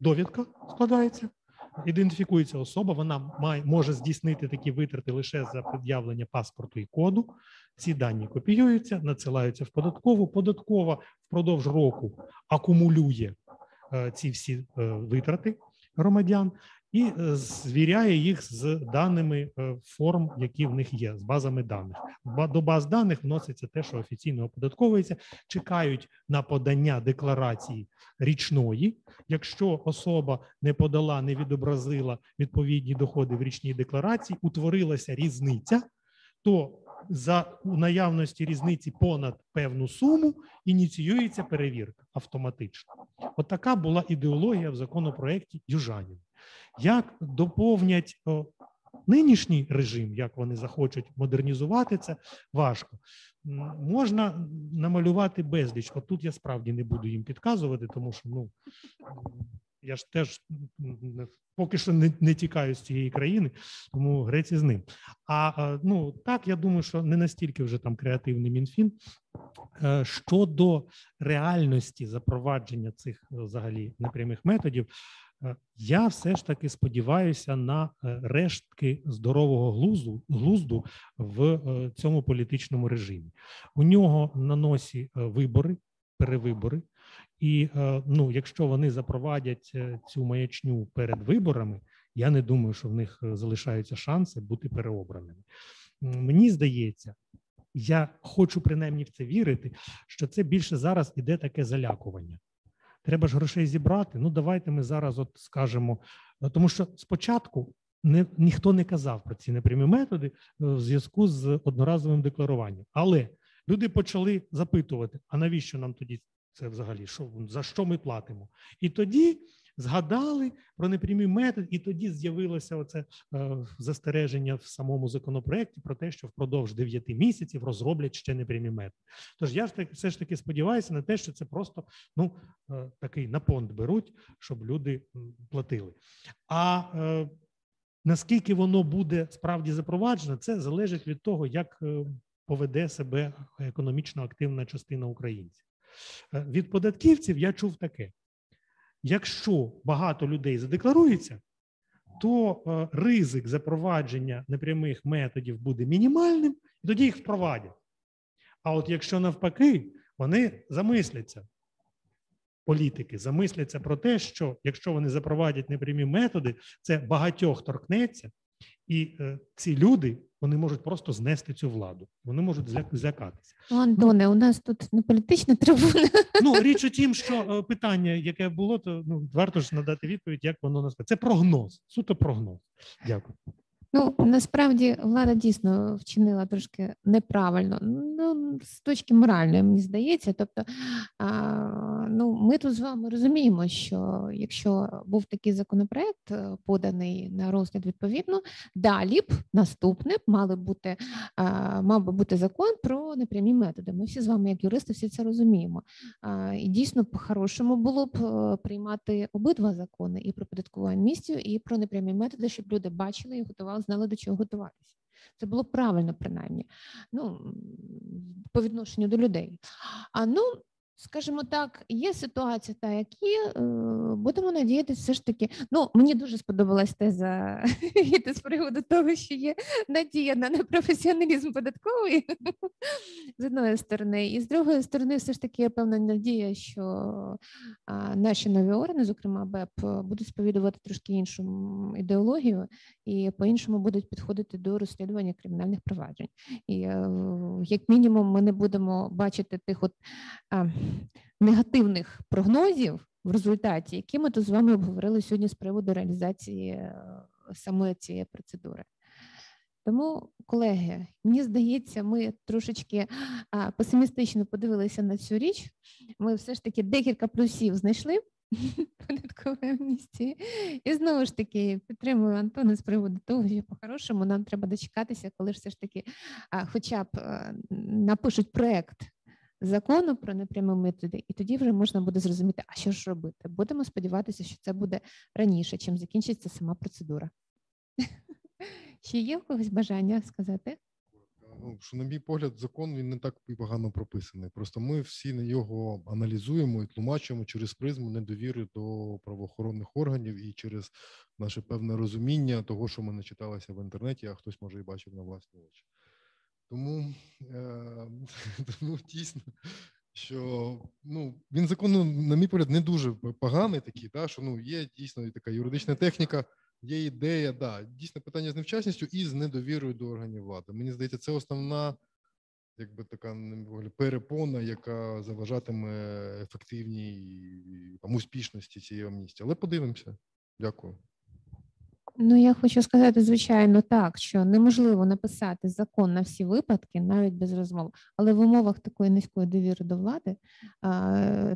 довідка складається, ідентифікується особа, вона має може здійснити такі витрати лише за пред'явлення паспорту і коду. Ці дані копіюються, надсилаються в податкову. Податкова впродовж року акумулює е, ці всі е, витрати громадян і е, звіряє їх з даними е, форм, які в них є, з базами даних. До баз даних вноситься те, що офіційно оподатковується. Чекають на подання декларації річної. Якщо особа не подала, не відобразила відповідні доходи в річній декларації, утворилася різниця, то за наявності різниці понад певну суму ініціюється перевірка автоматично. От така була ідеологія в законопроекті Южанін. Як доповнять нинішній режим, як вони захочуть модернізувати це, важко. Можна намалювати безліч. От тут я справді не буду їм підказувати, тому що ну я ж теж поки що не, не тікаю з цієї країни, тому греці з ним. А е, ну так, я думаю, що не настільки вже там креативний мінфін. Е, Щодо реальності запровадження цих е, взагалі непрямих методів, я все ж таки сподіваюся на е, рештки здорового глузду, глузду в е, цьому політичному режимі. У нього на носі е, вибори, перевибори. І е, ну, якщо вони запровадять е, цю маячню перед виборами, я не думаю, що в них е, залишаються шанси бути переобраними. Мені здається, я хочу принаймні в це вірити, що це більше зараз іде таке залякування. Треба ж грошей зібрати. Ну, давайте ми зараз от скажемо, е, тому що спочатку не, ніхто не казав про ці непрямі методи е, в зв'язку з одноразовим декларуванням. Але люди почали запитувати: а навіщо нам тоді це взагалі? Що за що ми платимо? І тоді згадали про непрямі методи, і тоді з'явилося оце е, застереження в самому законопроекті про те, що впродовж 9 місяців розроблять ще непрямі методи. Тож я все ж таки сподіваюся на те, що це просто ну е, такий на понт беруть, щоб люди платили. А е, наскільки воно буде справді запроваджено, це залежить від того, як поведе себе економічно активна частина українців. Від податківців я чув таке: якщо багато людей задекларується, то е, ризик запровадження непрямих методів буде мінімальним, і тоді їх впровадять. А от якщо навпаки, вони замисляться, політики замисляться про те, що якщо вони запровадять непрямі методи, це багатьох торкнеться, і е, ці люди вони можуть просто знести цю владу. Вони можуть злякатися. злякатися. Ну, Антоне, у нас тут не політична трибуна. Ну річ у тім, що е, питання, яке було, то ну варто ж надати відповідь, як воно насправді. Це прогноз, суто прогноз. Дякую. Ну насправді влада дійсно вчинила трошки неправильно. Ну з точки моральної, мені здається. Тобто, а, ну ми тут з вами розуміємо, що якщо був такий законопроект е, поданий на розгляд відповідно, далі б наступне б мали бути а, мав би бути закон про непрямі методи. Ми всі з вами, як юристи, всі це розуміємо. А, і дійсно, по-хорошому було б е, приймати обидва закони і про податкову амністію, і про непрямі методи, щоб люди бачили і готували, знали до чого готуватися. Це було правильно, принаймні, ну по відношенню до людей. А ну, скажімо так, є ситуація, та які е, будемо надіятися, все ж таки. Ну, мені дуже сподобалась теза *laughs* з приводу того, що є надія на непрофесіоналізм податковий з *laughs* одної сторони, і з другої сторони, все ж таки є певна надія, що наші нові органи, зокрема БЕП, будуть сповідувати трошки іншу ідеологію і по-іншому будуть підходити до розслідування кримінальних проваджень. І як мінімум, ми не будемо бачити тих от негативних прогнозів в результаті, які ми тут з вами обговорили сьогодні з приводу реалізації е, самої цієї процедури. Тому, колеги, мені здається, ми трошечки песимістично подивилися на цю річ. Ми все ж таки декілька плюсів знайшли податкової амністії. І знову ж таки підтримую Антона з приводу того, що по-хорошому нам треба дочекатися, коли ж все ж таки хоча б а, напишуть проект закону про непрямі методи, і тоді вже можна буде зрозуміти, а що ж робити. Будемо сподіватися, що це буде раніше, чим закінчиться сама процедура. *laughs* Чи є в когось бажання сказати? Ну, що, на мій погляд, закон він не так і погано прописаний. Просто ми всі на його аналізуємо і тлумачимо через призму недовіри до правоохоронних органів і через наше певне розуміння того, що ми начиталися в інтернеті, а хтось може і бачив на власні очі. Тому, е, *laughs* тому дійсно, що ну він законно, на мій погляд, не дуже поганий такий, да, що ну є дійсно така юридична техніка. Є ідея, да, дійсно питання з невчасністю і з недовірою до органів влади. Мені здається, це основна, якби така перепона, яка заважатиме ефективній там успішності цієї амністії. Але подивимося. Дякую. Ну, я хочу сказати, звичайно, так, що неможливо написати закон на всі випадки, навіть без розмов. Але в умовах такої низької довіри до влади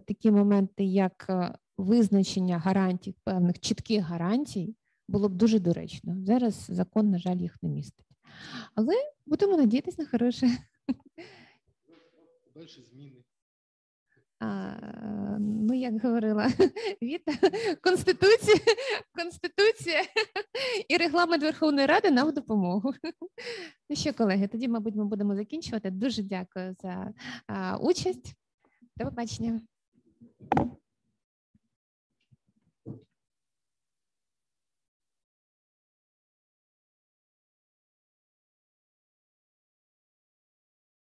такі моменти, як визначення гарантій, певних чітких гарантій, було б дуже доречно. Зараз закон, на жаль, їх не містить. Але будемо надіятися на хороше. Далі зміни. А, ну, як говорила *laughs* Віта, *laughs* Конституція, *laughs* Конституція і регламент Верховної Ради нам допомогу. Ну що, колеги, тоді, мабуть, ми будемо закінчувати. Дуже дякую за участь. До побачення.